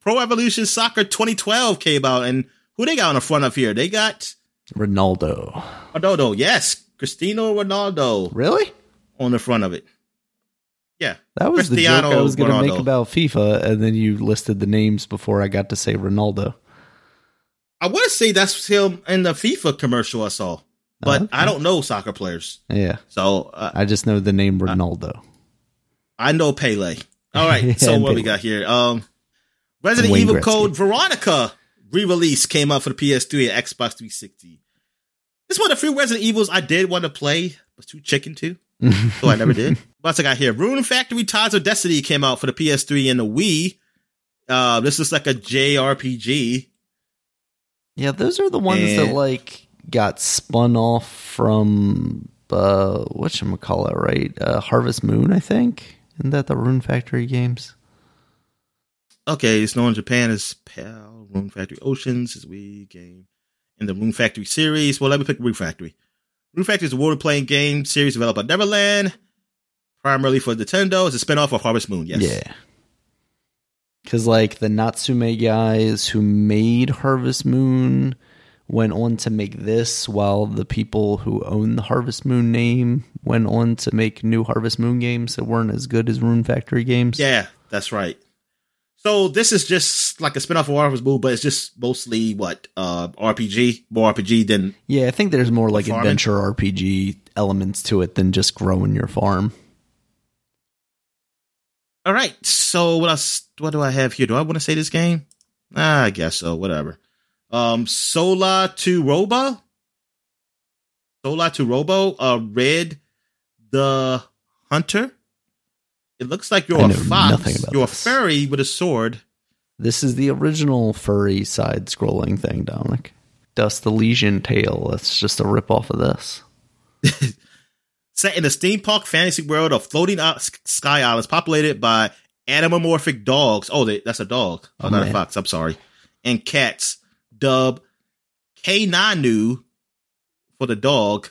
Speaker 2: Pro Evolution Soccer 2012 came out, and who they got on the front of here? They got
Speaker 1: Ronaldo.
Speaker 2: Ronaldo. Yes, Cristiano Ronaldo
Speaker 1: Really?
Speaker 2: on the front of it. Yeah,
Speaker 1: That was the joke I was going to make about FIFA, and then you listed the names before I got to say Ronaldo.
Speaker 2: I want to say that's him in the FIFA commercial I saw, but
Speaker 1: Okay.
Speaker 2: I don't know soccer players,
Speaker 1: Yeah,
Speaker 2: so uh,
Speaker 1: I just know the name Ronaldo.
Speaker 2: I know Pele. All right,
Speaker 1: Yeah,
Speaker 2: so what we got here? Um, Resident
Speaker 1: Wayne
Speaker 2: Evil
Speaker 1: Gretzky.
Speaker 2: Code Veronica re-release came out for the PS3 and Xbox 360. This is one of the few Resident Evils I did want to play, but too chicken to, so I never did. What else I got here? Rune Factory Tides of Destiny came out for the PS3 and the Wii. Uh, this is like a JRPG.
Speaker 1: Yeah, those are the ones that like got spun off from uh what should call it, right? Uh, Harvest Moon, I think. Isn't that the Rune Factory games?
Speaker 2: Okay, it's known in Japan as PAL, Rune Factory Oceans, is a Wii game in the Rune Factory series. Well, let me pick Rune Factory. Rune Factory is a role-playing game series developed by Neverland, primarily for Nintendo. It's a spin-off of Harvest Moon, yes.
Speaker 1: Yeah. Cause like the Natsume guys who made Harvest Moon went on to make this while the people who own the Harvest Moon name went on to make new Harvest Moon games that weren't as good as Rune Factory games.
Speaker 2: Yeah, that's right. So this is just like a spin-off of Harvest Moon, but it's just mostly what uh RPG, more RPG than
Speaker 1: Yeah, I think there's more like
Speaker 2: Farming?
Speaker 1: adventure RPG elements to it than just growing your farm.
Speaker 2: All right. So what else? What do I have here? Do I want to say this game? Ah, I guess so. Whatever. Um, Solatorobo. Sola to Robo. Uh, Red the Hunter. It looks like you're a fox. you're
Speaker 1: this.
Speaker 2: a furry with a sword.
Speaker 1: This is the original furry side scrolling thing, Dominic. Dust the Legion tale. That's just a rip off of this.
Speaker 2: Set in a steampunk fantasy world of floating sky islands populated by animomorphic dogs. Oh, they, that's a dog. Oh,
Speaker 1: Oh,
Speaker 2: not a fox. I'm sorry. And cats. Dub Kananu for the dog.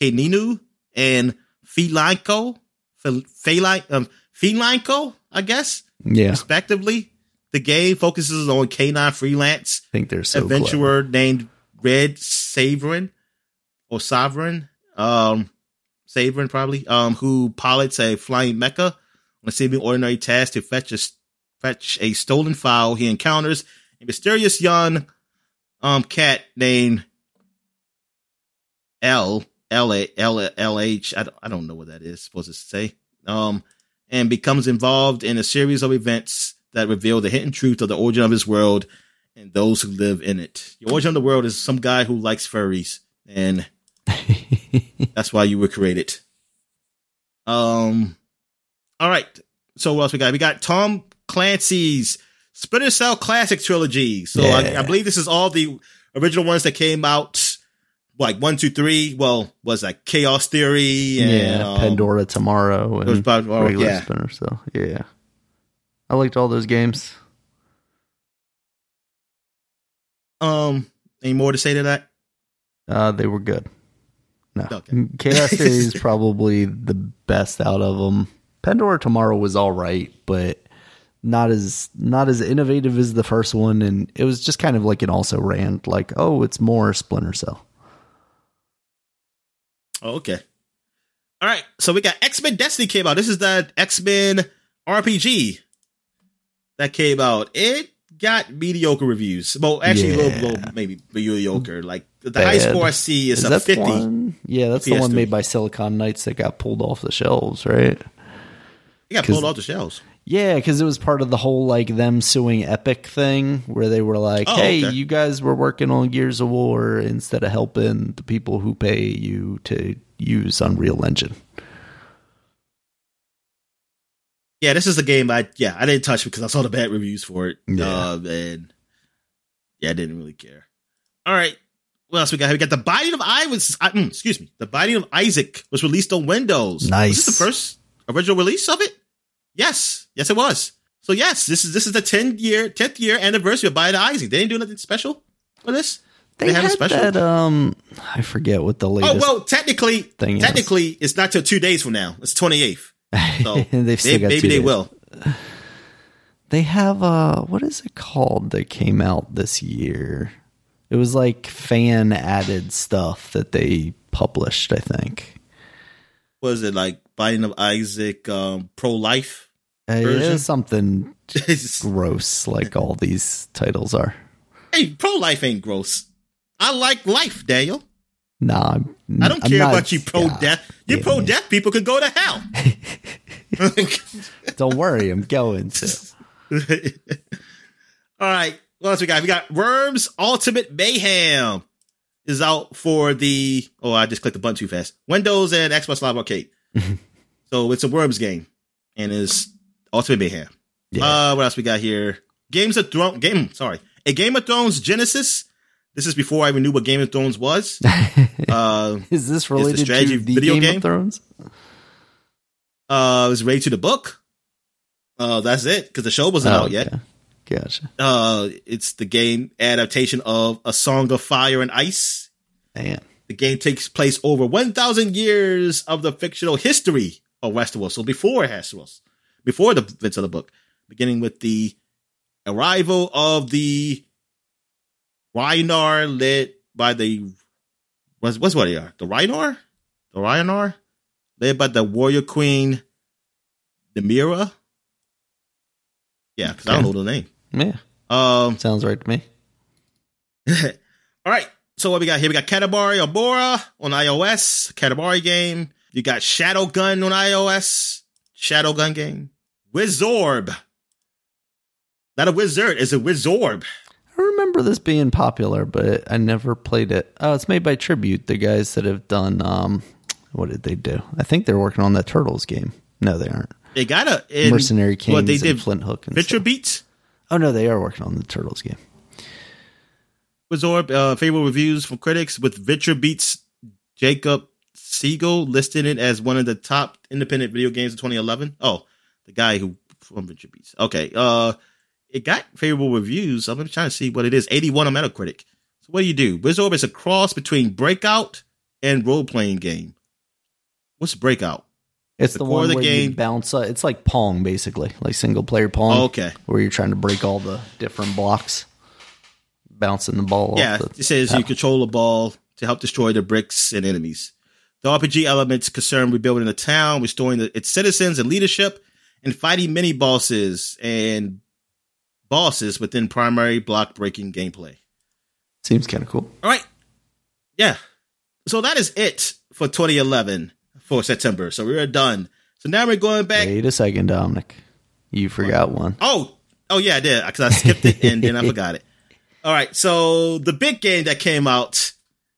Speaker 2: Caninu and Felinko. Fel- Feline, um, Felinko, I guess,
Speaker 1: Yeah,
Speaker 2: respectively. The game focuses on canine freelance
Speaker 1: I think they're so clever.
Speaker 2: adventurer named Red Savarin or Sovereign, um, Savarin probably, um, who pilots a flying mecha on a seeming ordinary task to fetch a fetch a stolen file. He encounters a mysterious young um cat named L L A L L H. I don't, I don't know what that is supposed to say. Um, and becomes involved in a series of events that reveal the hidden truth of the origin of his world and those who live in it. The origin of the world is some guy who likes furries, and that's why you were created. Um, all right. So what else we got? We got Tom Clancy's Splinter Cell Classic Trilogy. So I, I believe this is all the original ones that came out, like one, two, three. Well, was that Chaos Theory? And,
Speaker 1: yeah,
Speaker 2: um,
Speaker 1: Pandora Tomorrow and
Speaker 2: about- oh,
Speaker 1: regular
Speaker 2: yeah.
Speaker 1: Spinner. So yeah, I liked all those games.
Speaker 2: Um, any more to say to that?
Speaker 1: Uh, they were good. No,
Speaker 2: Okay.
Speaker 1: Chaos Theory is probably the best out of them. Pandora Tomorrow was all right, but not as not as innovative as the first one, and it was just kind of like an also ran like, oh, it's more Splinter Cell.
Speaker 2: Oh, okay. All right. So we got X Men Destiny came out. This is that X Men RPG that came out. It got mediocre reviews. Well, actually, a
Speaker 1: Yeah.
Speaker 2: little, little maybe mediocre. Like the
Speaker 1: Bad.
Speaker 2: high score I see is, a
Speaker 1: that
Speaker 2: fifty.
Speaker 1: one? Yeah, that's the one made by Silicon Knights that got pulled off the shelves, right?
Speaker 2: It got pulled off the shelves.
Speaker 1: Yeah, because it was part of the whole like them suing Epic thing, where they were like,
Speaker 2: Oh,
Speaker 1: "Hey,
Speaker 2: okay.
Speaker 1: you guys were working on Gears of War instead of helping the people who pay you to use Unreal Engine."
Speaker 2: Yeah, this is a game I yeah I didn't touch because I saw the bad reviews for it.
Speaker 1: Yeah.
Speaker 2: Uh, and yeah, I didn't really care. All right, what else we got? We got the Binding of I was mm, excuse me, the Binding of Isaac was released on Windows.
Speaker 1: Nice.
Speaker 2: Was this the first original release of it? Yes, yes, it was. So yes, this is this is the 10 year 10th year anniversary of of Isaac. They didn't do nothing special for this.
Speaker 1: They,
Speaker 2: have a
Speaker 1: had
Speaker 2: special?
Speaker 1: that. Um, I forget what the latest.
Speaker 2: Oh well, technically,
Speaker 1: thing is.
Speaker 2: technically, it's not till two days from now. It's twenty eighth. So
Speaker 1: still
Speaker 2: maybe,
Speaker 1: got
Speaker 2: maybe
Speaker 1: two
Speaker 2: they
Speaker 1: days.
Speaker 2: will.
Speaker 1: They have uh what is it called that came out this year? It was like fan added stuff that they published, I think.
Speaker 2: Was it like Binding of Isaac, um, pro life?
Speaker 1: Uh, It is something gross like all these titles are.
Speaker 2: hey, pro life ain't gross. I like life, Daniel.
Speaker 1: Nah, I'm,
Speaker 2: I don't
Speaker 1: I'm
Speaker 2: care
Speaker 1: not-
Speaker 2: about you pro
Speaker 1: God
Speaker 2: death. You
Speaker 1: damn
Speaker 2: pro
Speaker 1: it.
Speaker 2: death people could go to hell.
Speaker 1: Don't worry, I'm going to.
Speaker 2: All right. What else we got? We got Worms Ultimate Mayhem is out for the. Oh, I just clicked the button too fast. Windows and Xbox Live Arcade. so it's a Worms game, and it's Ultimate Mayhem.
Speaker 1: Yeah.
Speaker 2: Uh, what else we got here? Games of Thrones. Game. Sorry, a Game of Thrones Genesis. This is before I even knew what Game of Thrones was. uh,
Speaker 1: Is this related to
Speaker 2: strategy
Speaker 1: the
Speaker 2: video
Speaker 1: Game,
Speaker 2: game?
Speaker 1: of Thrones?
Speaker 2: uh, it was rated to the book. Uh, that's it because the show wasn't
Speaker 1: Oh,
Speaker 2: out yet.
Speaker 1: okay. Gotcha.
Speaker 2: Uh, it's the game adaptation of A Song of Fire and Ice.
Speaker 1: Man.
Speaker 2: The game takes place over 1,000 years of the fictional history of Westeros. So before Westeros, before the events of the book, beginning with the arrival of the Rhoynar led by the, what's, what's what they are? The Rhoynar? The Rhoynar? Led by the warrior queen, Demira? Yeah, because I don't know the name.
Speaker 1: Yeah.
Speaker 2: Um,
Speaker 1: Sounds right to me.
Speaker 2: All right. So what we got here? We got Katamari Obora on iOS, Katamari game. You got Shadow Gun on iOS, Shadow Gun game. Wizorb. Not a wizard, it's a Wizorb.
Speaker 1: I remember this being popular, but I never played it. Oh, it's made by Tribute, the guys that have done um what did they do? I think they're working on that Turtles game. No, they aren't.
Speaker 2: They got a in,
Speaker 1: Mercenary Kings
Speaker 2: What they
Speaker 1: and
Speaker 2: did
Speaker 1: Flint Hook and
Speaker 2: Picture
Speaker 1: stuff.
Speaker 2: Beats.
Speaker 1: Oh no, they are working on the Turtles game.
Speaker 2: Wizorb, uh, favorable reviews from critics with Venture Beats Jacob Siegel listed it as one of the top independent video games of 2011. Oh, the guy who from Venture Beats. Okay. Uh, it got favorable reviews. I'm trying to see what it is. 81 on Metacritic. So what do you do? Wizorb is a cross between Breakout and role playing game. What's Breakout?
Speaker 1: It's
Speaker 2: The
Speaker 1: the, one
Speaker 2: the
Speaker 1: where
Speaker 2: game-
Speaker 1: you bounce. Uh, it's like Pong, basically, like single player Pong.
Speaker 2: Oh, okay.
Speaker 1: where you're trying to break all the different blocks, bouncing the ball.
Speaker 2: Yeah,
Speaker 1: off the
Speaker 2: it says you control a ball to help destroy the bricks and enemies. The RPG elements concern rebuilding the town, restoring the, its citizens and leadership, and fighting mini bosses and bosses within primary block breaking gameplay.
Speaker 1: Seems kind of cool.
Speaker 2: All right. Yeah. So that is it for 2011 for September. So we're done. So now we're going back.
Speaker 1: Wait a second, Dominic. You forgot one.
Speaker 2: Oh, oh yeah, I did because I skipped it and then I forgot it. All right, so the big game that came out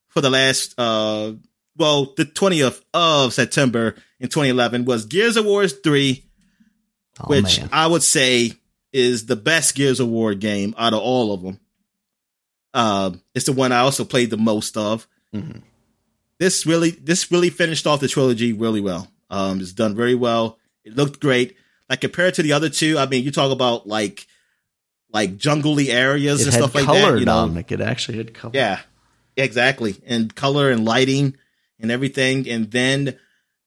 Speaker 2: for the last, uh, well, the twentieth of September in 2011 was Gears of War three,
Speaker 1: Oh
Speaker 2: which
Speaker 1: man,
Speaker 2: I would say is the best Gears of War game out of all of them. Um, it's the one I also played the most of.
Speaker 1: Mhm.
Speaker 2: This really, this really finished off the trilogy really well. Um, it's done very well. It looked great. Like compared to the other two, I mean, you talk about like, like jungly areas
Speaker 1: it
Speaker 2: and stuff like that. You know,
Speaker 1: Dominic. It actually had color.
Speaker 2: yeah, exactly. And color and lighting and everything. And then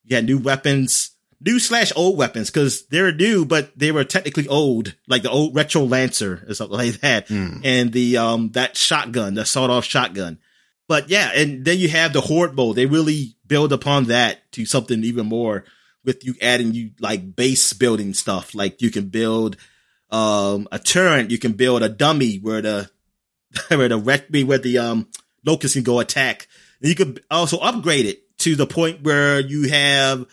Speaker 2: you had new weapons, new slash old weapons, because they're new, but they were technically old, like the old retro lancer or something like that.
Speaker 1: Hmm.
Speaker 2: And the um that shotgun, the sawed off shotgun. But yeah, and then you have the horde mode. They really build upon that to something even more with you adding you like base building stuff. Like you can build um, a turret. You can build a dummy where the where the wreck me where the um locust can go attack. And you could also upgrade it to the point where you have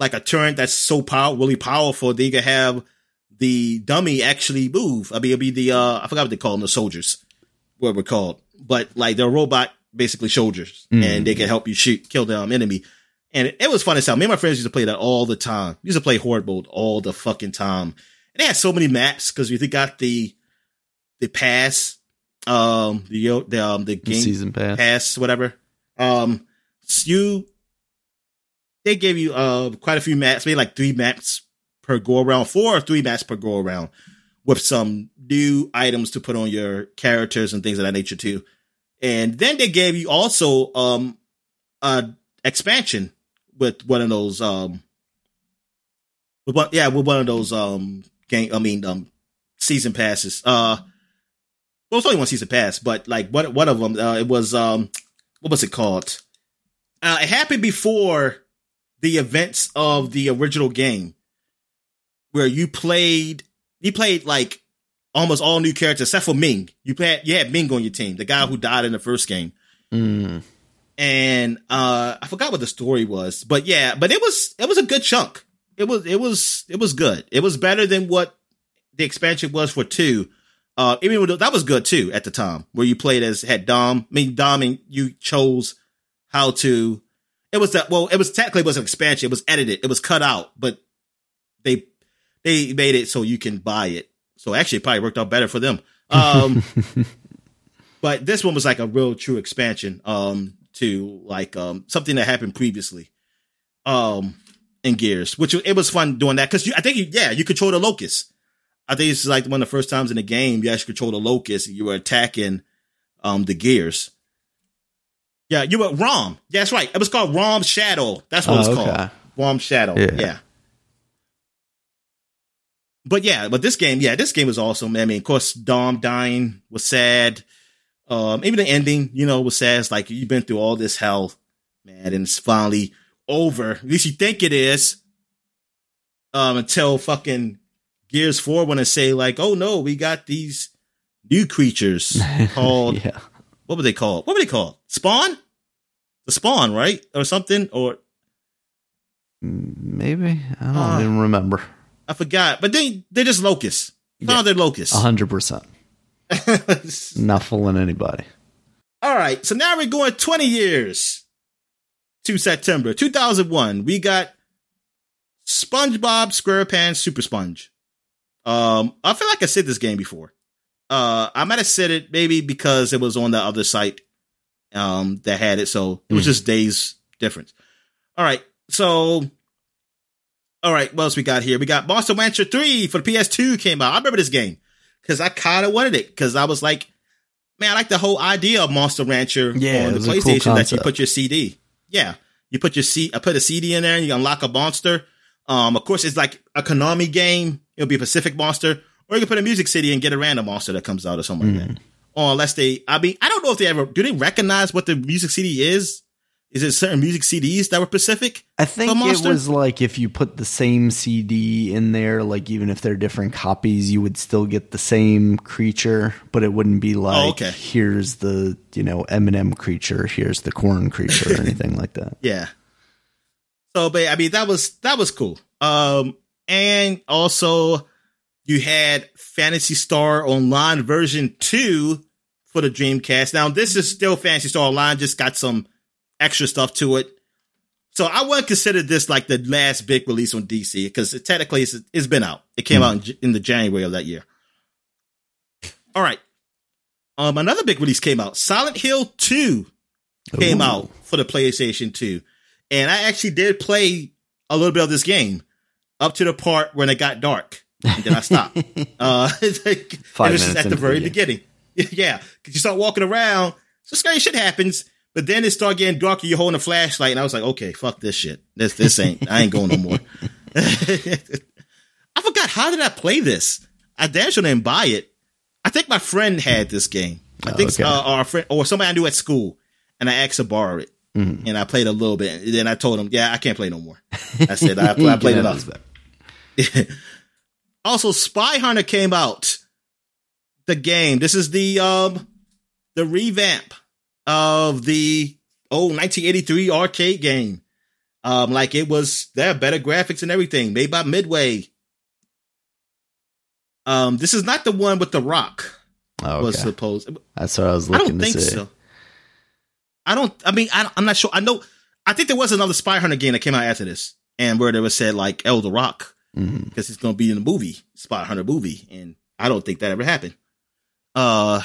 Speaker 2: like a turret that's so power really powerful that you can have the dummy actually move. I mean, it'll be the uh I forgot what they call them, the soldiers, what we're called, but like they're robot basically soldiers,
Speaker 1: Mm.
Speaker 2: and they can help you shoot kill the um, enemy. And it, it was fun as hell. Me and my friends used to play that all the time. We used to play Horde mode all the fucking time. And they had so many maps because we got the the pass, um, the the um the game
Speaker 1: Season pass.
Speaker 2: pass, whatever. Um, you they gave you uh quite a few maps, maybe like three maps per go around, four or three maps per go around, with some new items to put on your characters and things of that nature too. And then they gave you also um a expansion with one of those um with one yeah with one of those um game I mean um season passes. Uh well, it's only one season pass, but like one one of them, uh, it was um, what was it called? Uh, it happened before the events of the original game, where you played, you played like almost all new characters except for Minh. You played, you had Minh on your team, the guy who died in the first game,
Speaker 1: Mm.
Speaker 2: and uh, I forgot what the story was, but yeah, but it was it was a good chunk. It was it was it was good. It was better than what the expansion was for two. Uh, that was good too at the time, where you played as had Dom. I mean, Dom, and you chose how to. It was that. Well, it was technically it was an expansion. It was edited. It was cut out, but they they made it so you can buy it. So actually, it probably worked out better for them. Um, but this one was like a real true expansion um, to like um, something that happened previously um, in Gears, which it was fun doing that because I think you, yeah you control the locust. I think it's like one of the first times in the game you actually control the locust. And you were attacking um, the gears. Yeah, you were RAAM. Yeah, that's right. It was called RAAM Shadow. That's what
Speaker 1: Oh,
Speaker 2: it's
Speaker 1: okay.
Speaker 2: called. RAAM Shadow.
Speaker 1: Yeah.
Speaker 2: yeah. But yeah, but this game, yeah, this game was awesome. I mean, of course, Dom dying was sad. Um, even the ending, you know, was sad. It's like you've been through all this hell, man, and it's finally over. At least you think it is. Um, until fucking Gears 4 want to say, like, oh no, we got these new creatures called
Speaker 1: yeah.
Speaker 2: What were they called? What were they called? Spawn? The Spawn, right? Or something? Or
Speaker 1: Maybe I don't
Speaker 2: Uh,
Speaker 1: even remember.
Speaker 2: I forgot. But they they're just locusts. No,
Speaker 1: Yeah.
Speaker 2: they're locusts.
Speaker 1: Hundred percent. Not fooling anybody.
Speaker 2: All right, so now we're going 20 years to September 2001. We got SpongeBob SquarePants Super Sponge. Um, I feel like I said this game before. Uh, I might have said it maybe because it was on the other site um, that had it, so it was just days difference. All right, so all right, what else we got here? We got Monster Rancher 3 for the PS2 came out. I remember this game because I kind of wanted it because I was like, man, I like the whole idea of Monster Rancher
Speaker 1: Yeah,
Speaker 2: on the
Speaker 1: a cool
Speaker 2: PlayStation that you put your CD. Yeah, you put your C. I put a CD in there and you unlock a monster. Um, of course, it's like a Konami game. It'll be a Pacific monster, or you can put a music CD and get a random monster that comes out or something like
Speaker 1: Mm.
Speaker 2: that. Or unless they, I mean, I don't know if they ever do. They recognize what the music CD is. Is it certain music CDs that were Pacific?
Speaker 1: I think it was like if you put the same CD in there, like even if they're different copies, you would still get the same creature, but it wouldn't be like
Speaker 2: Oh, okay.
Speaker 1: here's the you know Eminem creature, here's the Korn creature, or anything like that.
Speaker 2: Yeah. So, but I mean, that was that was cool. Um, and also you had Phantasy Star Online version two for the Dreamcast. Now, this is still Phantasy Star Online, just got some extra stuff to it. So I wouldn't consider this like the last big release on DC because it, technically it's, it's been out. It came out in, in the January of that year. All right. Um, another big release came out. Silent Hill 2 came
Speaker 1: Ooh.
Speaker 2: out for the PlayStation 2. And I actually did play a little bit of this game up to the part when it got dark. And then I stop. uh, it's like,
Speaker 1: Five
Speaker 2: and this is
Speaker 1: minutes
Speaker 2: at the very
Speaker 1: the
Speaker 2: beginning. Yeah. Cause you start walking around. So scary shit happens. But then it start getting darker. You're holding a flashlight. And I was like, okay, fuck this shit. This, this ain't, I ain't going no more. I forgot. How did I play this? I damn sure didn't buy it. I think my friend had this game. I
Speaker 1: Oh,
Speaker 2: think
Speaker 1: okay.
Speaker 2: uh, our friend or somebody I knew at school, and I asked to borrow it,
Speaker 1: Mm-hmm.
Speaker 2: and I played a little bit. And then I told him, "Yeah, I can't play no more." I said, "I, I played enough." Also, Spy Hunter came out. The game. This is the um the revamp of the old 1983 arcade game. Um, like it was there, better graphics and everything, made by Midway. Um, this is not the one with the Rock.
Speaker 1: Oh, okay.
Speaker 2: Was supposed.
Speaker 1: That's what I was looking.
Speaker 2: I don't
Speaker 1: to
Speaker 2: think
Speaker 1: say.
Speaker 2: so. I don't. I mean, I, I'm not sure. I know. I think there was another Spy Hunter game that came out after this, and where they was said like El the Rock
Speaker 1: Mhm.
Speaker 2: because he's going to be in the movie Spot Hunter movie, and I don't think that ever happened. Uh,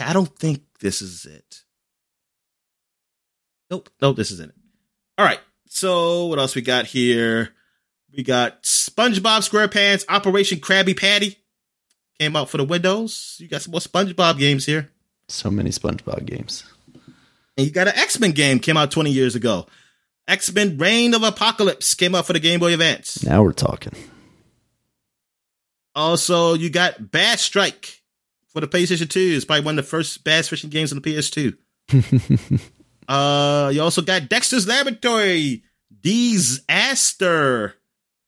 Speaker 2: I don't think this is it. Nope, nope, this isn't it. All right, so what else we got here? We got SpongeBob SquarePants Operation Krabby Patty came out for the Windows. You got some more SpongeBob games here.
Speaker 1: So many SpongeBob games.
Speaker 2: And you got an X Men game came out 20 years ago. X Men Reign of Apocalypse came out for the Game Boy Advance.
Speaker 1: Now we're talking.
Speaker 2: Also, you got Bass Strike for the PlayStation 2. It's probably one of the first bass fishing games on the PS2. uh, you also got Dexter's Laboratory, Disaster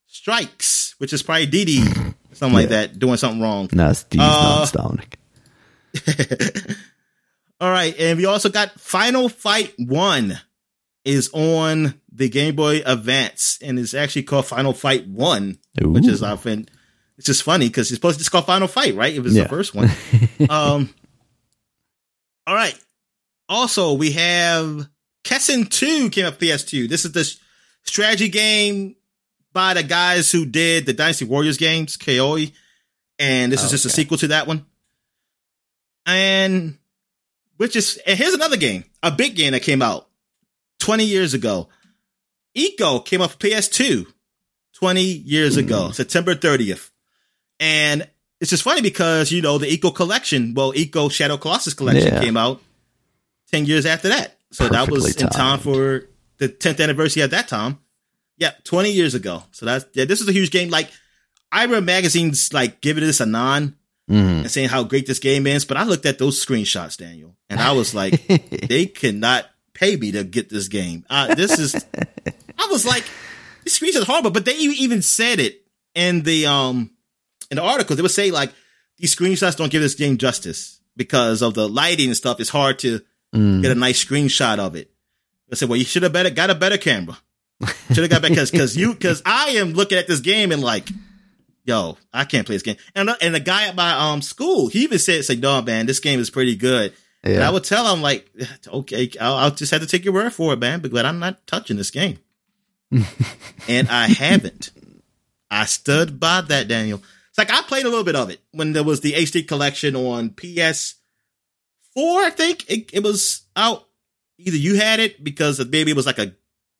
Speaker 2: Strikes, which is probably Dee Dee, something like that, doing something wrong.
Speaker 1: No, it's D's
Speaker 2: Uh. All right, and we also got Final Fight One is on the Game Boy Advance, and it's actually called Final Fight One, which is often it's just funny because it's supposed to just call Final Fight, right? If it's
Speaker 1: Yeah.
Speaker 2: the first one. um. All right. Also, we have Kessen Two came up PS2. This is the strategy game by the guys who did the Dynasty Warriors games, Koei, and this is just a sequel to that one. And which is and here's another game, a big game that came out 20 years ago. ICO came up for PS2 20 years ago, September 30th. And it's just funny because, you know, the ICO collection, well, ICO Shadow Colossus collection
Speaker 1: Yeah.
Speaker 2: came out 10 years after that. So that was
Speaker 1: Perfectly
Speaker 2: in time for the 10th anniversary at that time. Yeah, 20 years ago. So that's, yeah, this is a huge game. Like, I read magazines like giving this a non
Speaker 1: Mhm.
Speaker 2: and saying how great this game is, but I looked at those screenshots, Daniel, and I was like, they cannot pay me to get this game. Uh, this is, I was like, these screenshots are horrible, but they even said it in the um in the article. They would say like these screenshots don't give this game justice because of the lighting and stuff. It's hard to
Speaker 1: Mm.
Speaker 2: get a nice screenshot of it. I said, well, you should have better got a better camera. Should have got better because because you because I am looking at this game and like, yo, I can't play this game. And and the guy at my um school, he even said, "Say, no, man, this game is pretty good." And I would tell him like, okay, I'll, I'll just have to take your word for it, man. But I'm not touching this game, and I haven't. I stood by that, Daniel. It's like I played a little bit of it when there was the HD collection on PS4. I think it, it was out. Either you had it because maybe it was like a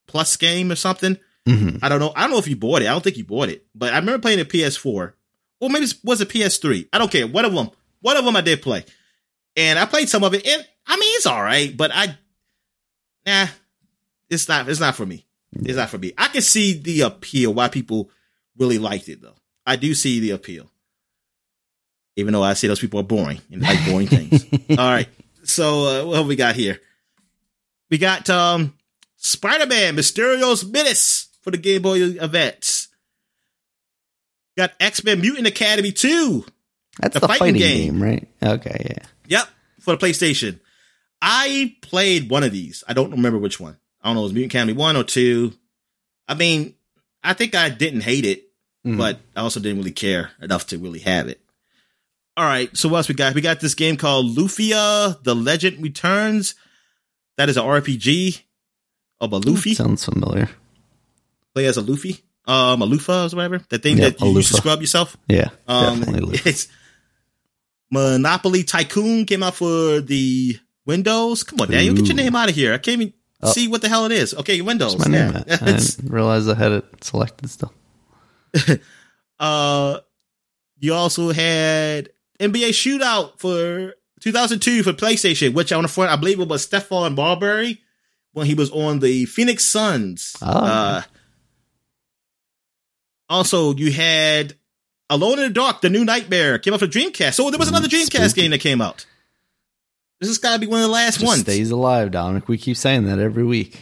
Speaker 2: plus game or something.
Speaker 1: Mhm.
Speaker 2: I don't know. I don't know if you bought it. I don't think you bought it, but I remember playing it PS4. Or maybe it was it PS3. I don't care. One of them. One of them I did play, and I played some of it. And I mean, it's all right, but I, nah, it's not. It's not for me. It's not for me. I can see the appeal why people really liked it though. I do see the appeal, even though I say those people are boring and like boring things. All right. So uh, what have we got here? We got um Spider-Man Mysterio's Menace for the Game Boy Advance. Got X-Men Mutant Academy 2.
Speaker 1: That's
Speaker 2: the
Speaker 1: the,
Speaker 2: fighting
Speaker 1: fighting,
Speaker 2: game.
Speaker 1: game. right? Okay, yeah.
Speaker 2: Yep, for the PlayStation. I played one of these. I don't remember which one. I don't know, it was Mutant Academy 1 or 2. I mean, I think I didn't hate it,
Speaker 1: Mhm.
Speaker 2: but I also didn't really care enough to really have it. All right, so what else we got? We got this game called Lufia: The Legend Returns. That is an RPG of a Luffy.
Speaker 1: Sounds familiar.
Speaker 2: Play as a Luffy, um, a Lufa or whatever. That thing
Speaker 1: Yep,
Speaker 2: that you used to scrub yourself.
Speaker 1: Yeah,
Speaker 2: Um,
Speaker 1: definitely.
Speaker 2: It's Monopoly Tycoon came out for the Windows. Come on, Daniel, get your name out of here. I can't even
Speaker 1: Oh.
Speaker 2: see what the hell it is. Okay, Windows.
Speaker 1: My name
Speaker 2: yeah.
Speaker 1: I didn't realize I had it selected still.
Speaker 2: uh, you also had NBA Shootout for 2002 for PlayStation, which on the front, I believe it was Stephon Marbury when he was on the Phoenix Suns.
Speaker 1: Oh.
Speaker 2: Uh, also, you had Alone in the Dark, the new Nightmare came out for Dreamcast. So there was another Dreamcast
Speaker 1: spooky.
Speaker 2: game that came out. This has got to be one of the last
Speaker 1: Just
Speaker 2: ones.
Speaker 1: stays alive, Dominic. We keep saying that every week.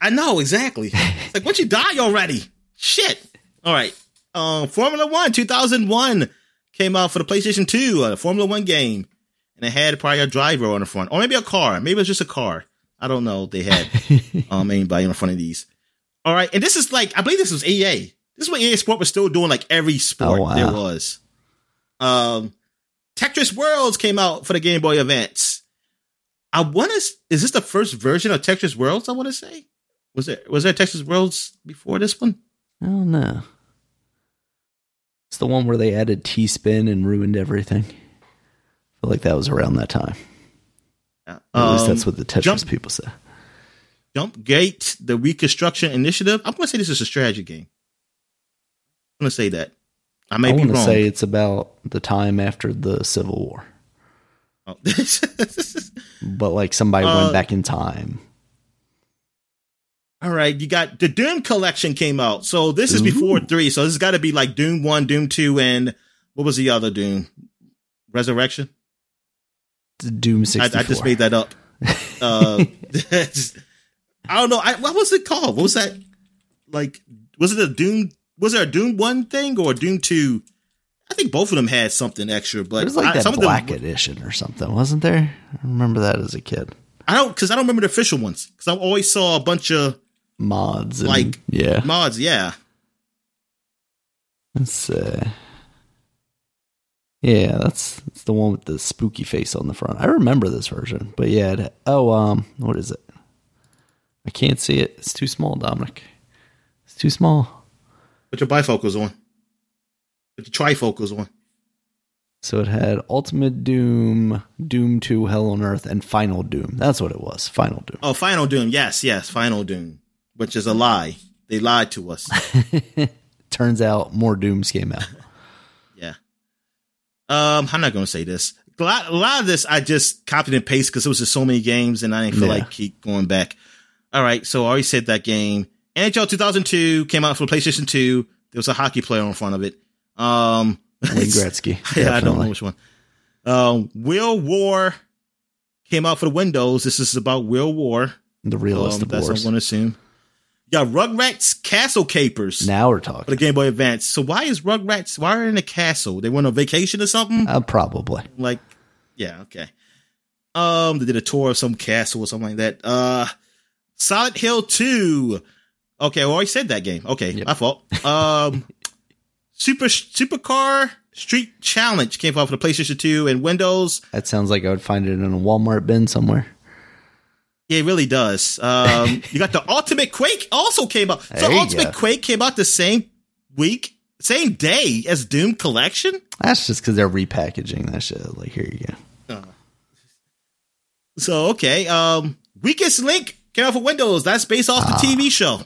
Speaker 2: I know exactly. It's like, once you die already, shit. All right. um, Formula One 2001 came out for the PlayStation 2, a Formula One game, and it had probably a driver on the front, or maybe a car. Maybe it was just a car. I don't know. They had um anybody in front of these. All right, and this is like I believe this was EA. This is when EA Sport was still doing like every sport
Speaker 1: Oh, wow.
Speaker 2: there was. Um, Tetris Worlds came out for the Game Boy Advance. I want to. Is this the first version of Tetris Worlds? I want to say. Was there was there Tetris Worlds before this one?
Speaker 1: I don't know. It's the one where they added T spin and ruined everything. I feel like that was around that time. Yeah. At least that's what the Tetris
Speaker 2: Um, jump-
Speaker 1: people say.
Speaker 2: Jump Gate, the Reconstruction Initiative. I'm going to say this is a strategy game. I'm to say that. I may
Speaker 1: I
Speaker 2: be wrong.
Speaker 1: say it's about the time after the Civil War,
Speaker 2: Oh.
Speaker 1: but like somebody
Speaker 2: Uh,
Speaker 1: went back in time.
Speaker 2: All right, you got the Doom collection came out. So this is before three. So this has got to be like Doom one, Doom two, and what was the other Doom? Resurrection.
Speaker 1: Doom
Speaker 2: I,
Speaker 1: sixty
Speaker 2: I just made that up. Uh, I don't know. I, what was it called? What was that? Like, was it a Doom? Was there a Doom one thing or a Doom two? I think both of them had something extra, but
Speaker 1: It was like
Speaker 2: I,
Speaker 1: that black
Speaker 2: them,
Speaker 1: edition or something, wasn't there? I remember that as a kid.
Speaker 2: I don't because I don't remember the official ones because I always saw a bunch of
Speaker 1: Mods, and,
Speaker 2: Like-
Speaker 1: yeah.
Speaker 2: mods. Yeah,
Speaker 1: Let's uh Yeah, that's that's the one with the spooky face on the front. I remember this version, but yeah. It, oh, um, what is it? I can't see it. It's too small, Dominic. It's too small.
Speaker 2: Put your bifocals on. Put your trifocals on.
Speaker 1: So it had Ultimate Doom, Doom 2, Hell on Earth, and Final Doom. That's what it was. Final Doom.
Speaker 2: Oh, Final Doom. Yes, yes, Final Doom, which is a lie. They lied to us.
Speaker 1: Turns out more Dooms came out.
Speaker 2: Yeah. Um, I'm not going to say this. A lot, a lot of this I just copied and pasted because it was just so many games and I didn't feel
Speaker 1: Yeah.
Speaker 2: like keep going back. All right, so I already said that game. NHL 2002 came out for PlayStation 2. There was a hockey player in front of it. Um,
Speaker 1: Wayne Gretzky.
Speaker 2: yeah, I don't know which one. Um, World War came out for the Windows. This is about World War.
Speaker 1: The realest
Speaker 2: Um,
Speaker 1: of
Speaker 2: that's what. I'm going to assume. You got Rugrats Castle Capers
Speaker 1: Now we're talking.
Speaker 2: for the. Game Boy Advance. So why is Rugrats? Why are they in a castle? They went on vacation or something?
Speaker 1: Uh, probably.
Speaker 2: like yeah okay um they did a tour of some castle or something like that uh Silent Hill 2 okay well I said that game okay
Speaker 1: Yep.
Speaker 2: my fault um super supercar street challenge came out for the playstation 2 and windows
Speaker 1: That sounds like I would find it in a Walmart bin somewhere.
Speaker 2: yeah, it really does um you got the ultimate quake also came out so ultimate
Speaker 1: go.
Speaker 2: quake came out the same week same day as doom collection
Speaker 1: That's just because they're repackaging that shit. Like, here you go.
Speaker 2: So okay, um, weakest link came out for Windows. That's based off the
Speaker 1: Ah.
Speaker 2: TV show.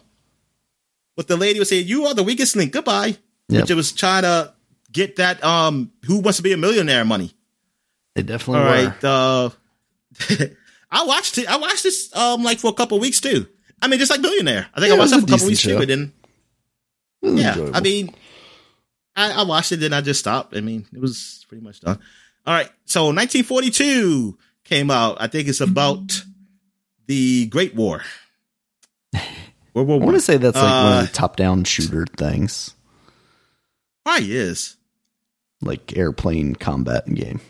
Speaker 2: But the lady was saying, "You are the weakest link." Goodbye.
Speaker 1: Yep.
Speaker 2: Which it was trying to get that um, who wants to be a millionaire money.
Speaker 1: They definitely
Speaker 2: All
Speaker 1: were.
Speaker 2: right, uh, I watched it. I watched this um like for a couple of weeks too. I mean, just like Millionaire. I think
Speaker 1: Yeah,
Speaker 2: I watched it
Speaker 1: a
Speaker 2: for a couple weeks
Speaker 1: show.
Speaker 2: too, and then yeah,
Speaker 1: enjoyable.
Speaker 2: I mean, I, I watched it, then I just stopped. I mean, it was pretty much done. All right, so 1942 came out. I think it's about the Great War. World War
Speaker 1: I want to say that's like one
Speaker 2: Uh,
Speaker 1: of the top-down shooter things,
Speaker 2: Probably is.
Speaker 1: like airplane combat game.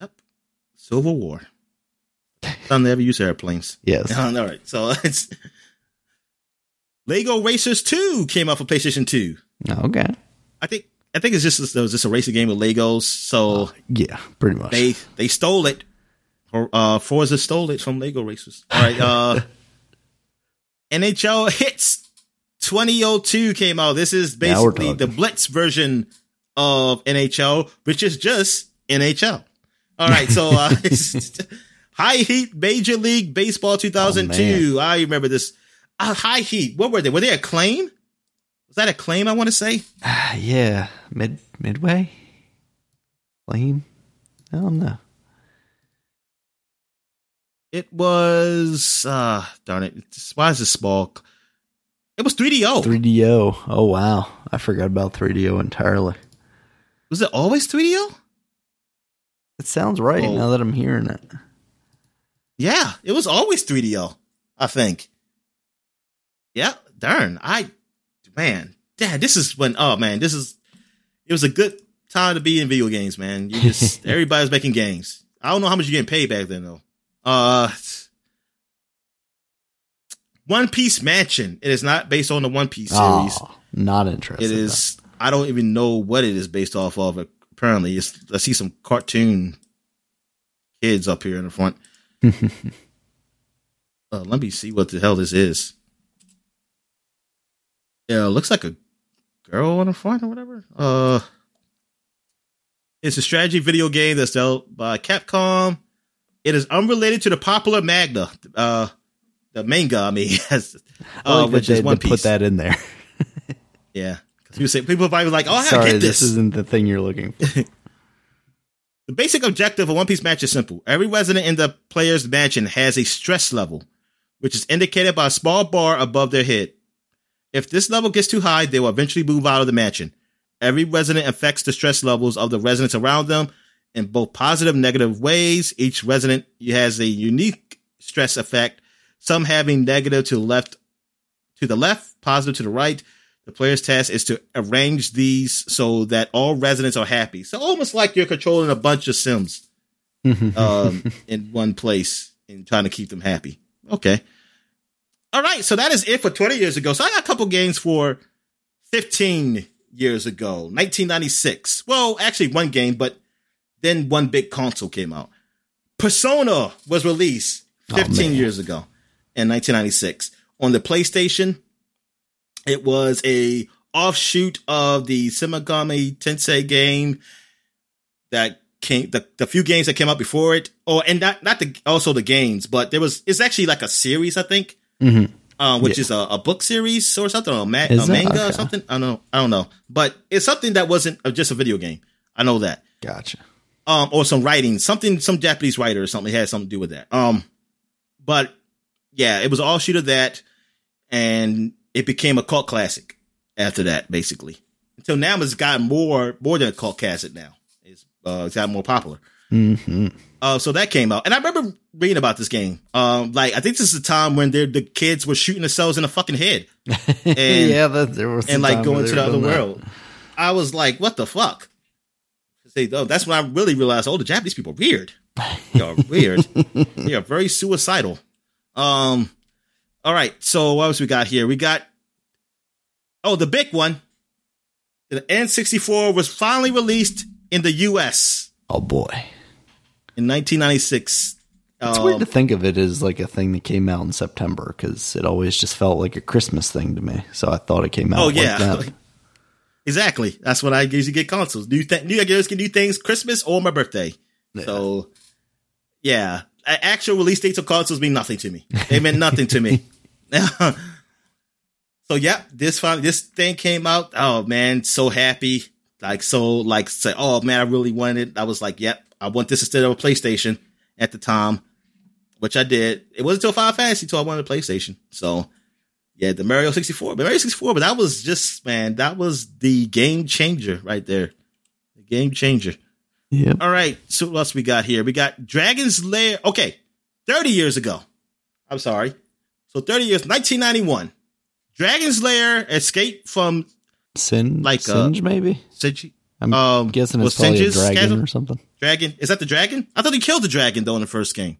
Speaker 2: Yep. Civil War. I never use airplanes.
Speaker 1: Yes.
Speaker 2: All right, so it's Lego Racers 2 came out for PlayStation 2.
Speaker 1: Okay.
Speaker 2: I think I think it's just it was just a racing game with Legos. So
Speaker 1: Yeah, pretty much.
Speaker 2: they they stole it. Or uh Forza stole it from Lego Racers. All right, uh NHL Hitz 2002 came out. This is basically the. Blitz version of NHL, which is just NHL. All right, so uh High Heat Major League Baseball 2002. I remember this. Uh, High Heat. What were they? Were they Acclaim? Was that Acclaim? I want to say.
Speaker 1: Ah, yeah, mid midway. Flame. I don't know.
Speaker 2: It was uh darn it. Why is it small? It was 3DO.
Speaker 1: 3DO. Oh wow, I forgot about 3DO entirely.
Speaker 2: Was it always 3DO?
Speaker 1: It sounds right
Speaker 2: Oh.
Speaker 1: now that I'm hearing it.
Speaker 2: Yeah, it was always 3DO, I think. Yeah, darn. I man, Dad, this is when. Oh man, this is. It was a good time to be in video games, man. You just everybody's making games. I don't know how much you're getting paid back then though. Uh, One Piece Mansion. It is not based on the One Piece series.
Speaker 1: Oh, not interested.
Speaker 2: it is. I don't even know what it is based off of. Apparently, it's, I see some cartoon kids up here in the front. uh, let me see what the hell this is. Yeah, it looks like a girl on the front or whatever. Uh, it's a strategy video game that's developed by Capcom. It is unrelated to the popular manga, uh, the manga. I mean,
Speaker 1: I
Speaker 2: uh, which is One Piece.
Speaker 1: put that in there.
Speaker 2: Yeah, because people say people probably like, "Oh, I
Speaker 1: Sorry,
Speaker 2: get
Speaker 1: this
Speaker 2: this."
Speaker 1: isn't the thing you're looking for.
Speaker 2: The basic objective of One Piece Mansion is simple. Every resident in the player's mansion has a stress level, which is indicated by a small bar above their head. If this level gets too high, they will eventually move out of the mansion. Every resident affects the stress levels of the residents around them in both positive and negative ways. Each resident has a unique stress effect, some having negative to the left to the left, positive to the right. The player's task is to arrange these so that all residents are happy. So almost like you're controlling a bunch of Sims um, in one place and trying to keep them happy. Okay. All right. So that is it for 20 years ago. So I got a couple games for 15 years ago, 1996. Well, actually one game, but then one big console came out. Persona was released
Speaker 1: Oh,
Speaker 2: 15
Speaker 1: man.
Speaker 2: years ago in 1996 on the PlayStation. It was a offshoot of the Shin Megami Tensei game that came the, the few games that came out before it, or and not not the also the games, but there was it's actually like a series, I think,
Speaker 1: Mhm.
Speaker 2: uh, which
Speaker 1: Yeah.
Speaker 2: is a, a book series or something, or a, ma- a manga or something. I don't know, I don't know, but it's something that wasn't uh, just a video game. I know that
Speaker 1: Gotcha.
Speaker 2: Um, or some writing, something, some Japanese writer or something it had something to do with that. Um, but yeah, it was all shoot of that, and it became a cult classic after that, basically. Until now, it's gotten more, more than a cult classic now. It's, uh, it's gotten more popular.
Speaker 1: hmm
Speaker 2: Uh, so that came out, and I remember reading about this game. Um, like I think this is the time when the kids were shooting themselves in the fucking head And-
Speaker 1: yeah, that, there was
Speaker 2: and like going to the other
Speaker 1: that.
Speaker 2: world. I was like, what the fuck? Say, oh, that's when I really realized, oh, the Japanese people are weird. They are weird. they are very suicidal. Um, all right. So what else we got here? We got, oh, the big one. The N64 was finally released in the U.S.
Speaker 1: Oh boy,
Speaker 2: in 1996.
Speaker 1: it's
Speaker 2: Um,
Speaker 1: weird to think of it as like a thing that came out in September because it always just felt like a Christmas thing to me. So I thought it came out.
Speaker 2: Oh
Speaker 1: like
Speaker 2: yeah,
Speaker 1: that.
Speaker 2: exactly. That's when I usually get consoles. New th- new Year's can do things Christmas or my birthday. So yeah, actual release dates of consoles mean nothing to me. They meant nothing to me. so yeah, this finally this thing came out. Oh man, so happy. Like so, like say, oh man, I really wanted. it. I was like, yep, I want this instead of a PlayStation at the time, which I did. It wasn't until Final Fantasy until I wanted a PlayStation. So yeah, the Mario 64. But Mario 64, but that was just, man, that was the game changer right there. The game changer.
Speaker 1: Yeah.
Speaker 2: All right. So what else we got here? We got Dragon's Lair. Okay. 30 years ago. I'm sorry. So 30 years, 1991. Dragon's Lair escape from
Speaker 1: Sin,
Speaker 2: Like, uh,
Speaker 1: Singe, maybe.
Speaker 2: Senji.
Speaker 1: I'm
Speaker 2: um,
Speaker 1: guessing
Speaker 2: was
Speaker 1: it's probably a
Speaker 2: Singe's
Speaker 1: dragon
Speaker 2: schedule?
Speaker 1: or something.
Speaker 2: Dragon. Is that the dragon? I thought he killed the dragon though in the first game.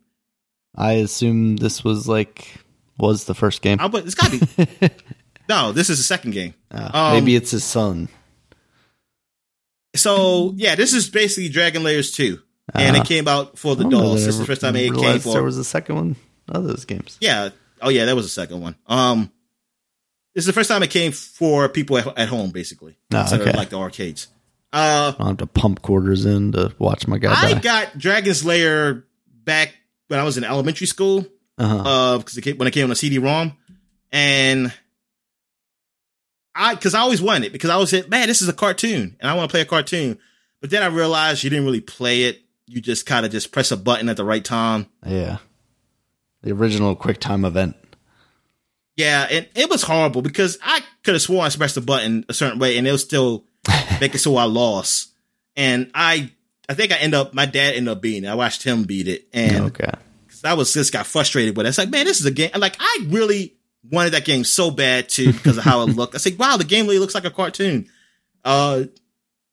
Speaker 1: I assume this was like was the first game.
Speaker 2: I, but it's gotta be. no, this is the second game.
Speaker 1: Uh,
Speaker 2: Um,
Speaker 1: maybe it's his son.
Speaker 2: So yeah, this is basically Dragon's Lair 2. And
Speaker 1: Uh,
Speaker 2: it came out for the dolls. This is the first time it came for
Speaker 1: There was a second one of those games.
Speaker 2: Yeah. Oh yeah, that was the second one. Um, this is the first time it came for people at, at home, basically,
Speaker 1: Oh,
Speaker 2: instead of like the arcades. Uh,
Speaker 1: I have to pump quarters in to watch my guy
Speaker 2: I
Speaker 1: die.
Speaker 2: got Dragon's Lair back when I was in elementary school.
Speaker 1: Uh-huh.
Speaker 2: Uh, because it came, when it came on a CD-ROM, and I because I always wanted it because I always said, man, this is a cartoon, and I want to play a cartoon. But then I realized you didn't really play it. You just kind of just press a button at the right time.
Speaker 1: yeah. The original QuickTime event.
Speaker 2: Yeah, and it was horrible because I could have sworn I pressed the button a certain way and it was still make it so I lost. And I I think I end up my dad ended up beating it. I watched him beat it and
Speaker 1: okay.
Speaker 2: I was just got frustrated with it. It's like, man, this is a game. Like I really wanted that game so bad too because of how it looked. I said, "Wow, the game really looks like a cartoon." Uh,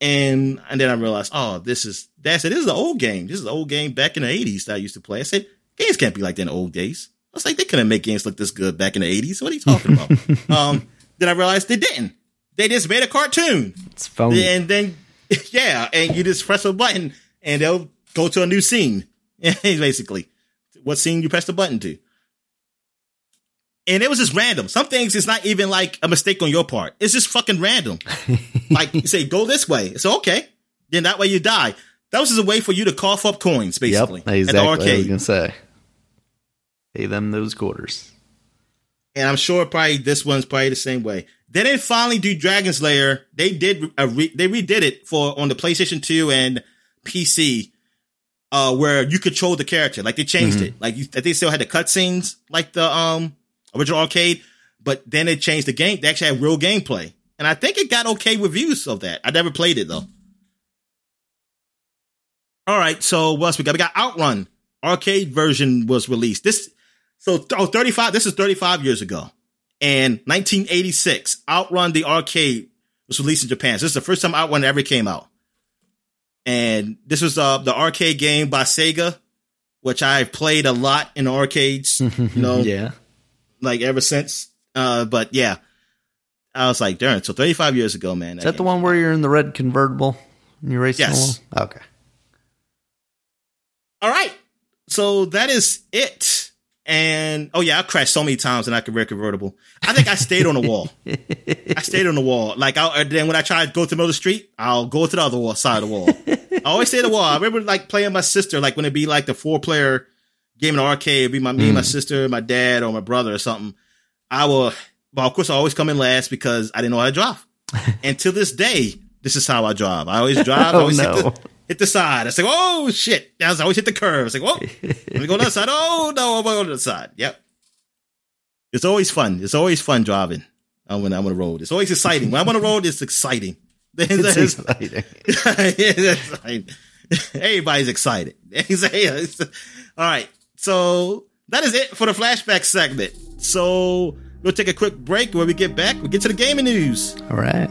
Speaker 2: and and then I realized, oh, this is Dad said this is an old game. This is an old game back in the eighties that I used to play. I said, games can't be like that in the old days. I was like, they couldn't make games look this good back in the eighties. What are you talking about? um, then I realized they didn't. They just made a cartoon.
Speaker 1: It's phony.
Speaker 2: And then, yeah, and you just press a button and they'll go to a new scene. Basically, what scene you press the button to. And it was just random. Some things it's not even like a mistake on your part. It's just fucking random. like you say, go this way. So okay. Then that way you die. That was just a way for you to cough up coins, basically.
Speaker 1: Yep, exactly.
Speaker 2: At the
Speaker 1: I was
Speaker 2: arcade.
Speaker 1: gonna say, pay them those quarters.
Speaker 2: and I'm sure probably this one's probably the same way. They didn't finally do Dragon's Lair. They did a re- they redid it for on the PlayStation 2 and PC, uh, where you control the character. Like they changed it. Like you, they still had the cutscenes like the um original arcade, but then it changed the game. They actually had real gameplay, and I think it got okay reviews of that. I never played it though. All right, so what else we got? We got Outrun arcade version was released. This so oh, 35 this is 35 years ago. And 1986, Outrun the arcade was released in Japan. So this is the first time Outrun ever came out. And this was uh, the arcade game by Sega, which I've played a lot in arcades, you know,
Speaker 1: yeah,
Speaker 2: like ever since. Uh, but yeah, I was like, darn. So 35 years ago, man.
Speaker 1: is that the one where you're in the red convertible and you're racing
Speaker 2: Yes.
Speaker 1: along? Okay.
Speaker 2: All right. So that is it. And oh yeah, I crashed so many times in that red convertible. I think I stayed on the wall. I stayed on the wall. Like I, then when I try to go to the middle of the street, I'll go to the other wall, side of the wall. I always stay at the wall. I remember like playing my sister, like when it'd be like the four player game in the arcade, it'd be my me, my sister, my dad, or my brother or something. I will well, of course I always come in last because I didn't know how to drive. and to this day, this is how I drive. I always drive, I
Speaker 1: Oh,
Speaker 2: always hit
Speaker 1: no.
Speaker 2: the hit the side. I say, oh shit. I always hit the curve. It's like, whoa, let me go to the side. Oh no, I'm going to the side. Yep. It's always fun. It's always fun driving uh, when I'm on the road. It's always exciting. When I'm on the road, it's exciting.
Speaker 1: It's exciting.
Speaker 2: It's exciting. Everybody's excited. All right. So that is it for the flashback segment. So we'll take a quick break. When we get back, we get to the gaming news.
Speaker 1: All right.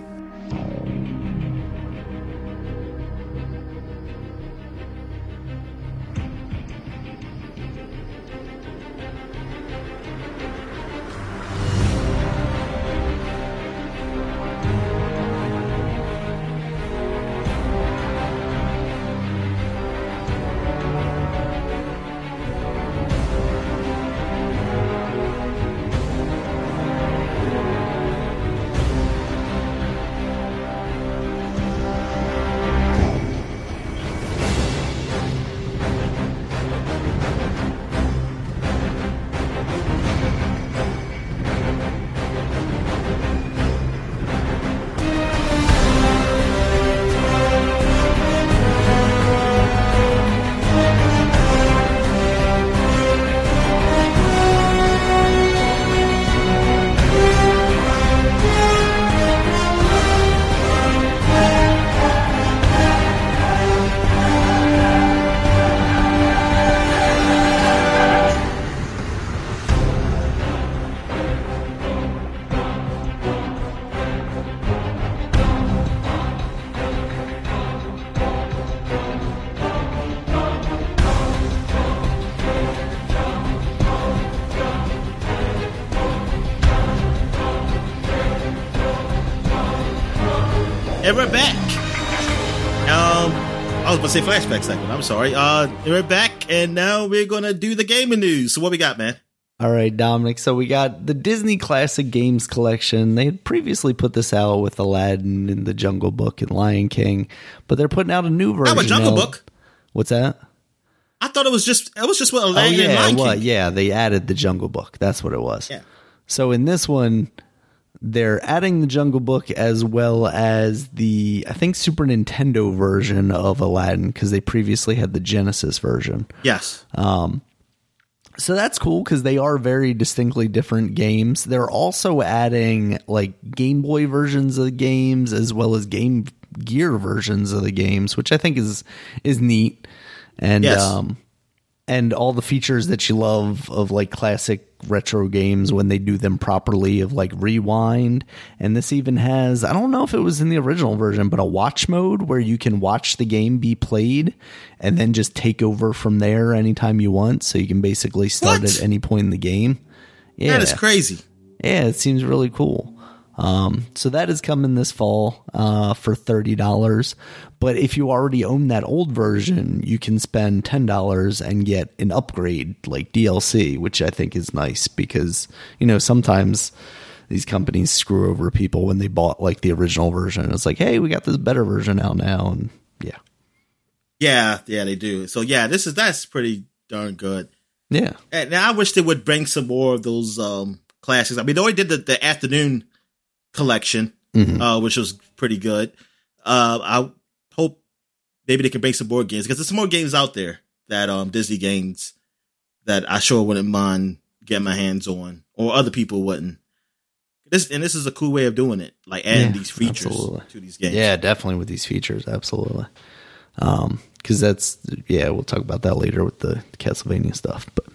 Speaker 2: Was say flashback segment. I'm sorry. Uh, we're back, and now we're gonna do the gaming news. So what we got, man?
Speaker 1: All right, Dominic. So we got the Disney Classic Games Collection. They had previously put this out with Aladdin and the Jungle Book and Lion King, but they're putting out a new version.
Speaker 2: How about Jungle
Speaker 1: now.
Speaker 2: Book?
Speaker 1: What's that?
Speaker 2: I thought it was just it was just with
Speaker 1: Oh
Speaker 2: Aladdin and
Speaker 1: yeah,
Speaker 2: Lion
Speaker 1: what?
Speaker 2: King.
Speaker 1: Yeah, they added the Jungle Book. That's what it was.
Speaker 2: Yeah.
Speaker 1: So in this one, they're adding the Jungle Book as well as the I think Super Nintendo version of Aladdin because they previously had the Genesis version.
Speaker 2: Yes.
Speaker 1: Um, So that's cool because they are very distinctly different games. They're also adding like Game Boy versions of the games as well as Game Gear versions of the games, which I think is is neat. And
Speaker 2: Yes.
Speaker 1: um, and all the features that you love of like classic retro games when they do them properly of like rewind and this even has i don't know if it was in the original version but a watch mode where you can watch the game be played and then just take over from there anytime you want so you can basically start
Speaker 2: What?
Speaker 1: at any point in the game yeah
Speaker 2: That is crazy.
Speaker 1: yeah, it seems really cool. Um, so that is coming this fall uh, for thirty dollars. But if you already own that old version, you can spend ten dollars and get an upgrade like DLC, which I think is nice because you know sometimes these companies screw over people when they bought like the original version. It's like, hey, we got this better version out now, and yeah,
Speaker 2: Yeah, yeah, they do. So yeah, this is that's pretty darn good.
Speaker 1: yeah,
Speaker 2: And now I wish they would bring some more of those um classics. I mean, they already did the, the afternoon collection, uh, which was pretty good. Uh, I hope maybe they can bring some more games because there's some more games out there that um Disney games that I sure wouldn't mind getting my hands on, or other people wouldn't. This and this is a cool way of doing it, like adding
Speaker 1: Yeah,
Speaker 2: these features
Speaker 1: absolutely.
Speaker 2: to these games.
Speaker 1: Yeah, definitely with these features, absolutely. Um, because that's yeah, we'll talk about that later with the Castlevania stuff. But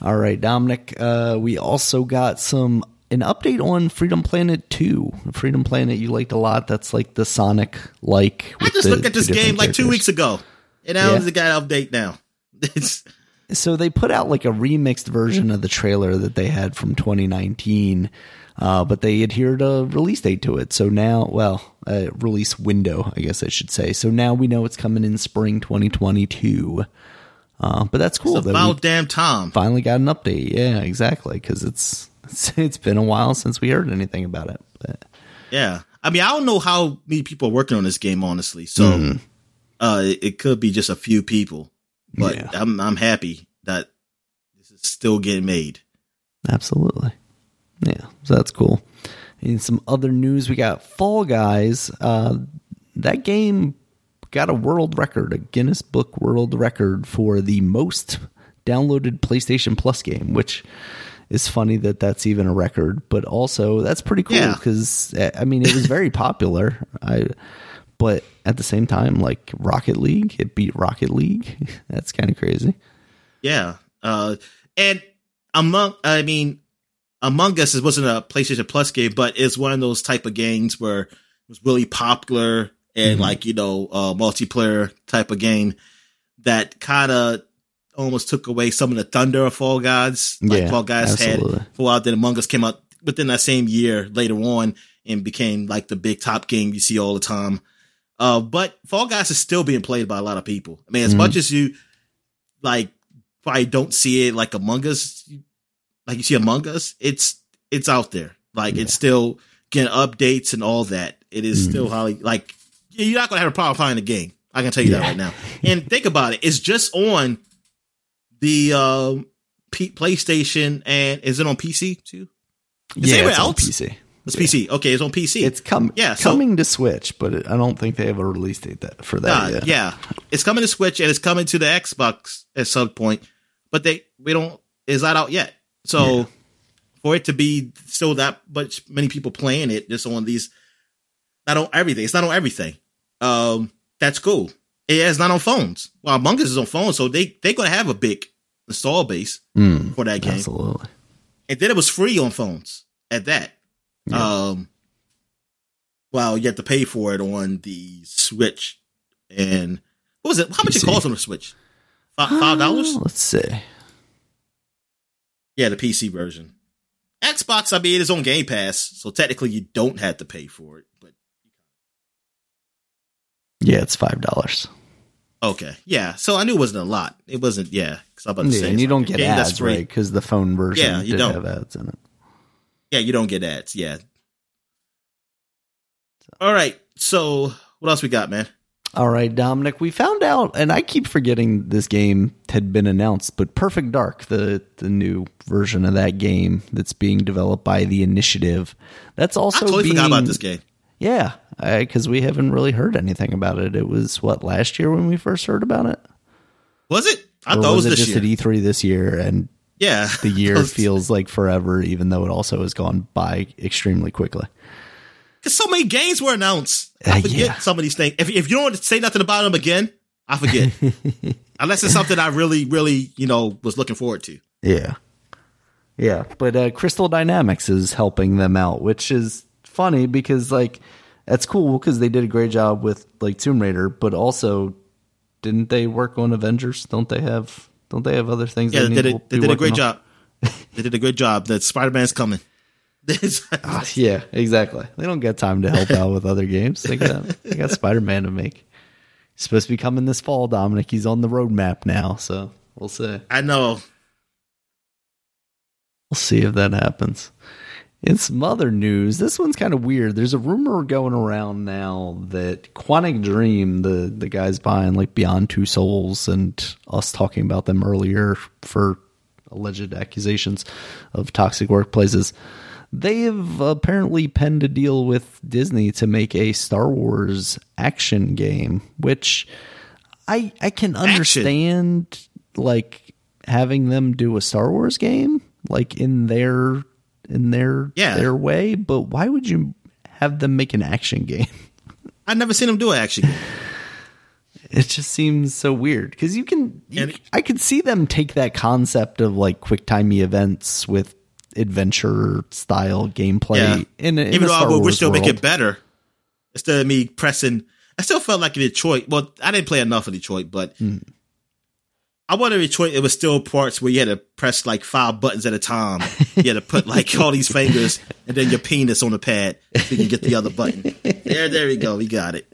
Speaker 1: all right, Dominic, uh, we also got some an update on Freedom Planet Two. Freedom Planet you liked a lot. That's like the Sonic like.
Speaker 2: I just looked at this game like two weeks ago, and now
Speaker 1: Yeah.
Speaker 2: it's got an update now. It's
Speaker 1: so they put out like a remixed version of the trailer that they had from 2019 uh, but they adhered a release date to it so now well a release window i guess i should say so now we know it's coming in spring 2022 uh, but that's cool that we
Speaker 2: about damn time.
Speaker 1: finally got an update yeah exactly because it's, it's it's been a while since we heard anything about it but
Speaker 2: Yeah. I mean, I don't know how many people are working on this game, honestly. So,
Speaker 1: Mm-hmm.
Speaker 2: uh, it, it could be just a few people, but
Speaker 1: Yeah.
Speaker 2: I'm, I'm happy that this is still getting made.
Speaker 1: Absolutely. Yeah, so that's cool. In some other news, we got Fall Guys. Uh, that game got a world record, a Guinness Book World Record for the most downloaded PlayStation Plus game, which is funny that that's even a record, but also that's pretty cool
Speaker 2: Yeah.
Speaker 1: because I mean it was very popular. I, but at the same time, like Rocket League, it beat Rocket League. that's kind of crazy.
Speaker 2: Yeah. Uh, and among, I mean, Among Us it wasn't a PlayStation Plus game, but it's one of those type of games where it was really popular and
Speaker 1: Mm-hmm.
Speaker 2: like, you know, uh, multiplayer type of game that kind of almost took away some of the thunder of Fall Guys. Like
Speaker 1: Yeah,
Speaker 2: Fall Guys
Speaker 1: absolutely.
Speaker 2: had for a while. Then Among Us came out within that same year later on and became like the big top game you see all the time. Uh, but Fall Guys is still being played by a lot of people. I mean, as
Speaker 1: Mhm.
Speaker 2: much as you like probably don't see it like Among Us, like you see Among Us, it's it's out there. Like it's still getting updates and all that. It is
Speaker 1: Mm.
Speaker 2: still highly like you're not gonna have a problem finding the game. I can tell you that right now. And think about it, it's just on the um, P- PlayStation and is it on PC too? Is
Speaker 1: yeah, it's on? PC.
Speaker 2: It's PC. Okay, it's on PC.
Speaker 1: It's com-
Speaker 2: Yeah, so-
Speaker 1: coming to Switch, but it, I don't think they have a release date that, for that
Speaker 2: Uh,
Speaker 1: yet.
Speaker 2: yeah, it's coming to Switch and it's coming to the Xbox at some point, but they we don't is that out yet. So
Speaker 1: Yeah.
Speaker 2: for it to be still that much many people playing it just on these, not on everything. It's not on everything. Um, that's cool. It is not on phones. Well, Among Us is on phones, so they they're gonna have a big install base
Speaker 1: Mm,
Speaker 2: for that game.
Speaker 1: absolutely.
Speaker 2: And then it was free on phones at that.
Speaker 1: Yeah.
Speaker 2: Um, well, you have to pay for it on the Switch. And what was it? How much it cost on the Switch? Five five dollars?
Speaker 1: Uh, let's see.
Speaker 2: Yeah, the PC version. Xbox, I mean, it is on Game Pass, so technically you don't have to pay for it. But
Speaker 1: Yeah, it's five dollars.
Speaker 2: okay, yeah. So I knew it wasn't a lot. It wasn't. Yeah, because I'm about to
Speaker 1: Yeah,
Speaker 2: say,
Speaker 1: and you don't
Speaker 2: a
Speaker 1: get ads, right? Because the phone version
Speaker 2: Yeah, you don't.
Speaker 1: have ads in it.
Speaker 2: Yeah, you don't get ads. Yeah. All right. So what else we got, man?
Speaker 1: All right, Dominic, we found out, and I keep forgetting this game had been announced, but Perfect Dark, the the new version of that game that's being developed by the Initiative, that's also I
Speaker 2: totally
Speaker 1: being,
Speaker 2: forgot about this game.
Speaker 1: Yeah, because we haven't really heard anything about it. It was what last year when we first heard about it.
Speaker 2: Was it? I
Speaker 1: Or
Speaker 2: thought it was
Speaker 1: it
Speaker 2: this
Speaker 1: just
Speaker 2: year.
Speaker 1: at E3 this year, and
Speaker 2: yeah,
Speaker 1: the year feels like forever, even though it also has gone by extremely quickly.
Speaker 2: Because so many games were announced. I
Speaker 1: Uh,
Speaker 2: forget
Speaker 1: yeah.
Speaker 2: some of these things. If, if you don't say nothing about them again, I forget. unless it's something I really, really, you know, was looking forward to.
Speaker 1: Yeah. Yeah, but uh, Crystal Dynamics is helping them out, which is funny because like that's cool because they did a great job with like Tomb Raider, but also didn't they work on Avengers? Don't they have don't they have other things?
Speaker 2: Yeah,
Speaker 1: they,
Speaker 2: did,
Speaker 1: to
Speaker 2: a, they did a great
Speaker 1: on?
Speaker 2: job. they did a great job. That Spider Man's coming.
Speaker 1: Ah, yeah, exactly. They don't get time to help out with other games. They got they got Spider Man to make. He's supposed to be coming this fall, Dominic. He's on the roadmap now, so we'll see.
Speaker 2: I know.
Speaker 1: We'll see if that happens. In some other news, this one's kind of weird. There's a rumor going around now that Quantic Dream, the the guys behind like Beyond Two Souls, and us talking about them earlier for alleged accusations of toxic workplaces, they have apparently penned a deal with Disney to make a Star Wars action game, which I I can understand like having them do a Star Wars game like in their in their
Speaker 2: Yeah.
Speaker 1: their way, but why would you have them make an action game?
Speaker 2: I've never seen them do it actually.
Speaker 1: It just seems so weird because you can, you, I could see them take that concept of like quick timey events with adventure style gameplay
Speaker 2: Yeah.
Speaker 1: in, in
Speaker 2: Even though I would wish they'll make it better. Instead of me pressing I still felt like in Detroit. Well, I didn't play enough of Detroit, but
Speaker 1: Hmm.
Speaker 2: I wanted Detroit. It was still parts where you had to press like five buttons at a time. You had to put like all these fingers and then your penis on the pad so you can get the other button. There, there we go. We got it.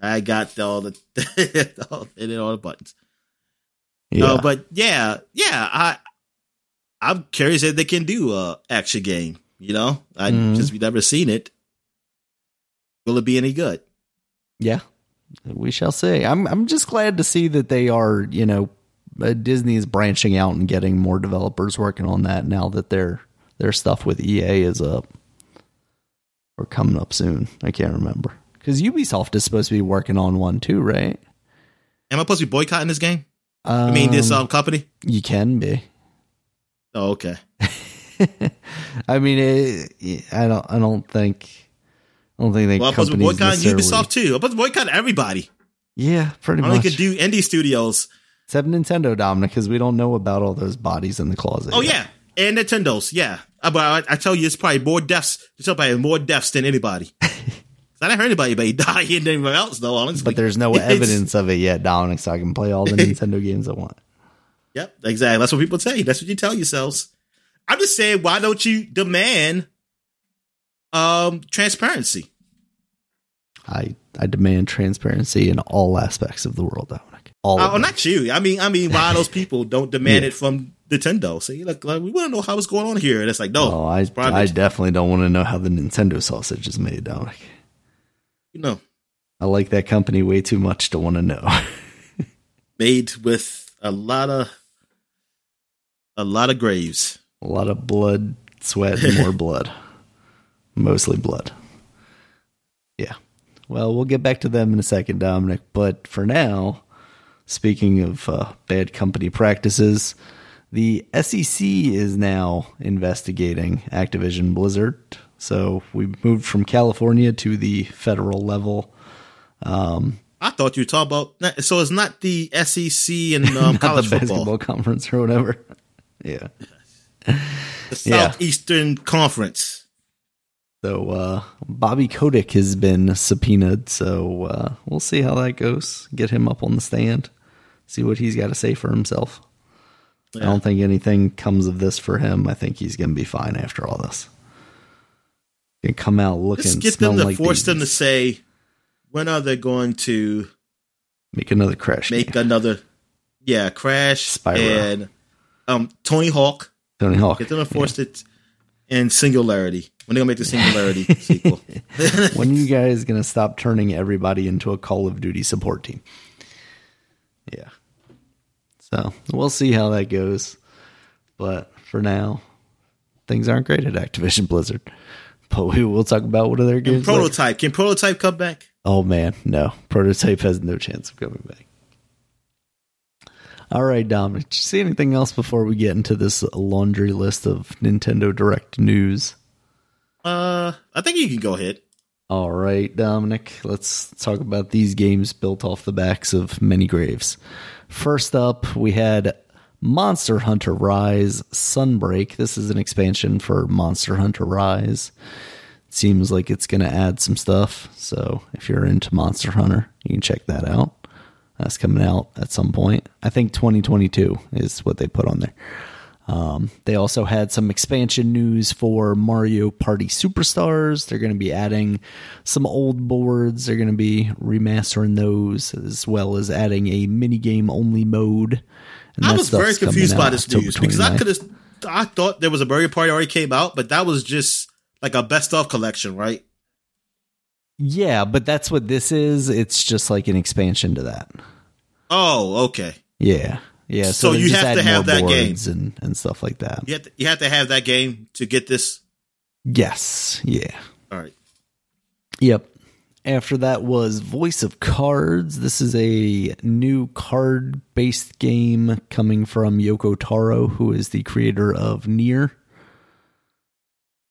Speaker 2: I got all the all, and all the buttons.
Speaker 1: Yeah.
Speaker 2: No, but yeah, yeah. I I'm curious if they can do a action game. You know, I
Speaker 1: Mhm.
Speaker 2: just we never seen it. Will it be any good?
Speaker 1: Yeah, we shall see. I'm I'm just glad to see that they are, you know, uh, Disney is branching out and getting more developers working on that now that their their stuff with EA is up or coming up soon. I can't remember because Ubisoft is supposed to be working on one too, right?
Speaker 2: Am I supposed to be boycotting this game? I mean, this um, company?
Speaker 1: you can be.
Speaker 2: Oh, okay.
Speaker 1: I mean, it, I don't. I don't think. I don't think they.
Speaker 2: Well, I'm supposed to be
Speaker 1: companies
Speaker 2: boycotting
Speaker 1: necessarily-
Speaker 2: Ubisoft too. I'm supposed to boycott everybody.
Speaker 1: Yeah, pretty much.
Speaker 2: I only could do indie studios.
Speaker 1: Except Nintendo, Dominic, because we don't know about all those bodies in the closet.
Speaker 2: Oh
Speaker 1: yet.
Speaker 2: yeah, and Nintendo's. Yeah, Uh, but I, I tell you, it's probably more deaths. It's probably more deaths than anybody. I didn't hear anybody but die than anyone else though. Honestly,
Speaker 1: But there's no evidence of it yet, Dominic, so I can play all the Nintendo games I want.
Speaker 2: Yep, exactly. That's what people say. That's what you tell yourselves. I'm just saying, why don't you demand um transparency?
Speaker 1: I, I demand transparency in all aspects of the world, Dominic. All
Speaker 2: oh, not you. I mean, I mean, why those people don't demand
Speaker 1: Yeah.
Speaker 2: it from Nintendo? See, like, like we want to know how it's going on here, and it's like, no,
Speaker 1: Oh, I. I definitely don't want to know how the Nintendo sausage is made, Dominic.
Speaker 2: you know,
Speaker 1: I like that company way too much to want to know.
Speaker 2: made with a lot of a lot of graves.
Speaker 1: A lot of blood, sweat, and more blood. Mostly blood. Yeah. Well, we'll get back to them in a second, Dominic. But for now, speaking of uh, bad company practices, the SEC is now investigating Activision Blizzard. So we moved from California to the federal level.
Speaker 2: I thought you were talking about. So it's not the SEC and um,
Speaker 1: Not the
Speaker 2: college football,
Speaker 1: basketball conference or whatever. Yeah.
Speaker 2: the
Speaker 1: Yeah.
Speaker 2: Southeastern Conference.
Speaker 1: So uh, Bobby Kotick has been subpoenaed. So uh, we'll see how that goes. Get him up on the stand. See what he's got to say for himself. I don't think anything comes of this for him. I think he's going to be fine after all this. Can come out looking,
Speaker 2: Just get them to
Speaker 1: like
Speaker 2: force them to say when are they going to
Speaker 1: make another crash.
Speaker 2: make
Speaker 1: game.
Speaker 2: another, yeah, Crash
Speaker 1: Spyro.
Speaker 2: and um Tony Hawk.
Speaker 1: Tony Hawk.
Speaker 2: Get them to force it in Singularity. When they gonna make the Singularity sequel?
Speaker 1: when are you guys going to stop turning everybody into a Call of Duty support team? Yeah. So we'll see how that goes. But for now, things aren't great at Activision Blizzard. But we will talk about what other games. later.
Speaker 2: Prototype. Can Prototype come back?
Speaker 1: Oh man, no. Prototype has no chance of coming back. All right, Dominic. Did you see anything else before we get into this laundry list of Nintendo Direct news?
Speaker 2: Uh, I think you can go ahead.
Speaker 1: All right, Dominic, let's talk about these games built off the backs of many graves. First up, we had Monster Hunter Rise Sunbreak. This is an expansion for Monster Hunter Rise. It seems like it's going to add some stuff. So if you're into Monster Hunter, you can check that out. That's coming out at some point. I think 2022 is what they put on there. Um, they also had some expansion news for Mario Party Superstars. They're going to be adding some old boards. They're going to be remastering those as well as adding a minigame only mode.
Speaker 2: And I was very confused by this October news because I could have, I thought there was a Mario Party already came out, but that was just like a best of collection, right?
Speaker 1: Yeah, but that's what this is. It's just like an expansion to that.
Speaker 2: Oh, okay.
Speaker 1: Yeah. Yeah,
Speaker 2: so, so you have to have that game
Speaker 1: and, and stuff like that.
Speaker 2: You have, to, you have to have that game to get this.
Speaker 1: Yes. Yeah.
Speaker 2: All right.
Speaker 1: Yep. After that was Voice of Cards. This is a new card based game coming from Yoko Taro, who is the creator of NieR.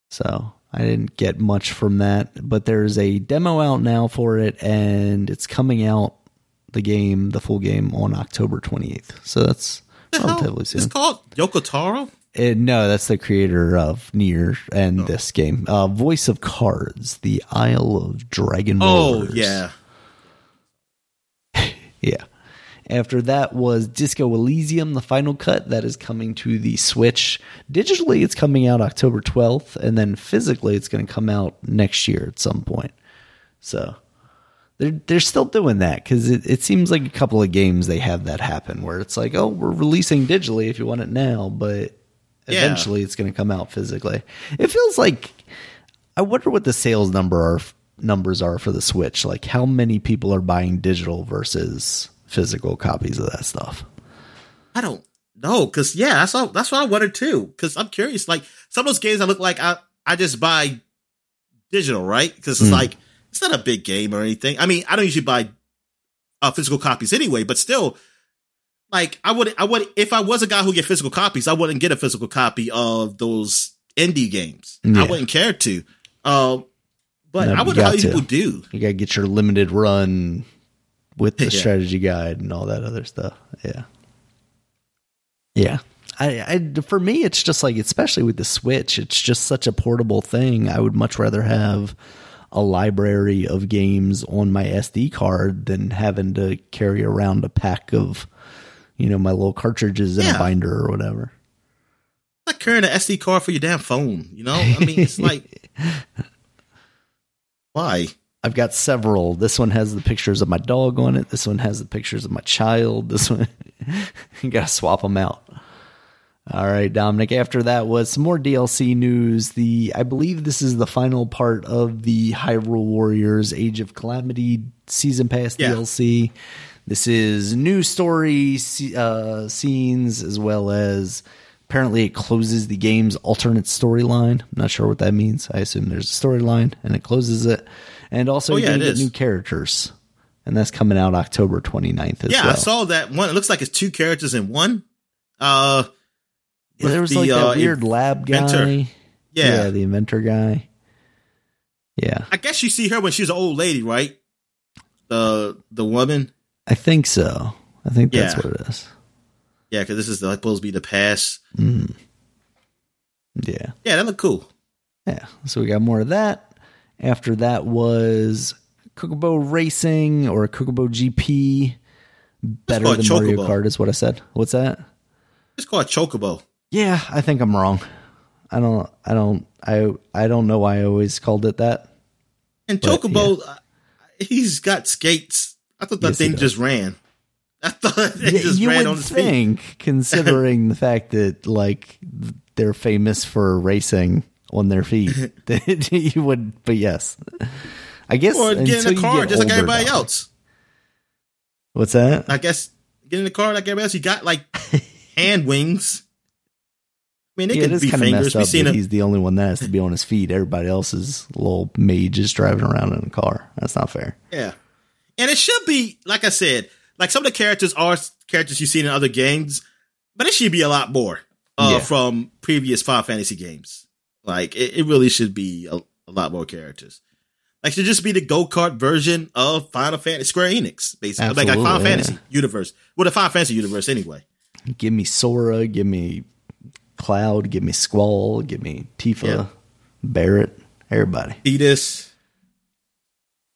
Speaker 1: So I didn't get much from that, but there's a demo out now for it, and it's coming out the game, the full game, on October 28th. So that's relatively soon.
Speaker 2: It's called Yoko Taro?
Speaker 1: Uh, no, that's the creator of NieR and oh. this game. Uh, Voice of Cards, The Isle of Dragon
Speaker 2: Oh, yeah.
Speaker 1: yeah. After that was Disco Elysium, the final cut that is coming to the Switch. Digitally, it's coming out October 12th, and then physically, it's going to come out next year at some point. So they're they're still doing that because it, it seems like a couple of games they have that happen where it's like, oh, we're releasing digitally if you want it now, but yeah. eventually it's going to come out physically. It feels like I wonder what the sales number are numbers are for the Switch. Like how many people are buying digital versus physical copies of that stuff.
Speaker 2: I don't know because yeah, that's all, that's what I wondered too. Because I'm curious. Like some of those games, I look like I I just buy digital, right? Because it's mm. like it's not a big game or anything. I mean, I don't usually buy uh, physical copies anyway, but still, like I would, I would, if I was a guy who get physical copies, I wouldn't get a physical copy of those indie games. Yeah. I wouldn't care to. Uh, but no, I wonder how to. people do.
Speaker 1: You gotta get your limited run with the yeah. strategy guide and all that other stuff. Yeah, yeah. I, I, for me, it's just like, especially with the Switch, it's just such a portable thing. I would much rather have a library of games on my SD card than having to carry around a pack of, you know, my little cartridges in yeah. a binder or whatever.
Speaker 2: Not carrying an SD card for your damn phone, you know? I mean, it's like, why?
Speaker 1: I've got several. This one has the pictures of my dog on it. This one has the pictures of my child. This one, you gotta swap them out. All right, Dominic. After that was some more DLC news. The I believe this is the final part of the Hyrule Warriors Age of Calamity season pass yeah. DLC. This is new story uh, scenes as well as apparently it closes the game's alternate storyline. I'm not sure what that means. I assume there's a storyline and it closes it. And also, oh, yeah, you get new characters. And that's coming out October 29th as
Speaker 2: yeah,
Speaker 1: well. Yeah, I
Speaker 2: saw that one. It looks like it's two characters in one. Uh,
Speaker 1: yeah, there was the, like that uh, weird lab inventor. guy. Yeah. yeah, the inventor guy. Yeah,
Speaker 2: I guess you see her when she's an old lady, right? The the woman.
Speaker 1: I think so. I think that's yeah. what it is.
Speaker 2: Yeah, because this is supposed to be the past.
Speaker 1: Mm. Yeah.
Speaker 2: Yeah, that looked cool.
Speaker 1: Yeah. So we got more of that. After that was Chocobo Racing or Chocobo GP. Better than Chocobo. Mario Kart is what I said. What's that?
Speaker 2: It's called Chocobo.
Speaker 1: Yeah, I think I'm wrong. I don't. I don't. I. I don't know why I always called it that.
Speaker 2: And Chocobo, yeah. Uh, he's got skates. I thought that yes, thing just ran. I thought it yeah, just ran on his
Speaker 1: think,
Speaker 2: feet.
Speaker 1: considering the fact that like they're famous for racing on their feet, that you would. But yes, I guess.
Speaker 2: Or get in the car just like everybody now. else.
Speaker 1: What's that?
Speaker 2: I guess get in the car like everybody else. You got like hand wings
Speaker 1: mean, it yeah, could be kind fingers. Of messed up he's the only one that has to be on his feet. Everybody else is little mages driving around in a car. That's not fair.
Speaker 2: Yeah, and it should be like I said. Like some of the characters are characters you've seen in other games, but it should be a lot more uh, yeah. from previous Final Fantasy games. Like it, it really should be a, a, lot more characters. Like should just be the go kart version of Final Fantasy Square Enix, basically. like a Final
Speaker 1: yeah.
Speaker 2: Fantasy universe. Well, the Final Fantasy universe anyway.
Speaker 1: Give me Sora, give me Cloud, give me Squall, give me Tifa,
Speaker 2: Yeah.
Speaker 1: Barrett, everybody.
Speaker 2: Edis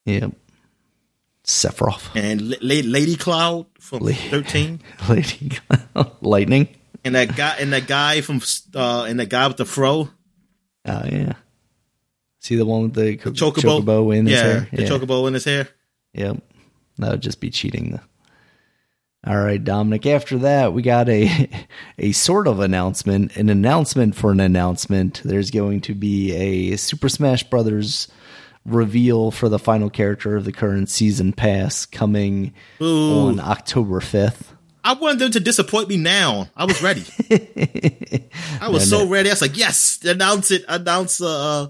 Speaker 1: Yep. Sephiroth,
Speaker 2: and La- La- Lady Cloud from
Speaker 1: La-
Speaker 2: thirteen,
Speaker 1: Lady Cloud, Lightning.
Speaker 2: and that guy and that guy from uh and that guy with the fro
Speaker 1: Oh yeah. See the one with the co-
Speaker 2: chocobo,
Speaker 1: chocobo in his
Speaker 2: yeah,
Speaker 1: hair?
Speaker 2: the chocobo in his hair.
Speaker 1: Yep. That would just be cheating. The. All right, Dominic. After that, we got a a sort of announcement, an announcement for an announcement. There's going to be a Super Smash Brothers reveal for the final character of the current season pass coming
Speaker 2: Ooh.
Speaker 1: on October 5th.
Speaker 2: I wanted them to disappoint me now. I was ready. I was
Speaker 1: No,
Speaker 2: so
Speaker 1: no.
Speaker 2: ready. I was like, yes, announce it. Announce a uh,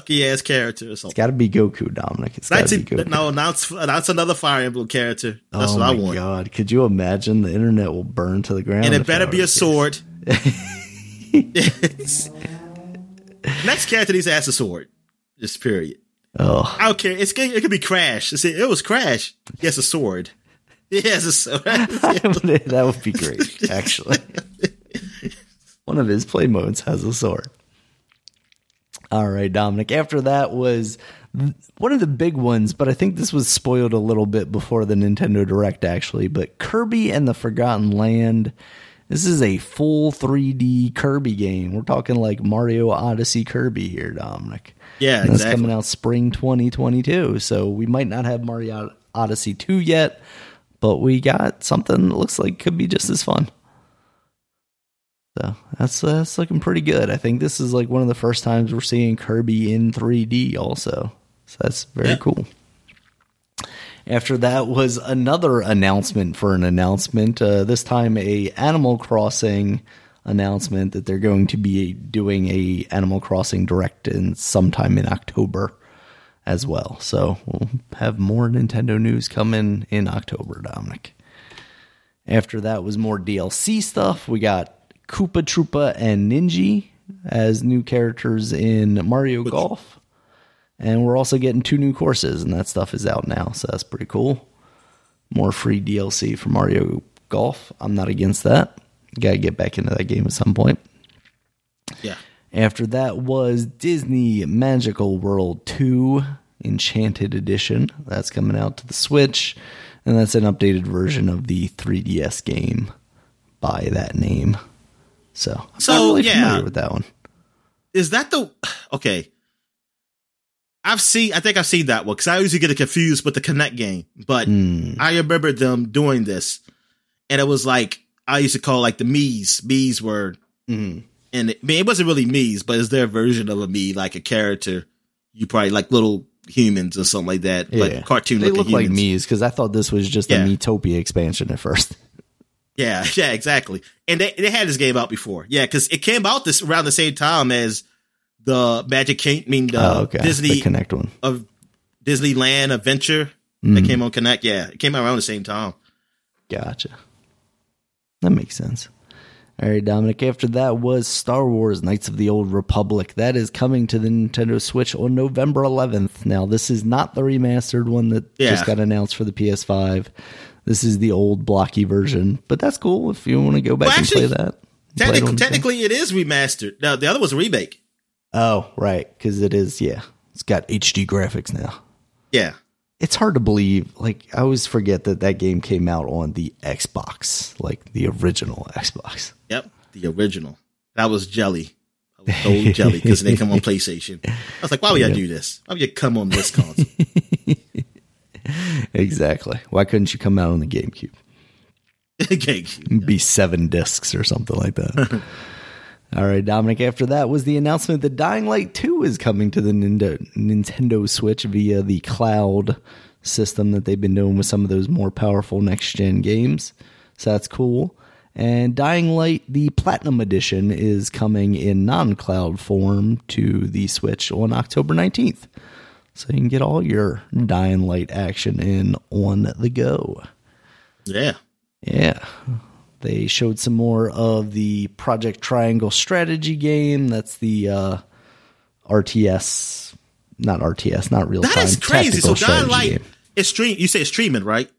Speaker 2: sucky ass character or
Speaker 1: It's
Speaker 2: something.
Speaker 1: got to be Goku, Dominic. It's got to be Goku.
Speaker 2: no, announce announce another Fire Emblem character. That's
Speaker 1: oh
Speaker 2: what I
Speaker 1: my
Speaker 2: want.
Speaker 1: god! Could you imagine the internet will burn to the ground?
Speaker 2: And it better be a
Speaker 1: case.
Speaker 2: sword. Next character needs to ask a sword. Just period.
Speaker 1: Oh,
Speaker 2: I don't care. It's it could be Crash. It's, it was Crash. Yes, a sword. He has a sword.
Speaker 1: that would be great, actually. One of his play modes has a sword. All right, Dominic. After that was one of the big ones, but I think this was spoiled a little bit before the Nintendo Direct, actually. But Kirby and the Forgotten Land. This is a full 3D Kirby game. We're talking like Mario Odyssey Kirby here, Dominic.
Speaker 2: Yeah,
Speaker 1: And that's
Speaker 2: exactly.
Speaker 1: coming out spring 2022. So we might not have Mario Odyssey 2 yet, but we got something that looks like could be just as fun. So that's that's looking pretty good. I think this is like one of the first times we're seeing Kirby in 3D also. So that's very
Speaker 2: Yeah.
Speaker 1: cool. After that was another announcement for an announcement. Uh, this time, a Animal Crossing announcement that they're going to be doing a Animal Crossing direct in sometime in October as well. So we'll have more Nintendo news coming in October, Dominic. After that was more DLC stuff. We got Koopa Troopa and Ninji as new characters in Mario Golf. And we're also getting two new courses, and that stuff is out now, so that's pretty cool. More free DLC for Mario Golf. I'm not against that. Gotta get back into that game at some point.
Speaker 2: Yeah.
Speaker 1: After that was Disney Magical World 2 Enchanted Edition. That's coming out to the Switch, and that's an updated version of the 3DS game by that name. So, I'm
Speaker 2: So,
Speaker 1: really
Speaker 2: yeah.
Speaker 1: familiar with that one.
Speaker 2: Is that the okay? I've seen. I think I've seen that one because I usually get it confused with the Kinect game, but
Speaker 1: Hmm.
Speaker 2: I remember them doing this, and it was like I used to call like the Mii's. Mii's were,
Speaker 1: Mhm.
Speaker 2: and it, I mean, it wasn't really Mii's, but it's their version of a me, like a character. You probably like little humans or something like that,
Speaker 1: Yeah.
Speaker 2: but cartoon
Speaker 1: They look like
Speaker 2: humans.
Speaker 1: Mii's because I thought this was just
Speaker 2: Yeah.
Speaker 1: a Miitopia expansion at first.
Speaker 2: Yeah, yeah, exactly. And they they had this game out before. Yeah, because it came out this around the same time as the Magic King. I mean, the
Speaker 1: oh, okay.
Speaker 2: Disney
Speaker 1: the Kinect one.
Speaker 2: of Disneyland Adventure that mm. came on Kinect. Yeah, it came out around the same time.
Speaker 1: Gotcha. That makes sense. All right, Dominic. After that was Star Wars Knights of the Old Republic. That is coming to the Nintendo Switch on November 11th. Now, this is not the remastered one that
Speaker 2: Yeah.
Speaker 1: just got announced for the PS5. This is the old blocky version, but that's cool if you want to go back
Speaker 2: Well,
Speaker 1: and play that. Play it
Speaker 2: Technically, technically, it is remastered. No, the other was a remake.
Speaker 1: Oh, right, because it is. Yeah, it's got HD graphics now.
Speaker 2: Yeah,
Speaker 1: it's hard to believe. Like I always forget that that game came out on the Xbox, like the original Xbox.
Speaker 2: yep, the original. That was jelly. I was so jelly because they come on PlayStation. I was like, why would y'all do this? Why would you come on this console?
Speaker 1: Exactly. Why couldn't you come out on the GameCube?
Speaker 2: Okay.
Speaker 1: Be seven discs or something like that. All right, Dominic. After that was the announcement that Dying Light 2 is coming to the Nintendo, Nintendo Switch via the cloud system that they've been doing with some of those more powerful next gen games. So that's cool. And Dying Light, the Platinum Edition, is coming in non cloud form to the Switch on October 19th. So you can get all your Dying Light action in on the go.
Speaker 2: Yeah.
Speaker 1: Yeah. They showed some more of the Project Triangle strategy game. That's the uh, RTS not RTS, not real
Speaker 2: That
Speaker 1: time.
Speaker 2: is crazy. So God,
Speaker 1: strategy game.
Speaker 2: it's stream. You say it's streaming, right?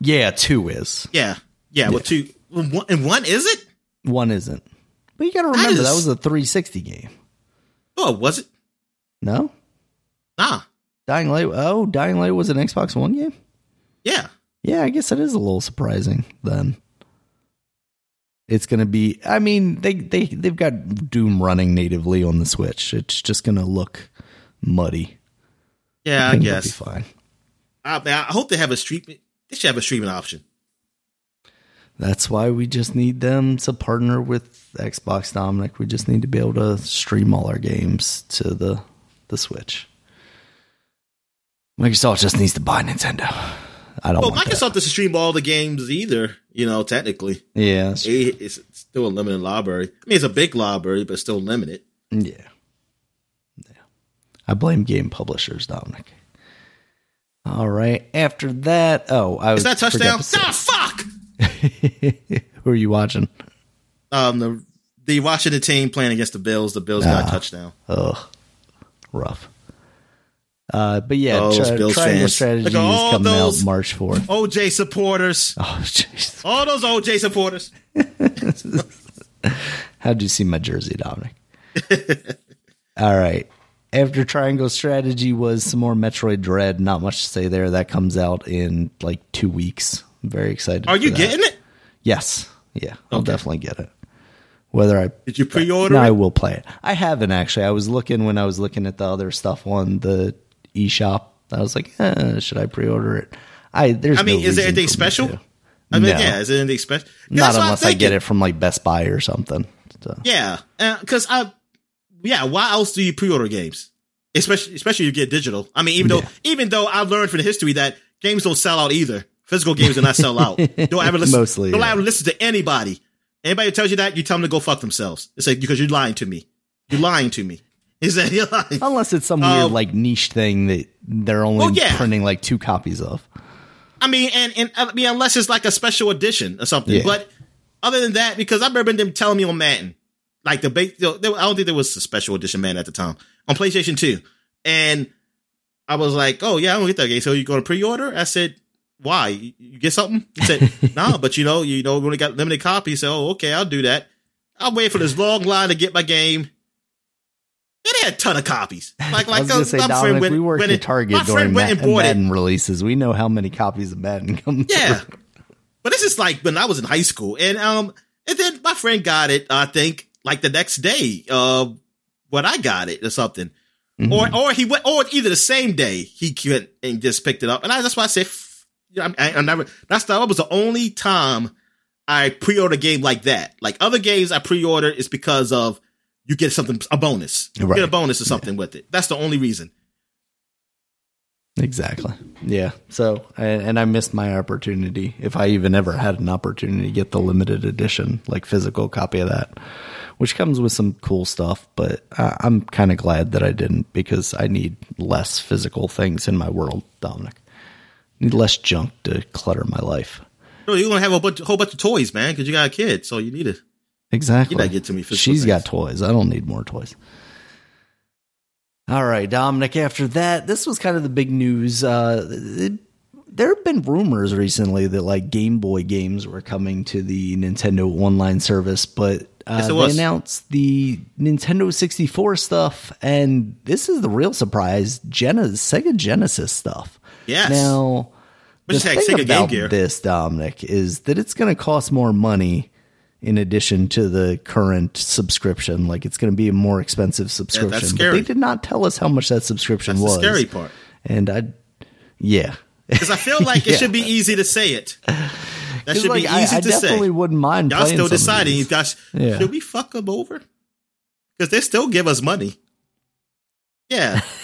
Speaker 1: yeah, two is
Speaker 2: Yeah, yeah. Well, two one, and one is it?
Speaker 1: one isn't. But you got to remember that
Speaker 2: is-
Speaker 1: was a 360 game.
Speaker 2: Oh, was it?
Speaker 1: No,
Speaker 2: Nah.
Speaker 1: Dying Light. Oh, Dying Light was an Xbox One game.
Speaker 2: Yeah.
Speaker 1: Yeah, I guess that is a little surprising then. It's going to be I mean, they they they've got Doom running natively on the Switch. It's just going to look muddy.
Speaker 2: Yeah, I,
Speaker 1: it'll
Speaker 2: guess.
Speaker 1: be fine.
Speaker 2: I, I hope they have a stream. They should have a streaming option.
Speaker 1: That's why we just need them to partner with Xbox Dominic. We just need to be able to stream all our games to the the Switch. Microsoft just needs to buy Nintendo. I don't
Speaker 2: Well, Microsoft doesn't stream all the games either. You know, technically.
Speaker 1: Yeah,
Speaker 2: It- it's still a limited library. I mean, it's a big library, but still limited.
Speaker 1: yeah, yeah. I blame game publishers, Dominic. All right. After that, oh, I was
Speaker 2: Is that touchdown?
Speaker 1: to
Speaker 2: Ah, fuck.
Speaker 1: Who are you watching?
Speaker 2: Um, the the Washington team playing against the Bills. The Bills got
Speaker 1: Ah.
Speaker 2: a touchdown.
Speaker 1: Ugh, rough. Uh, but yeah,
Speaker 2: Oh,
Speaker 1: tri-
Speaker 2: Bills
Speaker 1: Triangle
Speaker 2: fans.
Speaker 1: Strategy
Speaker 2: Look
Speaker 1: is
Speaker 2: at all
Speaker 1: coming
Speaker 2: those-
Speaker 1: out March fourth.
Speaker 2: OJ supporters.
Speaker 1: Oh, jeez.
Speaker 2: All those OJ supporters.
Speaker 1: How'd you see my jersey, Dominic? All right. After Triangle Strategy was some more Metroid Dread. Not much to say there. That comes out in like two weeks. I'm very excited.
Speaker 2: Are
Speaker 1: for
Speaker 2: you
Speaker 1: that.
Speaker 2: getting it?
Speaker 1: Yes. Yeah, I'll definitely get it. Whether I
Speaker 2: Did you pre-order
Speaker 1: no,
Speaker 2: it?
Speaker 1: I will play it. I haven't actually. I was looking when I was looking at the other stuff on the eShop. I was like, eh, should I pre-order it? I there's.
Speaker 2: I mean,
Speaker 1: no
Speaker 2: is there anything special? I mean,
Speaker 1: No.
Speaker 2: yeah, is there anything special?
Speaker 1: Not unless I get it from like Best Buy or something. So.
Speaker 2: Yeah, because I, yeah. Why else do you pre-order games? Especially, especially you get digital. I mean, even though, even though I learned from the history that games don't sell out either. Physical games do not sell out. Don't ever listen.
Speaker 1: Mostly,
Speaker 2: don't
Speaker 1: yeah.
Speaker 2: ever listen to anybody. Anybody who tells you that, you tell them to go fuck themselves. It's like because you're lying to me. You're lying to me. Is that you're?
Speaker 1: Unless it's some weird
Speaker 2: Um,
Speaker 1: like niche thing that they're only
Speaker 2: Oh, yeah.
Speaker 1: printing like two copies of.
Speaker 2: I mean, and, and I mean, unless it's like a special edition or something.
Speaker 1: Yeah.
Speaker 2: But other than that, because I remember them telling me on Madden, like the base, I don't think there was a special edition Madden at the time on PlayStation Two, and I was like, oh yeah, I don't get that game. So you going to pre-order? I said, why? You, get something? He said, no, but you know, you know, we only got limited copies. So oh, okay, I'll do that. I'll wait for this long line to get my game. It had a ton of copies. Like,
Speaker 1: I
Speaker 2: like
Speaker 1: was gonna
Speaker 2: uh,
Speaker 1: say,
Speaker 2: my
Speaker 1: Dominic,
Speaker 2: friend went,
Speaker 1: we worked at Target
Speaker 2: my
Speaker 1: during
Speaker 2: friend went
Speaker 1: Ma-
Speaker 2: and bought it.
Speaker 1: Madden releases. We know how many copies of Madden come.
Speaker 2: Yeah.
Speaker 1: through.
Speaker 2: But this is like when I was in high school. And um and then my friend got it, I think, like the next day, uh when I got it or something. Or or he went or either the same day he went and just picked it up. And I that's why I said f- you know, I, I never that's the, that was the only time I pre-order a game like that. Like other games I pre-order is because of you get something a bonus. You
Speaker 1: Right.
Speaker 2: get a bonus or something with it. That's the only reason.
Speaker 1: Exactly. Yeah. So, and, I missed my opportunity. If I even ever had an opportunity to get the limited edition, like physical copy of that, which comes with some cool stuff. But I'm kind of glad that I didn't because I need less physical things in my world, Dominic. need less junk to clutter my life.
Speaker 2: No, you're gonna have a bunch, whole bunch of toys, man, because you got a kid, so you need to
Speaker 1: Exactly.
Speaker 2: You gotta get to me
Speaker 1: She's got toys. I don't need more toys. All right, Dominic. After that, this was kind of the big news. Uh, it- there have been rumors recently that like Game Boy games were coming to the Nintendo online service, but uh,
Speaker 2: Yes,
Speaker 1: they announced the Nintendo 64 stuff, and this is the real surprise: Genesis, Sega Genesis stuff.
Speaker 2: Yes.
Speaker 1: Now,
Speaker 2: just
Speaker 1: the thing
Speaker 2: Sega Game
Speaker 1: about this, Dominic, is that it's going to cost more money in addition to the current subscription. Like it's going to be a more expensive subscription. But
Speaker 2: scary.
Speaker 1: they did not tell us how much that subscription
Speaker 2: That's the
Speaker 1: was.
Speaker 2: scary part.
Speaker 1: And I, yeah,
Speaker 2: Because I feel like
Speaker 1: Yeah.
Speaker 2: it should be easy to say it. That should
Speaker 1: like,
Speaker 2: be easy
Speaker 1: I,
Speaker 2: to say.
Speaker 1: I definitely wouldn't mind.
Speaker 2: Y'all still deciding. You guys,
Speaker 1: Yeah.
Speaker 2: should we fuck them over? Because they still give us money. Yeah,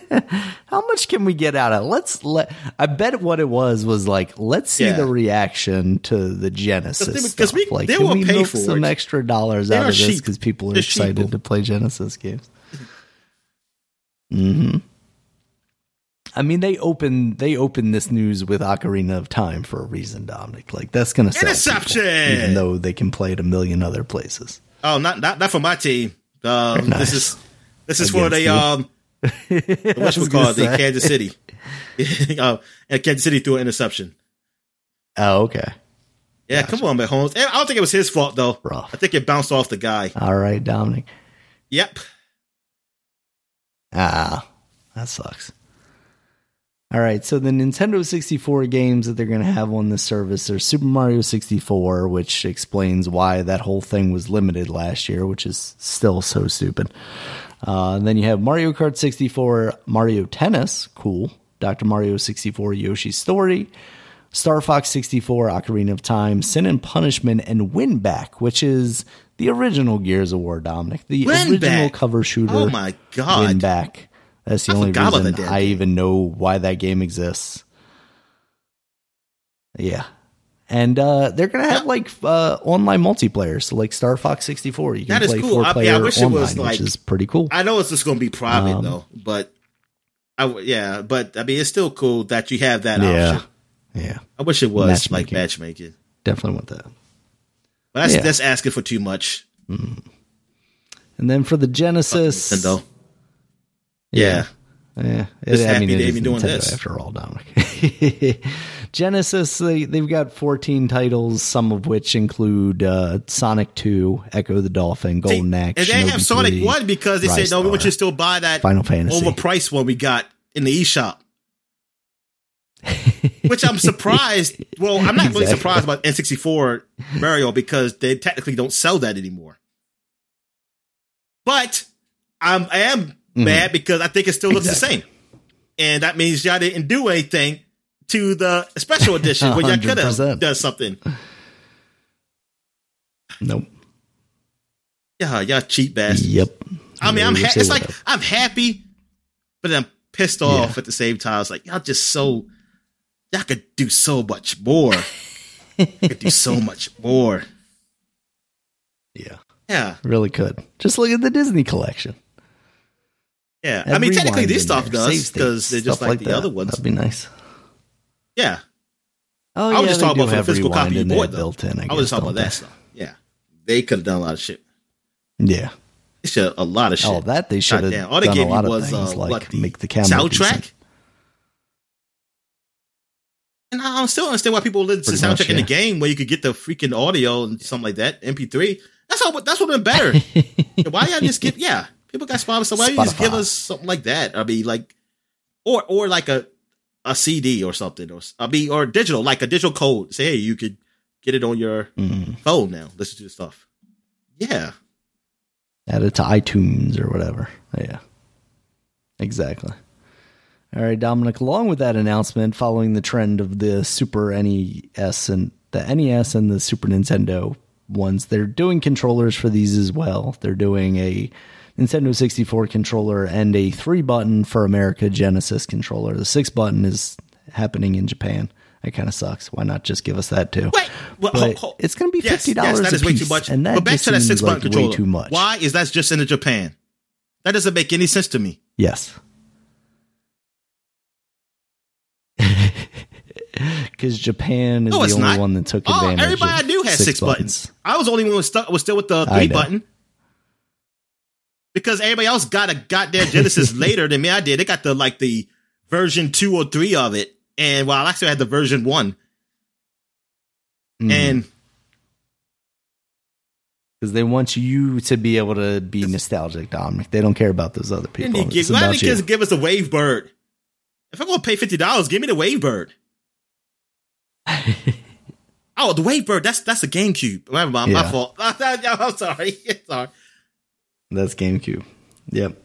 Speaker 1: How much can we get out of? it? Let's let. I bet what it was was like. Let's see
Speaker 2: Yeah.
Speaker 1: the reaction to the Genesis.
Speaker 2: 'Cause 'cause
Speaker 1: stuff.
Speaker 2: we-
Speaker 1: like,
Speaker 2: they
Speaker 1: can
Speaker 2: will
Speaker 1: we
Speaker 2: pay for
Speaker 1: some
Speaker 2: it.
Speaker 1: extra dollars
Speaker 2: They
Speaker 1: out of this because people are
Speaker 2: They're
Speaker 1: excited to play Genesis games. Hmm. I mean, they open they open this news with Ocarina of Time for a reason, Dominic. Like that's going to sell
Speaker 2: Interception!
Speaker 1: people, even though they can play it a million other places.
Speaker 2: Oh, not not not for my team. Um,
Speaker 1: Nice.
Speaker 2: This is this is for the um The West
Speaker 1: was
Speaker 2: would call the. Kansas City. uh, and Kansas City threw an interception.
Speaker 1: Oh, okay.
Speaker 2: Yeah, come on, Mahomes. I don't think it was his fault though.
Speaker 1: Rough.
Speaker 2: I think it bounced off the guy.
Speaker 1: All right, Dominic.
Speaker 2: Yep.
Speaker 1: Ah, that sucks. All right, so the Nintendo 64 games that they're going to have on the service are Super Mario 64, which explains why that whole thing was limited last year, which is still so stupid. Uh, and then you have Mario Kart 64, Mario Tennis, cool. Dr. Mario 64, Yoshi's Story, Star Fox 64, Ocarina of Time, Sin and Punishment, and Winback, which is the original Gears of War, Dominic. The original
Speaker 2: Winback?
Speaker 1: cover shooter.
Speaker 2: Oh my God.
Speaker 1: Winback. That's the
Speaker 2: I
Speaker 1: only reason I
Speaker 2: game.
Speaker 1: even know why that game exists. Yeah. And uh, they're gonna have
Speaker 2: Yeah.
Speaker 1: like uh, online multiplayer, so like Star Fox 64. You can
Speaker 2: That is
Speaker 1: play
Speaker 2: cool.
Speaker 1: four
Speaker 2: I-
Speaker 1: player
Speaker 2: yeah, I wish it
Speaker 1: online,
Speaker 2: was, like-
Speaker 1: which is pretty cool.
Speaker 2: I know it's just going to be private
Speaker 1: Um,
Speaker 2: though, but I yeah, but I mean it's still cool that you have that
Speaker 1: yeah,
Speaker 2: option.
Speaker 1: yeah,
Speaker 2: I wish it was like
Speaker 1: Matchmaking.
Speaker 2: matchmaking.
Speaker 1: definitely want that.
Speaker 2: But that's
Speaker 1: Yeah.
Speaker 2: that's asking for too much.
Speaker 1: And then for the Genesis,
Speaker 2: Nintendo. Yeah.
Speaker 1: Yeah,
Speaker 2: Just
Speaker 1: it, I
Speaker 2: happy
Speaker 1: mean, it
Speaker 2: they
Speaker 1: is
Speaker 2: be doing
Speaker 1: Nintendo
Speaker 2: this.
Speaker 1: after all, Dominic. Genesis, they, they've got 14 titles, some of which include uh, Sonic 2, Ecco the Dolphin, Golden Axe,
Speaker 2: and they have Sonic
Speaker 1: 3,
Speaker 2: One because they said no, we want you to still buy that
Speaker 1: Final Fantasy.
Speaker 2: overpriced one we got in the eShop. Which I'm surprised. Well, I'm not really surprised about N64 Mario because they technically don't sell that anymore. But I'm, I am mad because I think it still looks
Speaker 1: Mm-hmm. Exactly.
Speaker 2: the same. And that means y'all didn't do anything to the special edition where y'all could have done something.
Speaker 1: Nope.
Speaker 2: Yeah, y'all cheap bastards.
Speaker 1: Yep.
Speaker 2: I mean, I'm ha- it's like. I'm happy, but I'm pissed off
Speaker 1: Yeah.
Speaker 2: at the same time. It's like y'all just so y'all could do so much more. you could do so much more.
Speaker 1: yeah,
Speaker 2: Yeah,
Speaker 1: really could. Just look at the Disney collection.
Speaker 2: yeah. I mean, technically this stuff
Speaker 1: there,
Speaker 2: does because they're just
Speaker 1: stuff
Speaker 2: like, the
Speaker 1: that.
Speaker 2: other ones.
Speaker 1: That'd be nice.
Speaker 2: Yeah,
Speaker 1: Oh,
Speaker 2: I
Speaker 1: yeah,
Speaker 2: was just talking about the physical copy you bought. Though.
Speaker 1: built in. I,
Speaker 2: I was just talking about
Speaker 1: don't
Speaker 2: that stuff. Yeah, they could have done a lot of shit.
Speaker 1: Yeah.
Speaker 2: They should a lot of shit.
Speaker 1: Oh, that they should have.
Speaker 2: All they
Speaker 1: done
Speaker 2: gave
Speaker 1: a lot of
Speaker 2: was
Speaker 1: things
Speaker 2: uh,
Speaker 1: like
Speaker 2: what, the
Speaker 1: make the camera
Speaker 2: soundtrack.
Speaker 1: decent.
Speaker 2: And I don't still understand why people listen to
Speaker 1: Pretty much,
Speaker 2: soundtrack in the game where you could get the freaking audio and something like that, MP3. That's all. That's what been better. why y'all just give? Yeah, people got Spotify. So why you just give us something like that? I mean, like, or or like a a CD or something, or I mean, or digital, like a digital code. Say, hey, you could get it on your
Speaker 1: Mhm.
Speaker 2: phone now. Listen to the stuff. Yeah,
Speaker 1: Add it to iTunes or whatever. Yeah. Exactly. All right, Dominic, along with that announcement, following the trend of the Super NES and the NES and the Super Nintendo ones, they're doing controllers for these as well. They're doing a Nintendo 64 controller and a three button for America Genesis controller. The six button is happening in Japan. That kind of sucks. Why not just give us that too?
Speaker 2: Wait, well,
Speaker 1: But
Speaker 2: ho- ho-
Speaker 1: it's going to be fifty dollars.
Speaker 2: Yes, that is way too much.
Speaker 1: And that
Speaker 2: but back to that six button
Speaker 1: like
Speaker 2: controller.
Speaker 1: way too much.
Speaker 2: Why is that just in Japan? That doesn't make any sense to me.
Speaker 1: Yes. Because Japan is
Speaker 2: No,
Speaker 1: the only
Speaker 2: not.
Speaker 1: one that took
Speaker 2: Oh,
Speaker 1: advantage.
Speaker 2: everybody
Speaker 1: of
Speaker 2: I knew had six, buttons. I was the only one was stuck was still with the three button. Because everybody else got a goddamn Genesis later than me. I did. They got the like the version two or three of it, and well, I actually had the version one.
Speaker 1: Mm.
Speaker 2: And
Speaker 1: because they want you to be able to be nostalgic, Dominic. They don't care about those other people.
Speaker 2: give,
Speaker 1: It's
Speaker 2: why didn't just give us a WaveBird? If I'm gonna pay fifty dollars, give me the WaveBird. oh, the WaveBird. That's that's a GameCube. My, my, my fault. I'm sorry. sorry.
Speaker 1: That's GameCube. Yep.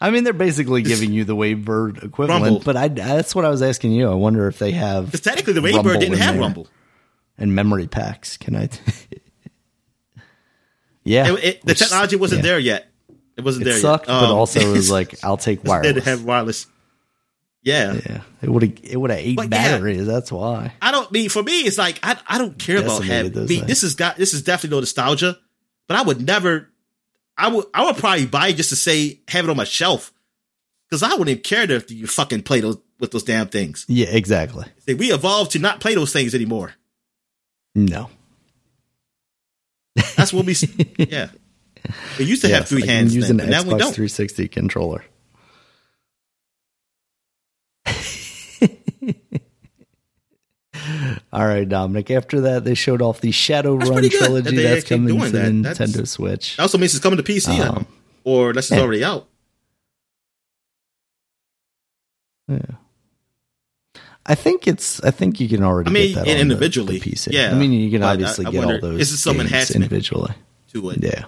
Speaker 1: I mean, they're basically giving you the Wavebird equivalent,
Speaker 2: Rumble.
Speaker 1: but I, that's what I was asking you. I wonder if they have
Speaker 2: Because technically, the Wave
Speaker 1: Rumble
Speaker 2: didn't have
Speaker 1: there.
Speaker 2: Rumble.
Speaker 1: and memory packs. Can I? yeah,
Speaker 2: It, it, the
Speaker 1: which-
Speaker 2: technology wasn't
Speaker 1: yeah.
Speaker 2: there yet. It wasn't
Speaker 1: It
Speaker 2: there
Speaker 1: sucked,
Speaker 2: yet.
Speaker 1: but
Speaker 2: Um,
Speaker 1: also it was like, I'll take wireless.
Speaker 2: didn't have wireless. Yeah.
Speaker 1: Yeah, it would have it would have eight
Speaker 2: But yeah.
Speaker 1: batteries. That's why.
Speaker 2: I don't mean for me. It's like I I don't care about having.
Speaker 1: those
Speaker 2: me-
Speaker 1: things.
Speaker 2: This is got this is definitely no nostalgia, but I would never. I would I would probably buy it just to say have it on my shelf because I wouldn't care if you fucking play those with those damn things.
Speaker 1: Yeah, exactly.
Speaker 2: We evolved to not play those things anymore.
Speaker 1: No,
Speaker 2: that's what we. yeah, we used to
Speaker 1: yes, have three
Speaker 2: hands.
Speaker 1: Use an
Speaker 2: then, Xbox now we don't.
Speaker 1: 360 controller. All right, Dominic. After that, they showed off the Shadowrun
Speaker 2: that
Speaker 1: trilogy
Speaker 2: they
Speaker 1: that's coming to
Speaker 2: that.
Speaker 1: the
Speaker 2: That's-
Speaker 1: Nintendo Switch.
Speaker 2: That also means it's coming to PC.
Speaker 1: Um,
Speaker 2: or that's just
Speaker 1: yeah.
Speaker 2: already out.
Speaker 1: Yeah. I think it's. I think you can already.
Speaker 2: I mean,
Speaker 1: that on the-
Speaker 2: individually,
Speaker 1: the PC.
Speaker 2: yeah.
Speaker 1: I mean, you can
Speaker 2: But I-
Speaker 1: obviously
Speaker 2: I
Speaker 1: get
Speaker 2: wonder,
Speaker 1: all those.
Speaker 2: is it some enhancement?
Speaker 1: individually?
Speaker 2: To it,
Speaker 1: Yeah,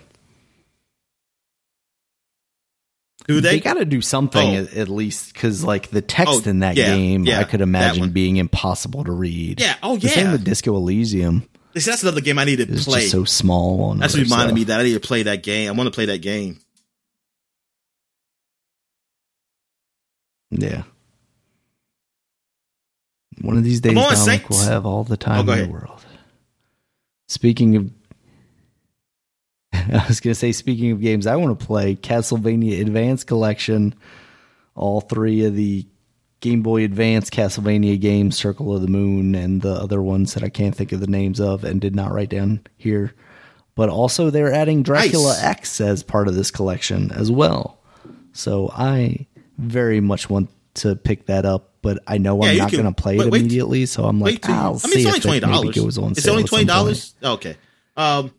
Speaker 2: do
Speaker 1: they,
Speaker 2: they?
Speaker 1: got to do something
Speaker 2: Oh.
Speaker 1: at, least because, like, the text
Speaker 2: Oh,
Speaker 1: in that
Speaker 2: yeah,
Speaker 1: game,
Speaker 2: yeah,
Speaker 1: I could imagine being impossible to read.
Speaker 2: yeah. Oh yeah.
Speaker 1: The same with Disco Elysium
Speaker 2: See, that's another game I need to
Speaker 1: is
Speaker 2: play.
Speaker 1: so small. On
Speaker 2: That's reminded
Speaker 1: stuff.
Speaker 2: me that I need to play that game. I want to play that game.
Speaker 1: Yeah. One of these days, Dominic will have all the time oh,
Speaker 2: go
Speaker 1: in the world. Speaking of, I was going to say, speaking of games, I want to play Castlevania Advance Collection, all three of the Game Boy Advance Castlevania games, Circle of the Moon, and the other ones that I can't think of the names of and did not write down here. But also, they're adding Dracula
Speaker 2: Nice.
Speaker 1: X as part of this collection as well. So I very much want to pick that up, but I know
Speaker 2: Yeah,
Speaker 1: I'm not
Speaker 2: can-
Speaker 1: going to play
Speaker 2: wait-
Speaker 1: it
Speaker 2: wait-
Speaker 1: immediately. So I'm like, I'll
Speaker 2: I mean,
Speaker 1: see
Speaker 2: it's only twenty
Speaker 1: it
Speaker 2: dollars.
Speaker 1: goes on
Speaker 2: It's only twenty dollars. Okay. Um,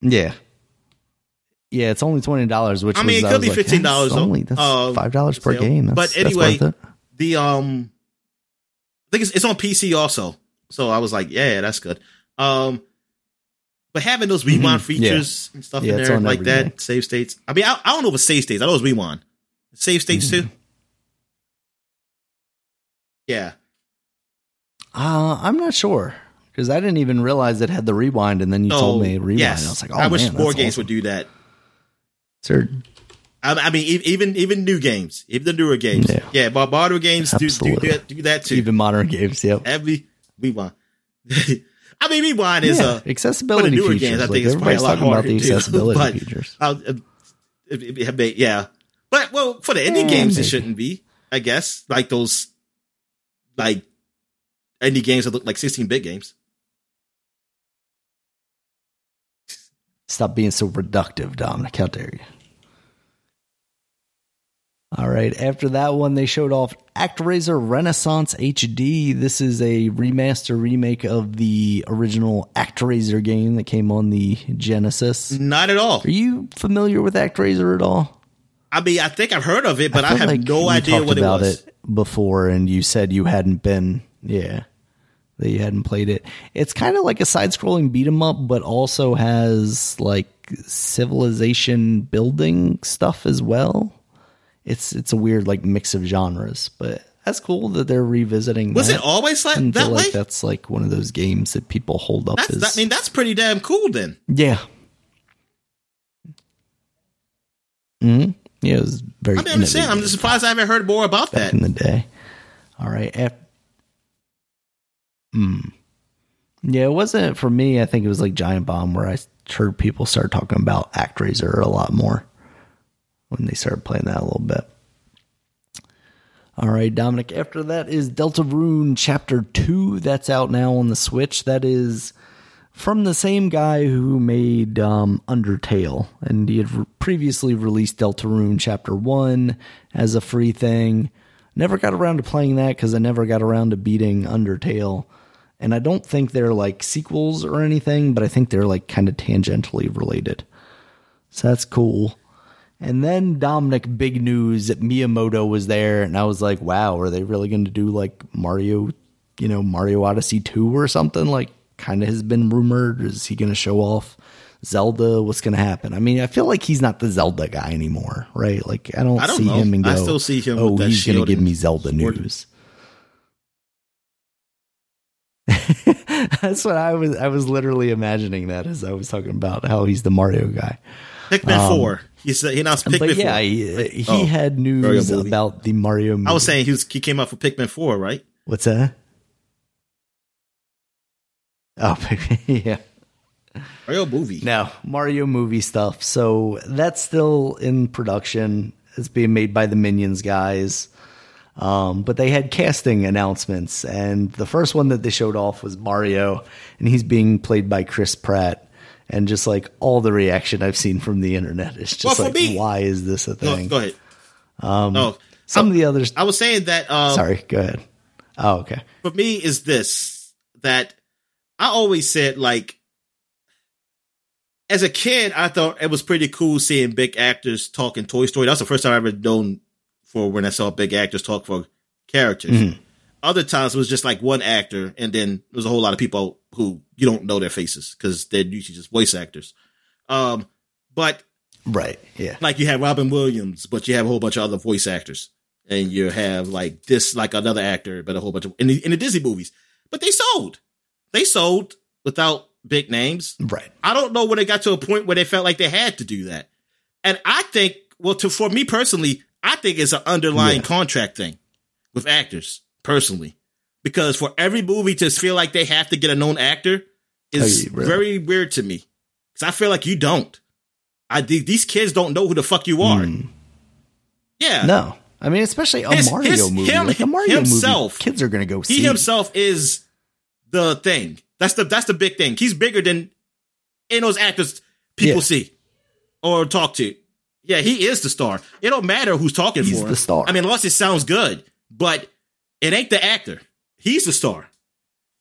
Speaker 1: Yeah. Yeah, it's only twenty dollars, which
Speaker 2: I mean,
Speaker 1: was,
Speaker 2: it could be
Speaker 1: like,
Speaker 2: fifteen dollars
Speaker 1: it's Only that's
Speaker 2: um,
Speaker 1: five dollars per
Speaker 2: sale.
Speaker 1: game. That's,
Speaker 2: but anyway,
Speaker 1: worth it.
Speaker 2: the um, I think it's, it's on PC also. So I was like, yeah, that's good. Um, but having those rewind
Speaker 1: Mhm. Yeah.
Speaker 2: features and stuff
Speaker 1: Yeah,
Speaker 2: in there like that, save states. I mean, I, I don't know if it's save states. I know it's rewind. Save states
Speaker 1: Mm-hmm.
Speaker 2: too. Yeah.
Speaker 1: Uh, I'm not sure because I didn't even realize it had the rewind, and then you told me rewind.
Speaker 2: Oh, yes.
Speaker 1: I was like, oh
Speaker 2: I wish
Speaker 1: man,
Speaker 2: more games
Speaker 1: awesome.
Speaker 2: would do that.
Speaker 1: Sir,
Speaker 2: I, I mean, even even new games, even the newer games.
Speaker 1: Yeah.
Speaker 2: Yeah, Barbados games do, do
Speaker 1: Absolutely.
Speaker 2: that do that too.
Speaker 1: even modern games, yep.
Speaker 2: Every rewind. I mean, rewind is
Speaker 1: yeah,
Speaker 2: uh,
Speaker 1: accessibility
Speaker 2: newer
Speaker 1: features.
Speaker 2: games, I
Speaker 1: like,
Speaker 2: think it's probably a
Speaker 1: everybody's
Speaker 2: lot
Speaker 1: talking about the accessibility
Speaker 2: but-
Speaker 1: features.
Speaker 2: uh, uh, it- it- yeah. But well, for the indie
Speaker 1: Eh,
Speaker 2: games, it shouldn't be. I guess like those, like indie games that look like 16-bit games.
Speaker 1: Stop being so reductive, Dominic. How dare you? All right. After that one, they showed off ActRaiser Renaissance HD. This is a remaster remake of the original ActRaiser game that came on the Genesis.
Speaker 2: Not at all.
Speaker 1: Are you familiar with ActRaiser at all?
Speaker 2: I mean, I think I've heard of it, but I,
Speaker 1: feel
Speaker 2: have
Speaker 1: like
Speaker 2: no idea what it
Speaker 1: about
Speaker 2: was.
Speaker 1: it before, and you said you hadn't been. Yeah, that you hadn't played it. It's kind of like a side-scrolling beat 'em up, but also has like civilization building stuff as well. It's it's a weird like mix of genres, but that's cool that they're revisiting.
Speaker 2: Was it always like
Speaker 1: I
Speaker 2: that
Speaker 1: feel
Speaker 2: way?
Speaker 1: like that's like one of those games that people hold up
Speaker 2: That's,
Speaker 1: as.
Speaker 2: that, I mean, that's pretty damn cool. Then
Speaker 1: yeah. hmm Yeah, it was very.
Speaker 2: I mean, I'm just saying, I'm just surprised I haven't heard more about
Speaker 1: back
Speaker 2: that.
Speaker 1: in the day. All right. Af- Hmm. Yeah, it wasn't for me. I think it was like Giant Bomb where I heard people start talking about ActRaiser a lot more when they started playing that a little bit. All right, Dominic. After that is Deltarune Chapter 2. That's out now on the Switch. That is from the same guy who made um, Undertale. And he had re- previously released Deltarune Chapter 1 as a free thing. Never got around to playing that because I never got around to beating Undertale. And I don't think they're like sequels or anything, but I think they're like kind of tangentially related. So that's cool. And then Dominic, big news that Miyamoto was there, and I was like, wow, are they really going to do like Mario, you know, Mario Odyssey 2 or something? Like, kind of has been rumored. Is he going to show off Zelda? What's going to happen? I mean, I feel like he's not the Zelda guy anymore, right? Like, I don't,
Speaker 2: I don't
Speaker 1: see
Speaker 2: know.
Speaker 1: him and go,
Speaker 2: I still see him
Speaker 1: oh, he's going to give me Zelda news. That's what I was. I was literally imagining that as I was talking about how he's the Mario guy.
Speaker 2: Pikmin four. He said he announced Pikmin
Speaker 1: Um, but yeah,
Speaker 2: four.
Speaker 1: he, he
Speaker 2: Oh,
Speaker 1: had news about the Mario. Movie.
Speaker 2: I was saying he was he came out for Pikmin four, right?
Speaker 1: what's that? Oh, yeah.
Speaker 2: Mario movie.
Speaker 1: No, Mario movie stuff. So that's still in production. It's being made by the Minions guys. Um, but they had casting announcements, and the first one that they showed off was Mario, and he's being played by Chris Pratt. And just like all the reaction I've seen from the internet is just
Speaker 2: Well,
Speaker 1: like,
Speaker 2: me-
Speaker 1: why is this a thing?
Speaker 2: go ahead. Um, oh,
Speaker 1: Some of the others.
Speaker 2: I was saying that. Um,
Speaker 1: sorry, go ahead. Oh, okay.
Speaker 2: for me is this that I always said like as a kid I thought it was pretty cool seeing big actors talking Toy Story. That's the first time I ever known for when I saw big actors talk for characters.
Speaker 1: Mhm.
Speaker 2: Other times it was just like one actor and then there's a whole lot of people who you don't know their faces because they're usually just voice actors. Um but
Speaker 1: Right. Yeah.
Speaker 2: like you have Robin Williams, but you have a whole bunch of other voice actors, and you have like this, like another actor, but a whole bunch of in the, in the Disney movies. But they sold, they sold without big names.
Speaker 1: Right.
Speaker 2: I don't know when they got to a point where they felt like they had to do that, and I think, well, to for me personally, I think it's an underlying
Speaker 1: Yeah.
Speaker 2: contract thing with actors personally, because for every movie to feel like they have to get a known actor is
Speaker 1: Oh, really?
Speaker 2: very weird to me, because I feel like you don't. I these kids don't know who the fuck you are.
Speaker 1: Mm.
Speaker 2: Yeah,
Speaker 1: No. I mean, especially a
Speaker 2: His-
Speaker 1: Mario
Speaker 2: his-
Speaker 1: movie.
Speaker 2: him-
Speaker 1: like a Mario
Speaker 2: himself.
Speaker 1: movie, kids are going to go see.
Speaker 2: he himself is the thing. That's the that's the big thing. He's bigger than any of those actors people
Speaker 1: Yeah.
Speaker 2: see or talk to. Yeah, he is the star. It don't matter who's talking
Speaker 1: He's
Speaker 2: for him.
Speaker 1: the star.
Speaker 2: I mean, unless it sounds good, but it ain't the actor. He's the star.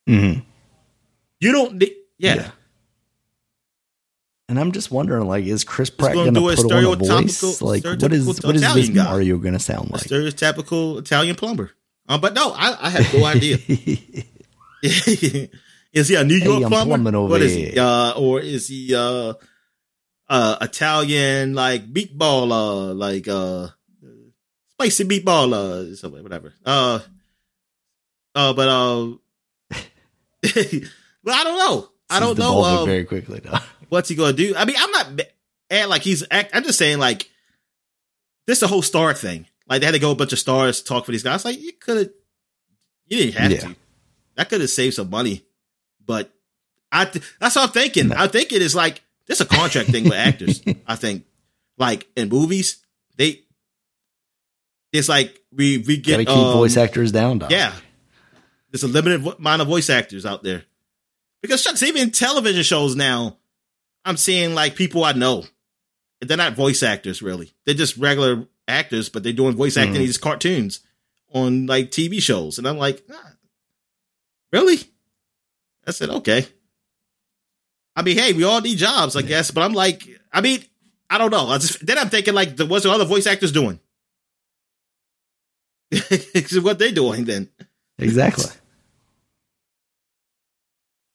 Speaker 1: Mhm.
Speaker 2: You don't. need- Yeah.
Speaker 1: Yeah. And I'm just wondering, like, is Chris Pratt going
Speaker 2: a
Speaker 1: put on a voice?
Speaker 2: stereotypical-
Speaker 1: Like, what is what is this
Speaker 2: Italian guy.
Speaker 1: Mario going to sound
Speaker 2: A
Speaker 1: like?
Speaker 2: stereotypical Italian plumber. Um, but no, I, I have no idea. is he a New York
Speaker 1: Hey,
Speaker 2: plumber? what is he? Uh, or is he uh, uh, Italian like meatball? Uh, like uh, spicy meatball? Uh, something whatever. Uh, uh, but uh, but I don't know. I don't know. Uh,
Speaker 1: very quickly now.
Speaker 2: what's he gonna do? I mean, I'm not and like he's. act- I'm just saying like this is a whole star thing. Like they had to go a bunch of stars to talk for these guys. Like you could have, you didn't have
Speaker 1: Yeah.
Speaker 2: to. That could have saved some money, but I. Th- that's what I'm thinking. I think it is like this a contract thing with actors. I think like in movies they. It's like we we get
Speaker 1: keep
Speaker 2: um,
Speaker 1: voice actors down. Dog.
Speaker 2: yeah. There's a limited vo- amount of voice actors out there. Because shucks, even television shows now, I'm seeing like people I know. They're not voice actors really. They're just regular actors, but they're doing voice acting in these cartoons on like TV shows. And I'm like, nah, really? I said, okay. I mean, hey, we all need jobs, I guess. But I'm like, I mean, I don't know. I just then I'm thinking like, what's the other voice actors doing? what they doing then?
Speaker 1: Exactly.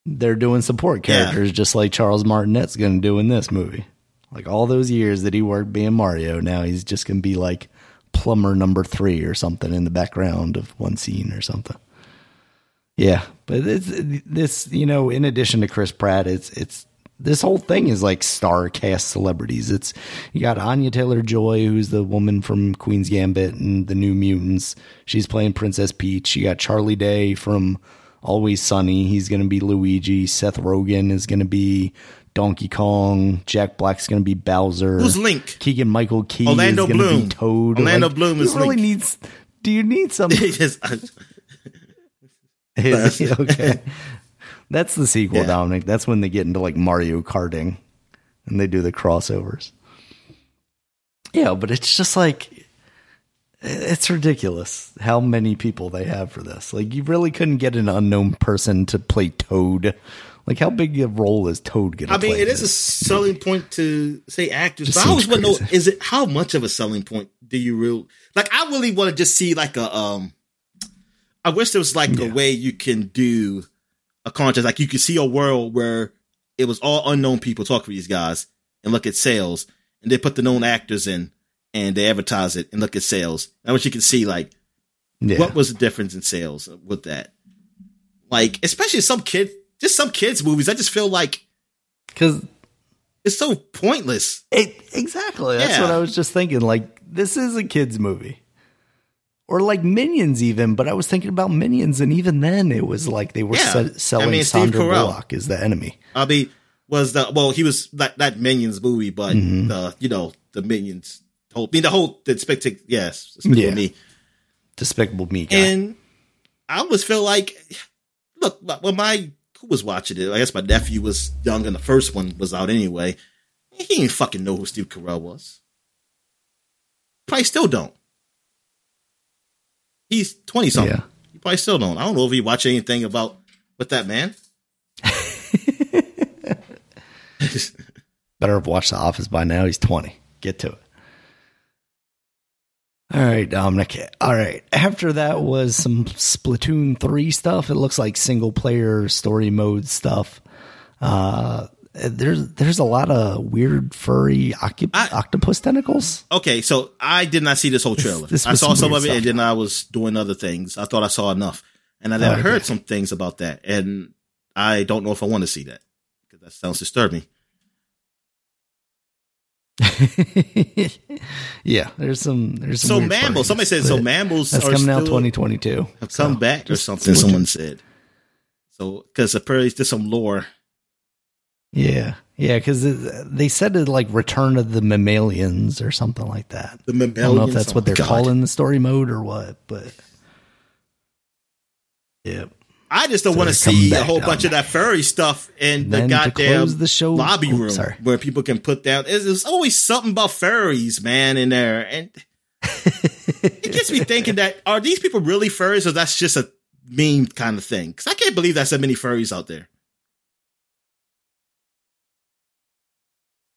Speaker 1: They're doing support
Speaker 2: Yeah.
Speaker 1: characters just like Charles Martinet's going to do in this movie. Like all those years that he worked being Mario, now he's just going to be like plumber number three or something in the background of one scene or something. Yeah, but it's this, you know, in addition to Chris Pratt, it's it's this whole thing is like star cast celebrities. It's you got Anya Taylor Joy, who's the woman from Queen's Gambit and the New Mutants. She's playing Princess Peach. You got Charlie Day from Always Sunny. He's going to be Luigi. Seth Rogen is going to be Donkey Kong. Jack Black's going to be Bowser.
Speaker 2: Who's Link?
Speaker 1: Keegan Michael Key
Speaker 2: Orlando Bloom.
Speaker 1: be Toad.
Speaker 2: Orlando Bloom
Speaker 1: who
Speaker 2: is
Speaker 1: really
Speaker 2: Link.
Speaker 1: needs. Do you need some?
Speaker 2: Yes, I-
Speaker 1: Is he? okay. That's the sequel,
Speaker 2: Yeah.
Speaker 1: Dominic. That's when they get into like Mario Karting and they do the crossovers. Yeah, but it's just like it's ridiculous how many people they have for this. Like you really couldn't get an unknown person to play Toad. Like how big a role is Toad gonna play?
Speaker 2: I mean,
Speaker 1: play?
Speaker 2: it a selling point to say actors,
Speaker 1: Just
Speaker 2: but I always want to know is it how much of a selling point do you real like? I really want to just see like a um. I wish there was like a way you can do a contest, like you could see a world where it was all unknown people talk for these guys and look at sales, and they put the known actors in and they advertise it and look at sales. I wish you could see like
Speaker 1: yeah.
Speaker 2: what was the difference in sales with that. Like, especially some kid, just some kids movies. I just feel like
Speaker 1: Because
Speaker 2: it's so pointless.
Speaker 1: It, exactly. That's
Speaker 2: Yeah.
Speaker 1: what I was just thinking. Like, this is a kid's movie. Or like Minions, even. But I was thinking about Minions, and even then, it was like they were
Speaker 2: Yeah.
Speaker 1: se- selling
Speaker 2: I mean, Steve
Speaker 1: Sandra
Speaker 2: Carell.
Speaker 1: Bullock as the enemy.
Speaker 2: I mean, was the well, he was that that Minions movie, but
Speaker 1: Mm-hmm.
Speaker 2: the you know the Minions whole, I mean the whole the spectac yes, Despicable
Speaker 1: Yeah.
Speaker 2: me,
Speaker 1: Despicable Me guy.
Speaker 2: and I always feel like look when my who was watching it, I guess my nephew was young and the first one was out anyway. He didn't fucking know who Steve Carell was. Probably still don't. He's twenty something.
Speaker 1: Yeah.
Speaker 2: He probably still don't. I don't know if you watch anything about with that man.
Speaker 1: Better have watched The Office by now. He's 20. Get to it. All right, Dominic. All right. After that was some Splatoon 3 stuff. It looks like single player story mode stuff. Uh, there's there's a lot of weird furry octop-
Speaker 2: I-
Speaker 1: octopus tentacles.
Speaker 2: Okay, so I did not see this whole trailer.
Speaker 1: this
Speaker 2: I saw
Speaker 1: some
Speaker 2: some of it, and then I was doing other things. I thought I saw enough, and I then
Speaker 1: Oh, okay.
Speaker 2: heard some things about that, and I don't know if I want to see that because that sounds disturbing.
Speaker 1: yeah, there's some there's some
Speaker 2: So
Speaker 1: furries,
Speaker 2: somebody said so. Mambo's
Speaker 1: That's
Speaker 2: are
Speaker 1: coming out 2022.
Speaker 2: have come
Speaker 1: So,
Speaker 2: back or something. Someone said. So because apparently there's some lore.
Speaker 1: Yeah, yeah, because they said it like Return of the Mammalians or something like that.
Speaker 2: The
Speaker 1: I don't know if that's
Speaker 2: oh
Speaker 1: what they're
Speaker 2: God.
Speaker 1: calling the story mode or what, but yeah.
Speaker 2: I just don't
Speaker 1: So
Speaker 2: want to see a whole bunch of that furry stuff in the goddamn
Speaker 1: the show-
Speaker 2: lobby
Speaker 1: oh,
Speaker 2: room where people can put down. There's, always something about furries, man, in there, and it gets me thinking that are these people really furries or that's just a meme kind of thing? Because I can't believe that's that many furries out there.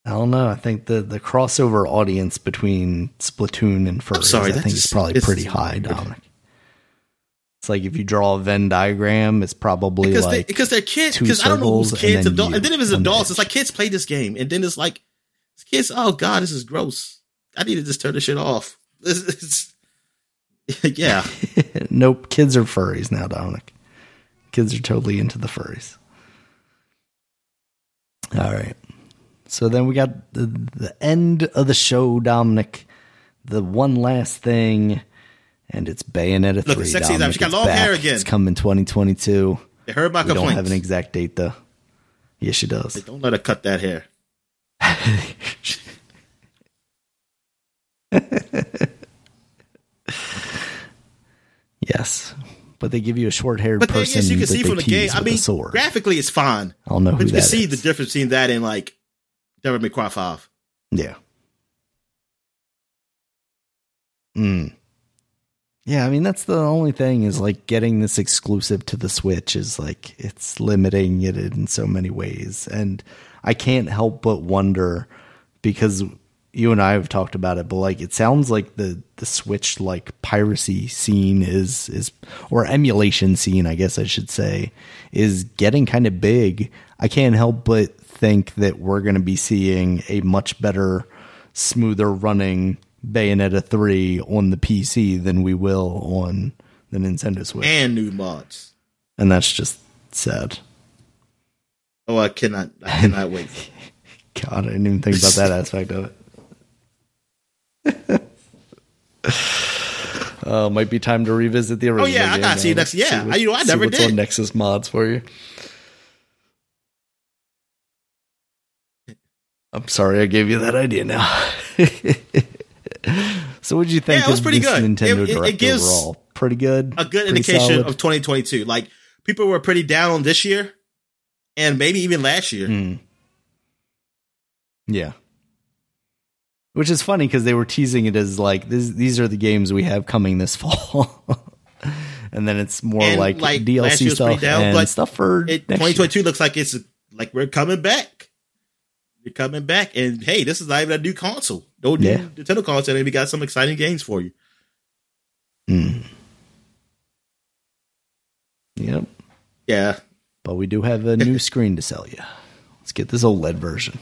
Speaker 1: I don't know. I think the the crossover audience between Splatoon and furries,
Speaker 2: sorry,
Speaker 1: I think is probably pretty high, Dominic. It's like if you draw a Venn diagram, it's probably
Speaker 2: Because they,
Speaker 1: like
Speaker 2: because they're kids. Because I don't know who's kids,
Speaker 1: and then
Speaker 2: adults, and then if it's adults, it's like kids play this game, and then it's like it's kids. Oh God, this is gross. I need to just turn this shit off. This is, yeah.
Speaker 1: nope. Kids are furries now, Dominic. Kids are totally into the furries. All right. So then we got the the end of the show, Dominic. The one last thing, and it's Bayonetta
Speaker 2: Look,
Speaker 1: three.
Speaker 2: sexy as
Speaker 1: Dominic.
Speaker 2: She got long hair again.
Speaker 1: It's coming 2022.
Speaker 2: They heard my
Speaker 1: We don't have an exact date though. Yes, she does.
Speaker 2: Don't let her cut that hair.
Speaker 1: yes, but they give you a short-haired
Speaker 2: But then
Speaker 1: person
Speaker 2: yes, you can see from the game. I mean, graphically, it's fine.
Speaker 1: I don't know who
Speaker 2: But you can see the difference between that and like Devil May Cry Five.
Speaker 1: Yeah. Mm. Yeah, I mean that's the only thing is like getting this exclusive to the Switch is like it's limiting it in so many ways. And I can't help but wonder because you and I have talked about it, but like it sounds like the the Switch like piracy scene is is or emulation scene, I guess I should say, is getting kind of big. I can't help but think that we're going to be seeing a much better, smoother running Bayonetta 3 on the PC than we will on the Nintendo Switch.
Speaker 2: and new mods.
Speaker 1: and that's just sad.
Speaker 2: Oh, I cannot, I cannot wait.
Speaker 1: God, I didn't even think about that aspect of it. Uh, might be time to revisit the original.
Speaker 2: Oh, yeah, I gotta see next- yeah,
Speaker 1: See what-
Speaker 2: you know, I never
Speaker 1: what's
Speaker 2: did.
Speaker 1: on Nexus mods for you. I'm sorry I gave you that idea now. so, what did you think?
Speaker 2: Yeah, it was
Speaker 1: of
Speaker 2: pretty good.
Speaker 1: Nintendo
Speaker 2: It- it- it gives
Speaker 1: overall, pretty good.
Speaker 2: A good indication
Speaker 1: solid?
Speaker 2: of 2022. Like people were pretty down on this year, and maybe even last year.
Speaker 1: Mm. Yeah. Which is funny because they were teasing it as like this, these are the games we have coming this fall, and then it's more
Speaker 2: And,
Speaker 1: like,
Speaker 2: like,
Speaker 1: DLC stuff
Speaker 2: down,
Speaker 1: and
Speaker 2: but
Speaker 1: stuff for
Speaker 2: It,
Speaker 1: next
Speaker 2: 2022
Speaker 1: year.
Speaker 2: looks like it's like we're coming back. We're coming back, and hey, this is not even a new console. No new
Speaker 1: Yeah.
Speaker 2: Nintendo console, and we got some exciting games for you.
Speaker 1: Mm. Yep,
Speaker 2: Yeah,
Speaker 1: but we do have a new screen to sell you. Let's get this OLED version.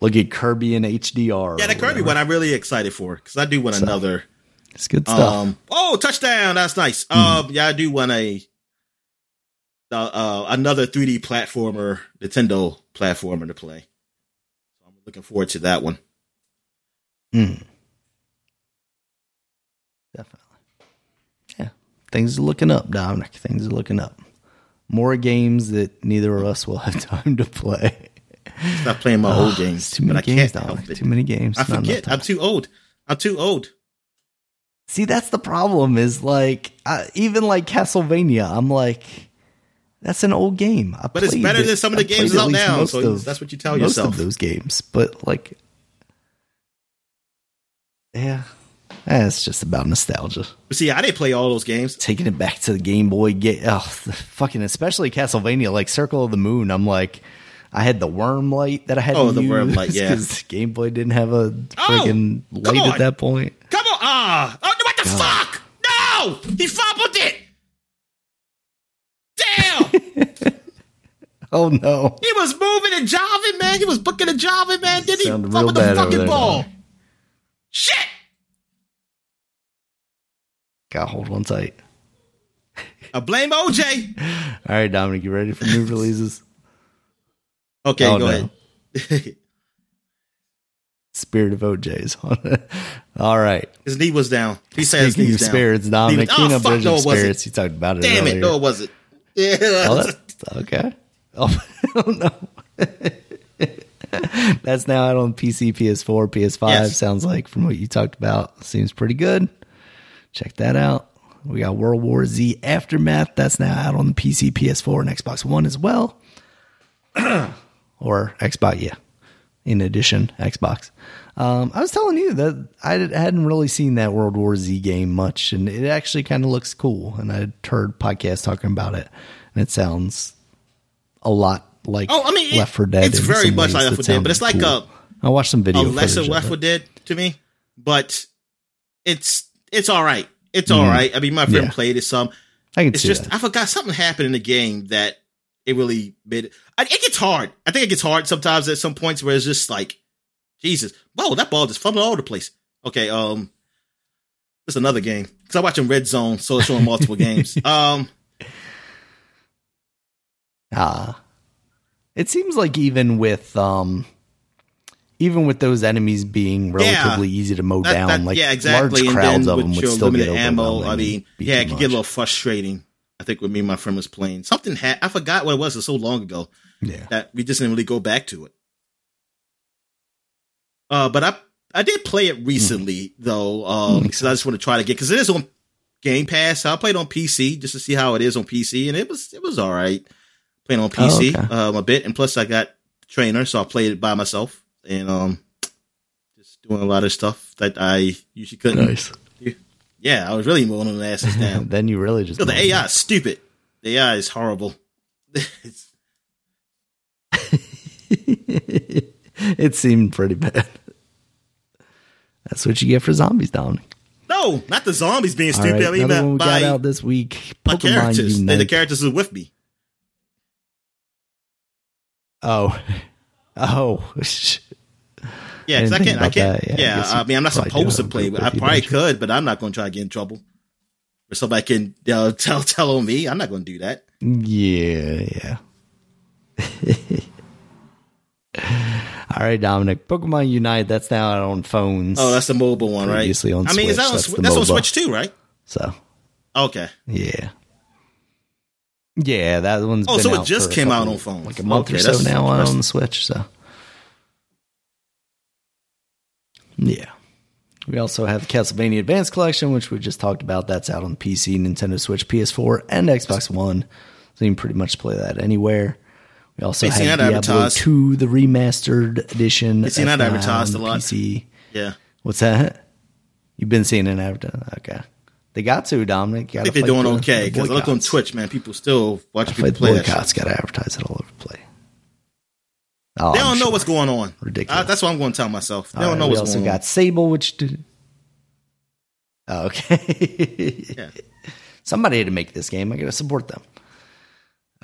Speaker 1: Look at Kirby in HDR.
Speaker 2: yeah. The Kirby one I'm really excited for because I do want
Speaker 1: So,
Speaker 2: another.
Speaker 1: It's good stuff.
Speaker 2: Um, oh, touchdown! That's nice. Um, yeah, I do want a uh, uh, another 3D platformer, Nintendo platformer to play. Looking forward to that one.
Speaker 1: Mm. Definitely. Yeah. Things are looking up, Dominic. Things are looking up. More games that neither of us will have time to play.
Speaker 2: Stop playing my old games.
Speaker 1: too many games, Dominic. Too many games.
Speaker 2: I forget. I'm too old. I'm too old.
Speaker 1: See, that's the problem. Is like uh, even like Castlevania. I'm like, that's an old game. I
Speaker 2: But it's better
Speaker 1: it-
Speaker 2: than some of the
Speaker 1: I
Speaker 2: games out now, so
Speaker 1: of-
Speaker 2: that's what you tell
Speaker 1: most
Speaker 2: yourself.
Speaker 1: of those games. But like, yeah, it's just about nostalgia.
Speaker 2: But see, I didn't play all those games.
Speaker 1: Taking it back to the Game Boy game. Oh, fucking, especially Castlevania, like Circle of the Moon. I'm like, I had the worm light that I had
Speaker 2: Oh, the
Speaker 1: use
Speaker 2: worm light, yeah.
Speaker 1: because Game Boy didn't have a
Speaker 2: Oh,
Speaker 1: freaking
Speaker 2: come
Speaker 1: light
Speaker 2: on.
Speaker 1: at that point.
Speaker 2: Come on. Ah. oh, what the fuck? No! He fumbled it! Damn!
Speaker 1: Oh no.
Speaker 2: he was moving and jiving, man. He was booking and jiving, man. Then he
Speaker 1: Sounded real
Speaker 2: the
Speaker 1: bad over
Speaker 2: fucking
Speaker 1: there,
Speaker 2: ball. Shit!
Speaker 1: Got hold one tight.
Speaker 2: I blame OJ.
Speaker 1: All right, Dominic, you ready for new releases?
Speaker 2: Okay,
Speaker 1: Oh,
Speaker 2: go
Speaker 1: no.
Speaker 2: ahead.
Speaker 1: Spirit of OJ's on it. All right.
Speaker 2: His knee was down. He said his
Speaker 1: Speaking
Speaker 2: knee
Speaker 1: of
Speaker 2: was down.
Speaker 1: spirits, Dominic,
Speaker 2: was- oh, fuck, no, it wasn't.
Speaker 1: Spirits. You talked about it
Speaker 2: Damn it. No, it wasn't. Yeah.
Speaker 1: Oh, that's okay. Oh, oh, no. that's now out on PC, PS4, PS5.
Speaker 2: Yes.
Speaker 1: Sounds like from what you talked about, seems pretty good. Check that out. We got World War Z Aftermath. That's now out on the PC, PS4, and Xbox One as well. or Xbox, yeah. In addition, Xbox. Um, I was telling you that I hadn't really seen that World War Z game much, and it actually kind of looks cool. And I heard podcasts talking about it, and it sounds a lot like
Speaker 2: Oh, I mean,
Speaker 1: Left 4 Dead.
Speaker 2: it's very much like Left 4 Dead, but it's like
Speaker 1: cool. I watched some video.
Speaker 2: a lesser Left
Speaker 1: it.
Speaker 2: 4 Dead to me, but it's it's all right. It's all right. I mean, my friend.
Speaker 1: Yeah.
Speaker 2: played it some.
Speaker 1: I can
Speaker 2: It's just
Speaker 1: that.
Speaker 2: I forgot something happened in the game that it really made it. I, it gets hard. I think it gets hard sometimes at some points where it's just like, Jesus, whoa, that ball just fumbled all over the place. Okay, um, it's another game because I watch in Red Zone, so it's showing multiple games. Um,
Speaker 1: Ah. It seems like even with um even with those enemies being relatively easy to mow
Speaker 2: that-
Speaker 1: down,
Speaker 2: that-
Speaker 1: like
Speaker 2: yeah, exactly.
Speaker 1: large
Speaker 2: And
Speaker 1: crowds
Speaker 2: then
Speaker 1: of
Speaker 2: with
Speaker 1: them would still get
Speaker 2: ammo, I mean, yeah, it could
Speaker 1: much.
Speaker 2: get a little frustrating. I think with me and my friend was playing something. Ha- I forgot what it was. It's so long ago.
Speaker 1: yeah.
Speaker 2: that we just didn't really go back to it. Uh, but I I did play it recently though, um, because I just want to try to get because it is on Game Pass. So I played on PC just to see how it is on PC, and it was it was all right playing on PC
Speaker 1: Oh, okay.
Speaker 2: um, a bit, and plus I got trainer, so I played it by myself and um, just doing a lot of stuff that I usually couldn't.
Speaker 1: Nice.
Speaker 2: Yeah, I was really moving them asses down.
Speaker 1: then you really just
Speaker 2: Yo, the AI is stupid. The AI is horrible.
Speaker 1: It seemed pretty bad. That's what you get for zombies, Dominic.
Speaker 2: no, not the zombies being
Speaker 1: All
Speaker 2: stupid.
Speaker 1: right,
Speaker 2: I mean,
Speaker 1: another one we
Speaker 2: by
Speaker 1: got out this week.
Speaker 2: my
Speaker 1: Pokemon
Speaker 2: characters.
Speaker 1: Unite.
Speaker 2: the characters are with me.
Speaker 1: oh, oh,
Speaker 2: Yeah, because
Speaker 1: I
Speaker 2: I, can't. I can't.
Speaker 1: that. Yeah, I
Speaker 2: Yeah,
Speaker 1: guess
Speaker 2: I, mean, I'm not supposed to play, but I probably could. But I'm not going to try to get in trouble. Or somebody can uh, tell tell on me. I'm not going to do that.
Speaker 1: Yeah, yeah. All right, Dominic. Pokemon Unite. That's now out on phones.
Speaker 2: Oh, that's the mobile one, right?
Speaker 1: On
Speaker 2: I mean, is that on,
Speaker 1: that's
Speaker 2: that's on Switch too, right?
Speaker 1: so
Speaker 2: Okay.
Speaker 1: yeah, yeah. That one's.
Speaker 2: Oh, so it just came out
Speaker 1: couple-
Speaker 2: on phones.
Speaker 1: like a month
Speaker 2: Okay,
Speaker 1: or so now out on the Switch. So yeah. We also have the Castlevania Advance Collection, which we just talked about. That's out on PC, Nintendo Switch, PS4, and Xbox One. So you can pretty much play that anywhere. We also have
Speaker 2: that
Speaker 1: Diablo
Speaker 2: advertised.
Speaker 1: 2, the remastered edition.
Speaker 2: Seen that advertised a lot.
Speaker 1: PC.
Speaker 2: Yeah.
Speaker 1: What's that? You've been seeing it advertised? Okay. They got to, Dominic.
Speaker 2: I think they're doing okay because look on Twitch, man. People still watch
Speaker 1: I
Speaker 2: people play
Speaker 1: boycotts. Got to advertise it all over the place. Oh,
Speaker 2: They
Speaker 1: I'm
Speaker 2: don't know
Speaker 1: sure.
Speaker 2: what's going on.
Speaker 1: Ridiculous.
Speaker 2: Uh, that's what I'm going to tell myself. They
Speaker 1: All
Speaker 2: don't
Speaker 1: right,
Speaker 2: know what's going on. we also got.
Speaker 1: Sable, which did. Oh, okay.
Speaker 2: Yeah.
Speaker 1: Somebody had to make this game. I got to support them.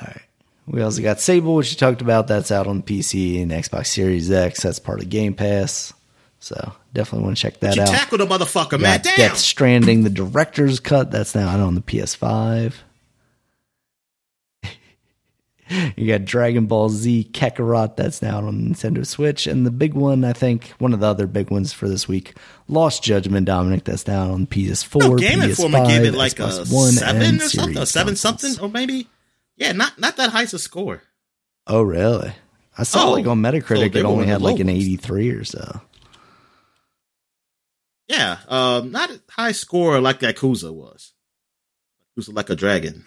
Speaker 1: All right. We also got Sable, which you talked about. That's out on PC and Xbox Series X. That's part of Game Pass. So definitely want to check that out.
Speaker 2: You
Speaker 1: out.
Speaker 2: tackled a motherfucker, man. Damn.
Speaker 1: Death Stranding, the director's cut. That's now out on the PS5. you got Dragon Ball Z Kakarot. That's now out on Nintendo Switch. And the big one, I think, one of the other big ones for this week, Lost Judgment, Dominic. That's now on PS4,
Speaker 2: No, Game
Speaker 1: PS5,
Speaker 2: Informer gave it like a
Speaker 1: One,
Speaker 2: seven or something, a seven something, or maybe, yeah, not not that high a score.
Speaker 1: Oh, really? I saw
Speaker 2: Oh,
Speaker 1: like on Metacritic,
Speaker 2: they
Speaker 1: it only had like an 83 or so.
Speaker 2: Yeah, um, not a high score like Yakuza was. Yakuza like a dragon.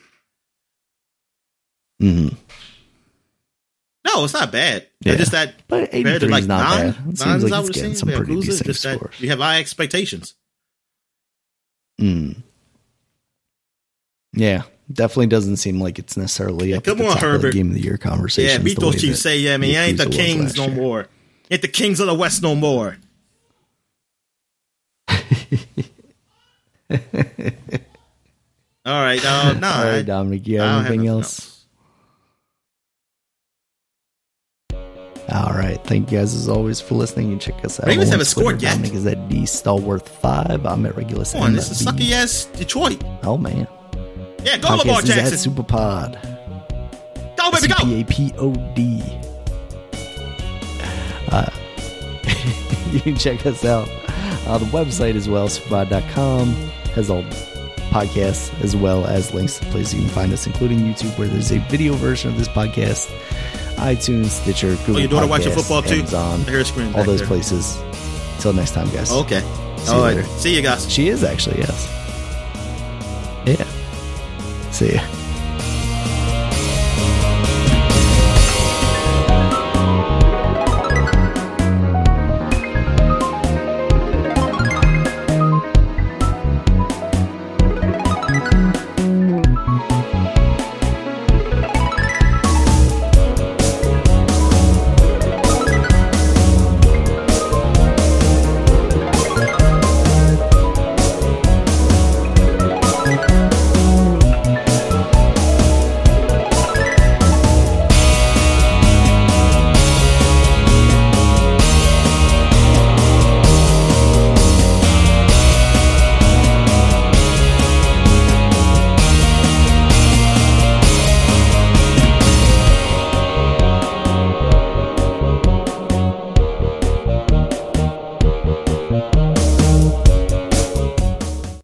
Speaker 1: hmm
Speaker 2: No, it's not bad.
Speaker 1: Yeah.
Speaker 2: It's just that
Speaker 1: But 83
Speaker 2: to
Speaker 1: is not
Speaker 2: nine,
Speaker 1: bad. It seems like it's getting some pretty
Speaker 2: Yakuza,
Speaker 1: decent
Speaker 2: just that
Speaker 1: scores.
Speaker 2: we have high expectations.
Speaker 1: Yeah, definitely doesn't seem like it's necessarily up
Speaker 2: come on,
Speaker 1: top of game of the year conversation.
Speaker 2: Yeah, beat those Chiefs. Say, yeah, man, you ain't the Kings no more. Ain't the Kings of the West no more. All right, uh, no,
Speaker 1: All
Speaker 2: I-
Speaker 1: right, Dominic, you have anything
Speaker 2: nothing
Speaker 1: else? All right, thank you guys as always for listening. You check us out.
Speaker 2: Ravens haven't scored yet.
Speaker 1: Dominic is at D Stalworth five. I'm at Regulus.
Speaker 2: Come on, this is sucky ass Detroit.
Speaker 1: Oh man,
Speaker 2: Yeah, go Lamar
Speaker 1: podcast is at
Speaker 2: Jackson.
Speaker 1: Superpod.
Speaker 2: Go, baby, go.
Speaker 1: C-P-A-P-O-D. Uh, you can check us out on the website as well, superpod.com. Has all podcasts as well as links to places you can find us, including YouTube, where there's a video version of this podcast, iTunes, Stitcher, Google
Speaker 2: Oh, your daughter watching
Speaker 1: Podcasts,
Speaker 2: football too?
Speaker 1: Amazon,
Speaker 2: I hear screaming
Speaker 1: all those
Speaker 2: there.
Speaker 1: places. Till next time, guys.
Speaker 2: Okay.
Speaker 1: See
Speaker 2: All
Speaker 1: you
Speaker 2: right.
Speaker 1: later.
Speaker 2: See you guys.
Speaker 1: She is actually, yes. Yeah. See.